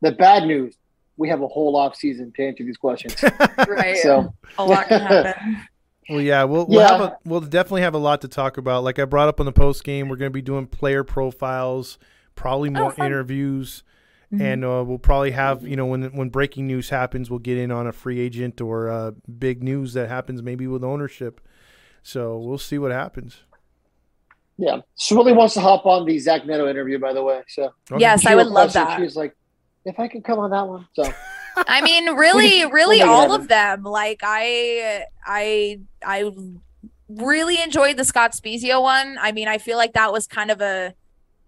The bad news, we have a whole off season to answer these questions. Right. So a lot can happen. Well, yeah, we'll we'll, Yeah. have a, we'll definitely have a lot to talk about. Like I brought up on the post game, we're going to be doing player profiles, probably oh, more fun. interviews, Mhm. and uh, we'll probably have you know when when breaking news happens, we'll get in on a free agent or uh, big news that happens maybe with ownership. So we'll see what happens. Yeah, Swilly wants to hop on the Zach Neto interview, by the way. So Okay. Yes, she I would love that. She's like, "If I could come on that one." So I mean, really, really, make it all of them. Like I, I, I really enjoyed the Scott Spiezio one. I mean, I feel like that was kind of a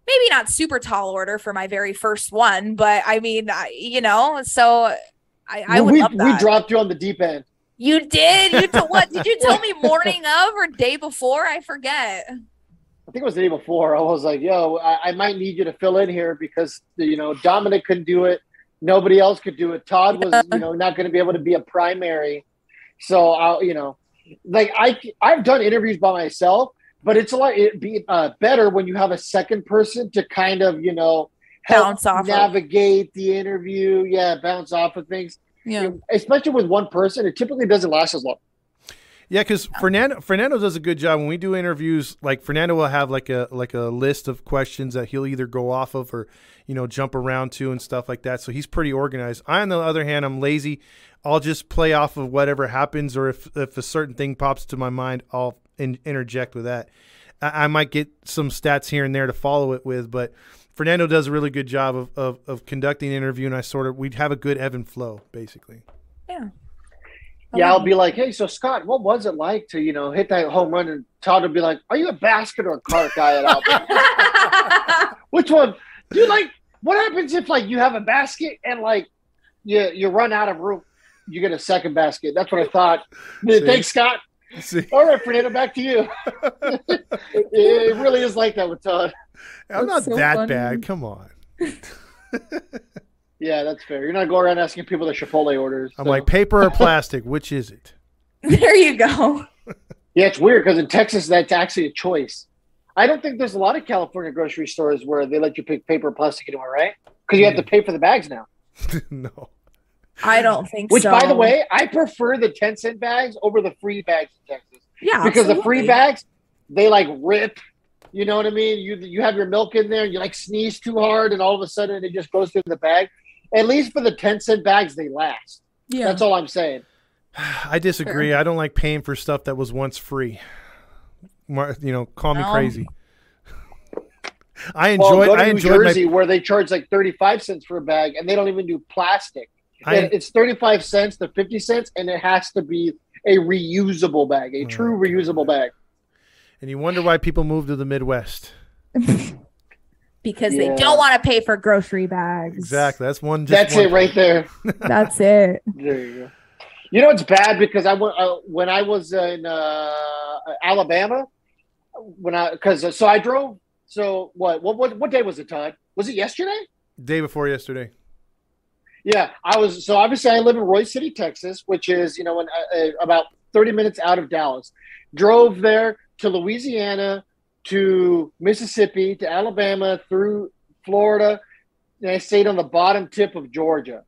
maybe not super tall order for my very first one, but I mean, I, you know, so I, I would we we dropped you on the deep end. you did. You t- what? Did you tell me morning of or day before? I forget. I think it was the day before. I was like, "Yo, I, I might need you to fill in here because you know Dominic couldn't do it. Nobody else could do it. Todd was, you know, not going to be able to be a primary. So I'll, you know, like I I've done interviews by myself, but it's a lot it'd be uh, better when you have a second person to kind of, you know, help Bounce off of. navigate the interview. Yeah, bounce off of things. Yeah. You know, especially with one person, it typically doesn't last as long. Yeah, because Fernando Fernando does a good job when we do interviews. Like Fernando will have like a like a list of questions that he'll either go off of or you know jump around to and stuff like that. So he's pretty organized. I, on the other hand, I'm lazy. I'll just play off of whatever happens, or if if a certain thing pops to my mind, I'll in, interject with that. I, I might get some stats here and there to follow it with, but Fernando does a really good job of of, of conducting the interview, and I sort of we'd have a good ebb and flow basically. Yeah, Yeah, I'll be like, hey, so Scott, what was it like to, you know, hit that home run? And Todd will be like, are you a basket or a cart guy at Alabama? Which one? Dude, like, what happens if, like, you have a basket and, like, you, you run out of room? You get a second basket. That's what I thought. See? Thanks, Scott. See, All right, Fernando, back to you. it, it really is like that with Todd. I'm not so that funny. bad. Come on. Yeah, that's fair. You're not going around asking people the Chipotle orders. I'm so. like paper or plastic, which is it? there you go. Yeah, it's weird because in Texas, that's actually a choice. I don't think there's a lot of California grocery stores where they let you pick paper or plastic anymore, right? Because you have to pay for the bags now. no. I don't think so. Which, so. by the way, I prefer the 10 cent bags over the free bags in Texas. yeah, Because the free bags, they like rip. You know what I mean? You you have your milk in there, and you like sneeze too hard, and all of a sudden it just goes through the bag. At least for the 10 cent bags, they last. Yeah. That's all I'm saying. I disagree. I don't like paying for stuff that was once free. Mar- You know, call me No. crazy. I Well, enjoyed. go to I New enjoyed Jersey my. where they charge like 35 cents for a bag and they don't even do plastic. I, it's 35 cents to 50 cents and it has to be a reusable bag, a Oh, true God. reusable bag. and you wonder why people move to the Midwest. because Yeah. they don't want to pay for Grocery bags. Exactly. That's one. Just That's one it right there. That's it. There you go. You know it's bad because I went uh, when I was in uh, Alabama when I because so I drove. So what what what what day was it, Todd? Was it yesterday? Day before yesterday. Yeah, I was. So obviously, I live in Royse City, Texas, which is you know uh, uh, about thirty minutes out of Dallas. Drove there to Louisiana, to Mississippi, to Alabama, through Florida, and I stayed on the bottom tip of Georgia.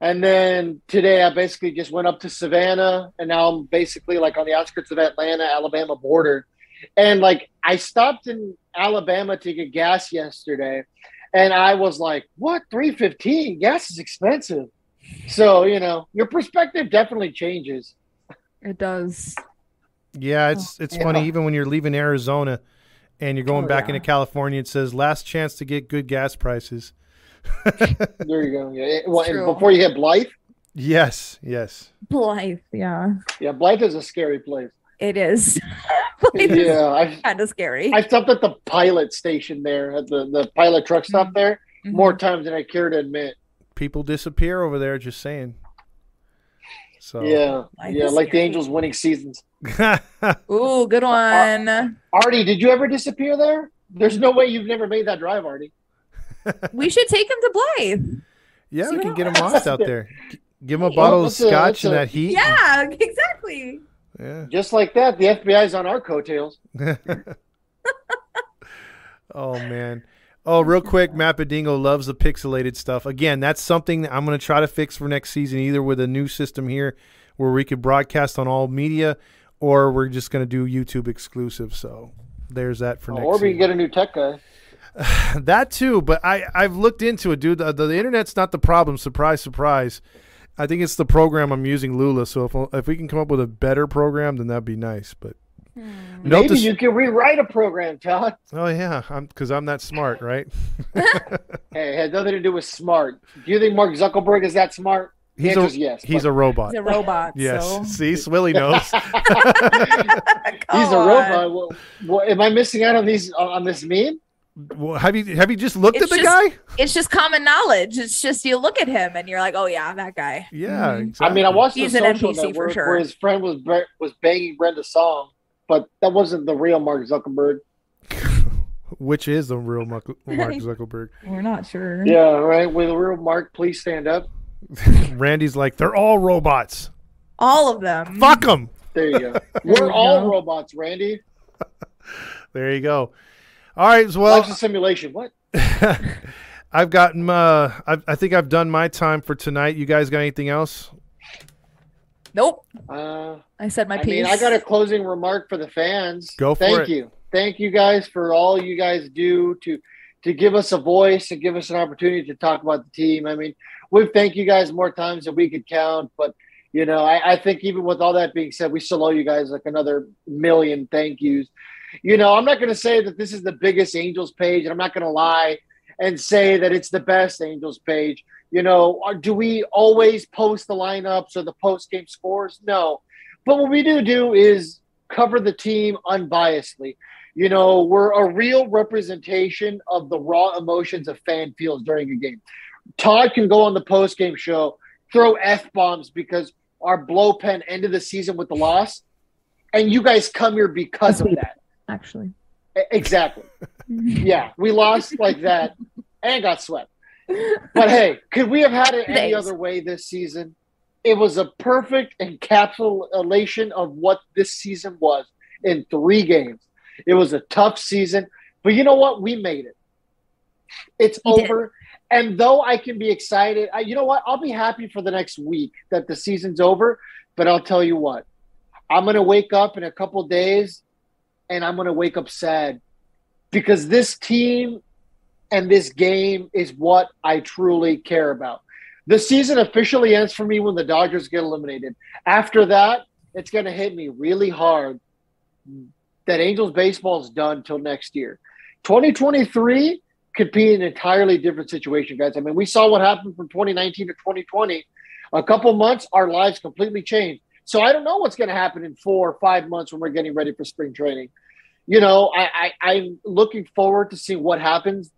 And then today, I basically just went up to Savannah, and now I'm basically like on the outskirts of Atlanta, Alabama border. And like, I stopped in Alabama to get gas yesterday, and I was like, "What? Three fifteen? Gas is expensive." So you know, your perspective definitely changes. It does. Yeah, it's it's Yeah. funny. Even when you're leaving Arizona and you're going Oh, back yeah. into California, it says last chance to get good gas prices. There you go. Yeah. Well, and before you hit Blythe, Yes. Yes. Blythe. Yeah. yeah, Blythe is a scary place. It is. It's Yeah, I kind of scary. I stopped at the pilot station there at the the pilot truck stop Mhm. there Mhm. more times than I care to admit. People disappear over there. Just saying. So. Yeah, Life yeah, is like the. Angels winning seasons. Ooh, good one. Artie, did you ever disappear there? There's no way you've never made that drive, Artie. we should take him to Blythe. yeah, See we can get him else? lost out there. Give him a Well, bottle of that's a- scotch that's and that heat. Yeah, exactly. Yeah. Just like that, the FBI's on our coattails. oh man. Oh, real quick, Mapadingo loves the pixelated stuff. Again, that's something that I'm going to try to fix for next season, either with a new system here where we could broadcast on all media, or we're just going to do YouTube exclusive. So there's that for next. or we season. can get a new tech guy. that too, but I I've looked into it, dude. The, the, the internet's not the problem. Surprise, surprise. I think it's the program I'm using, Lula. So if if we can come up with a better program, then that'd be nice. But hmm. note Maybe this- you can rewrite a program, Todd. oh yeah, I'm because I'm that smart, right? Hey, it had nothing to do with smart. Do you think Mark Zuckerberg is that smart? He's a answer's yes. he's but a robot. He's a robot. yes. So. See, Swilly knows. he's a robot. Well, well, am I missing out on these on this meme? Well, have you have you just looked It's at the just- guy? It's just common knowledge. It's just you look at him and you're like, oh yeah, that guy. Yeah, Mhm. exactly. I mean, I watched He's the an social NPC for sure. where his friend was was banging Brenda Song, but that wasn't the real Mark Zuckerberg. Which is the real Mark, Mark Zuckerberg? We're not sure. Yeah, right. With the real Mark, please stand up. Randy's like, they're all robots. All of them. Fuck them. There you go. We're all robots, Randy. There you go. All right. As well, Life's a simulation. What? I've gotten. Uh, I, I think I've done my time for tonight. You guys got anything else? Nope. Uh, I said my I piece. mean, I got a closing remark for the fans. Go for Thank it. you. Thank you guys for all you guys do to to give us a voice and give us an opportunity to talk about the team. I mean, we've thanked you guys more times than we could count, but you know, I, I think even with all that being said, we still owe you guys like another million thank yous. You know, I'm not going to say that this is the biggest Angels page, and I'm not going to lie and say that it's the best Angels page. You know, do we always post the lineups or the post game scores? No. But what we do do is cover the team unbiasedly. You know, we're a real representation of the raw emotions a fan feels during a game. Todd can go on the post game show, throw F bombs because our bullpen ended the season with the loss. And you guys come here because of that. Actually. Exactly. Yeah, we lost like that and got swept. But hey, could we have had it any other way this season? It was a perfect encapsulation of what this season was in three games. It was a tough season, but you know what? We made it. It's We did. over. And though I can be excited, I, you know what? I'll be happy for the next week that the season's over. But I'll tell you what, I'm going to wake up in a couple days and I'm going to wake up sad because this team and this game is what I truly care about. The season officially ends for me when the Dodgers get eliminated. After that, it's going to hit me really hard that Angels baseball is done till next year. 2023 could be an entirely different situation, guys. I mean, we saw what happened from 2019 to 2020. A couple months, our lives completely changed. So I don't know what's going to happen in four or five months when we're getting ready for spring training. You know, I, I, I'm looking forward to see what happens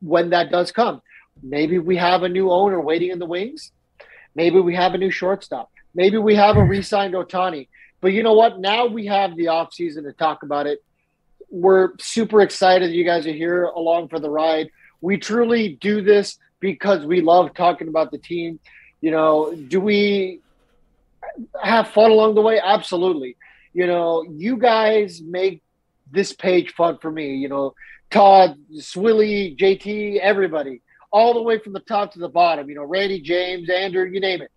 when that does come. Maybe we have a new owner waiting in the wings. Maybe we have a new shortstop. Maybe we have a re-signed Ohtani. But you know what? Now we have the off season to talk about it. We're super excited that you guys are here along for the ride. We truly do this because we love talking about the team. You know, do we have fun along the way? Absolutely. You know, you guys make this page fun for me. You know, Todd, Swilly, JT, everybody, all the way from the top to the bottom. You know, Randy, James, Andrew, you name it.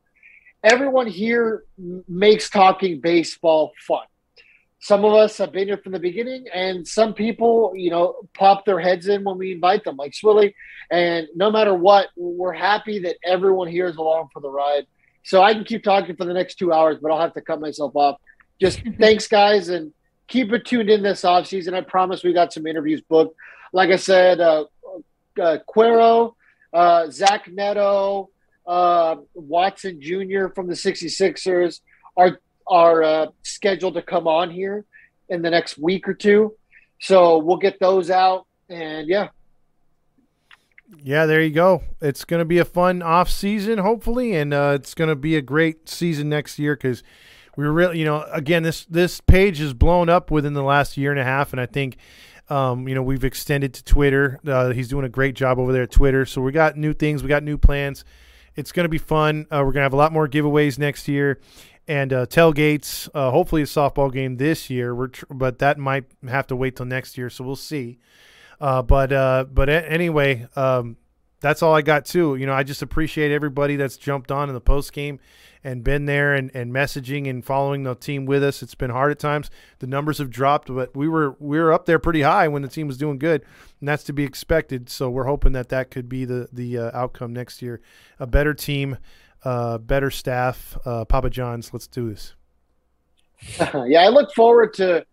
Everyone here makes talking baseball fun. Some of us have been here from the beginning, and some people, you know, pop their heads in when we invite them, like Swilly. And no matter what, we're happy that everyone here is along for the ride. So I can keep talking for the next two hours, but I'll have to cut myself off. Just thanks, guys, and keep it tuned in this offseason. I promise we got some interviews booked. Like I said, uh, uh, Quero, uh, Zach Neto, uh, Watson Jr. from the 66ers are are uh, scheduled to come on here in the next week or two. So we'll get those out. And yeah, Yeah, there you go. It's going to be a fun off season, hopefully, and uh, it's going to be a great season next year because we really, you know, again, this this page has blown up within the last year and a half, and I think, um, you know, we've extended to Twitter. Uh, he's doing a great job over there at Twitter. So we got new things, we got new plans. It's going to be fun. Uh, we're going to have a lot more giveaways next year. And uh, tailgates, uh, hopefully a softball game this year. We're tr- but that might have to wait till next year, so we'll see. Uh, but uh, but a- anyway, um, that's all I got too. You know, I just appreciate everybody that's jumped on in the post game and been there and, and messaging and following the team with us. It's been hard at times. The numbers have dropped, but we were we were up there pretty high when the team was doing good, and that's to be expected. So we're hoping that that could be the the uh, outcome next year. A better team, uh, better staff. Uh, Papa John's, let's do this. yeah, I look forward to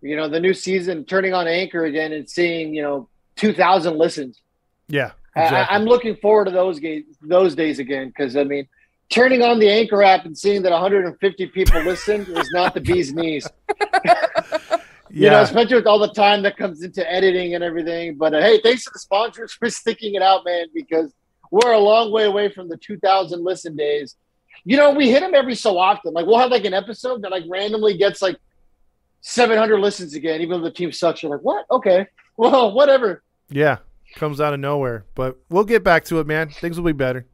you know the new season turning on Anchor again and seeing you know two thousand listens. Yeah, exactly. I, am looking forward to those days those days again because I mean turning on the Anchor app and seeing that 150 people listened is not the bee's knees. you know, especially with all the time that comes into editing and everything. But uh, hey, thanks to the sponsors for sticking it out, man, because we're a long way away from the 2,000 listen days. You know, we hit them every so often. Like we'll have like an episode that like randomly gets like 700 listens again, even though the team sucks. You're like, what? Okay, well, whatever. Yeah, comes out of nowhere. But we'll get back to it, man. Things will be better.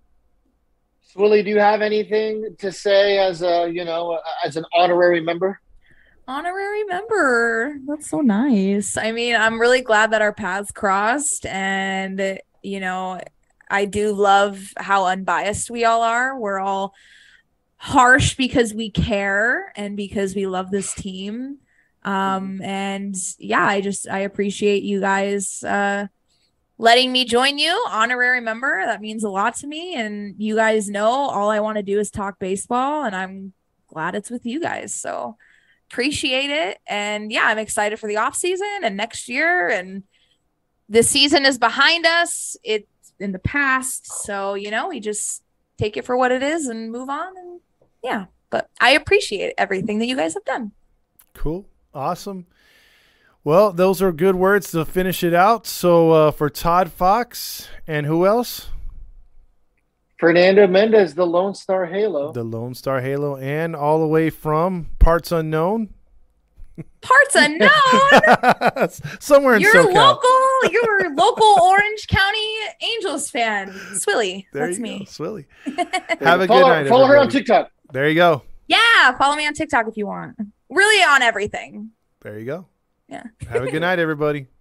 Willie, do you have anything to say as a you know as an honorary member? Honorary member. That's so nice. I mean, I'm really glad that our paths crossed, and you know, I do love how unbiased we all are. We're all harsh because we care and because we love this team. Um, and yeah, I just I appreciate you guys uh letting me join you, honorary member. That means a lot to me. And you guys know all I want to do is talk baseball, and I'm glad it's with you guys. So appreciate it. And yeah, I'm excited for the off season and next year. And the season is behind us. It's in the past. So, you know, we just take it for what it is and move on. And yeah, but I appreciate everything that you guys have done. Cool. Awesome. Well, those are good words to finish it out. So uh, for Todd Fox and who else? Fernando Mendez, the Lone Star Halo. The Lone Star Halo, and all the way from parts unknown. Parts unknown. Somewhere in you're SoCal. local. You're local Orange County Angels fan. Swilly. There That's you me. Go, Swilly. Have a follow, good night. Follow her on. TikTok. There you go. Yeah, follow me on TikTok if you want. Really on everything. There you go. Yeah. Have a good night, everybody.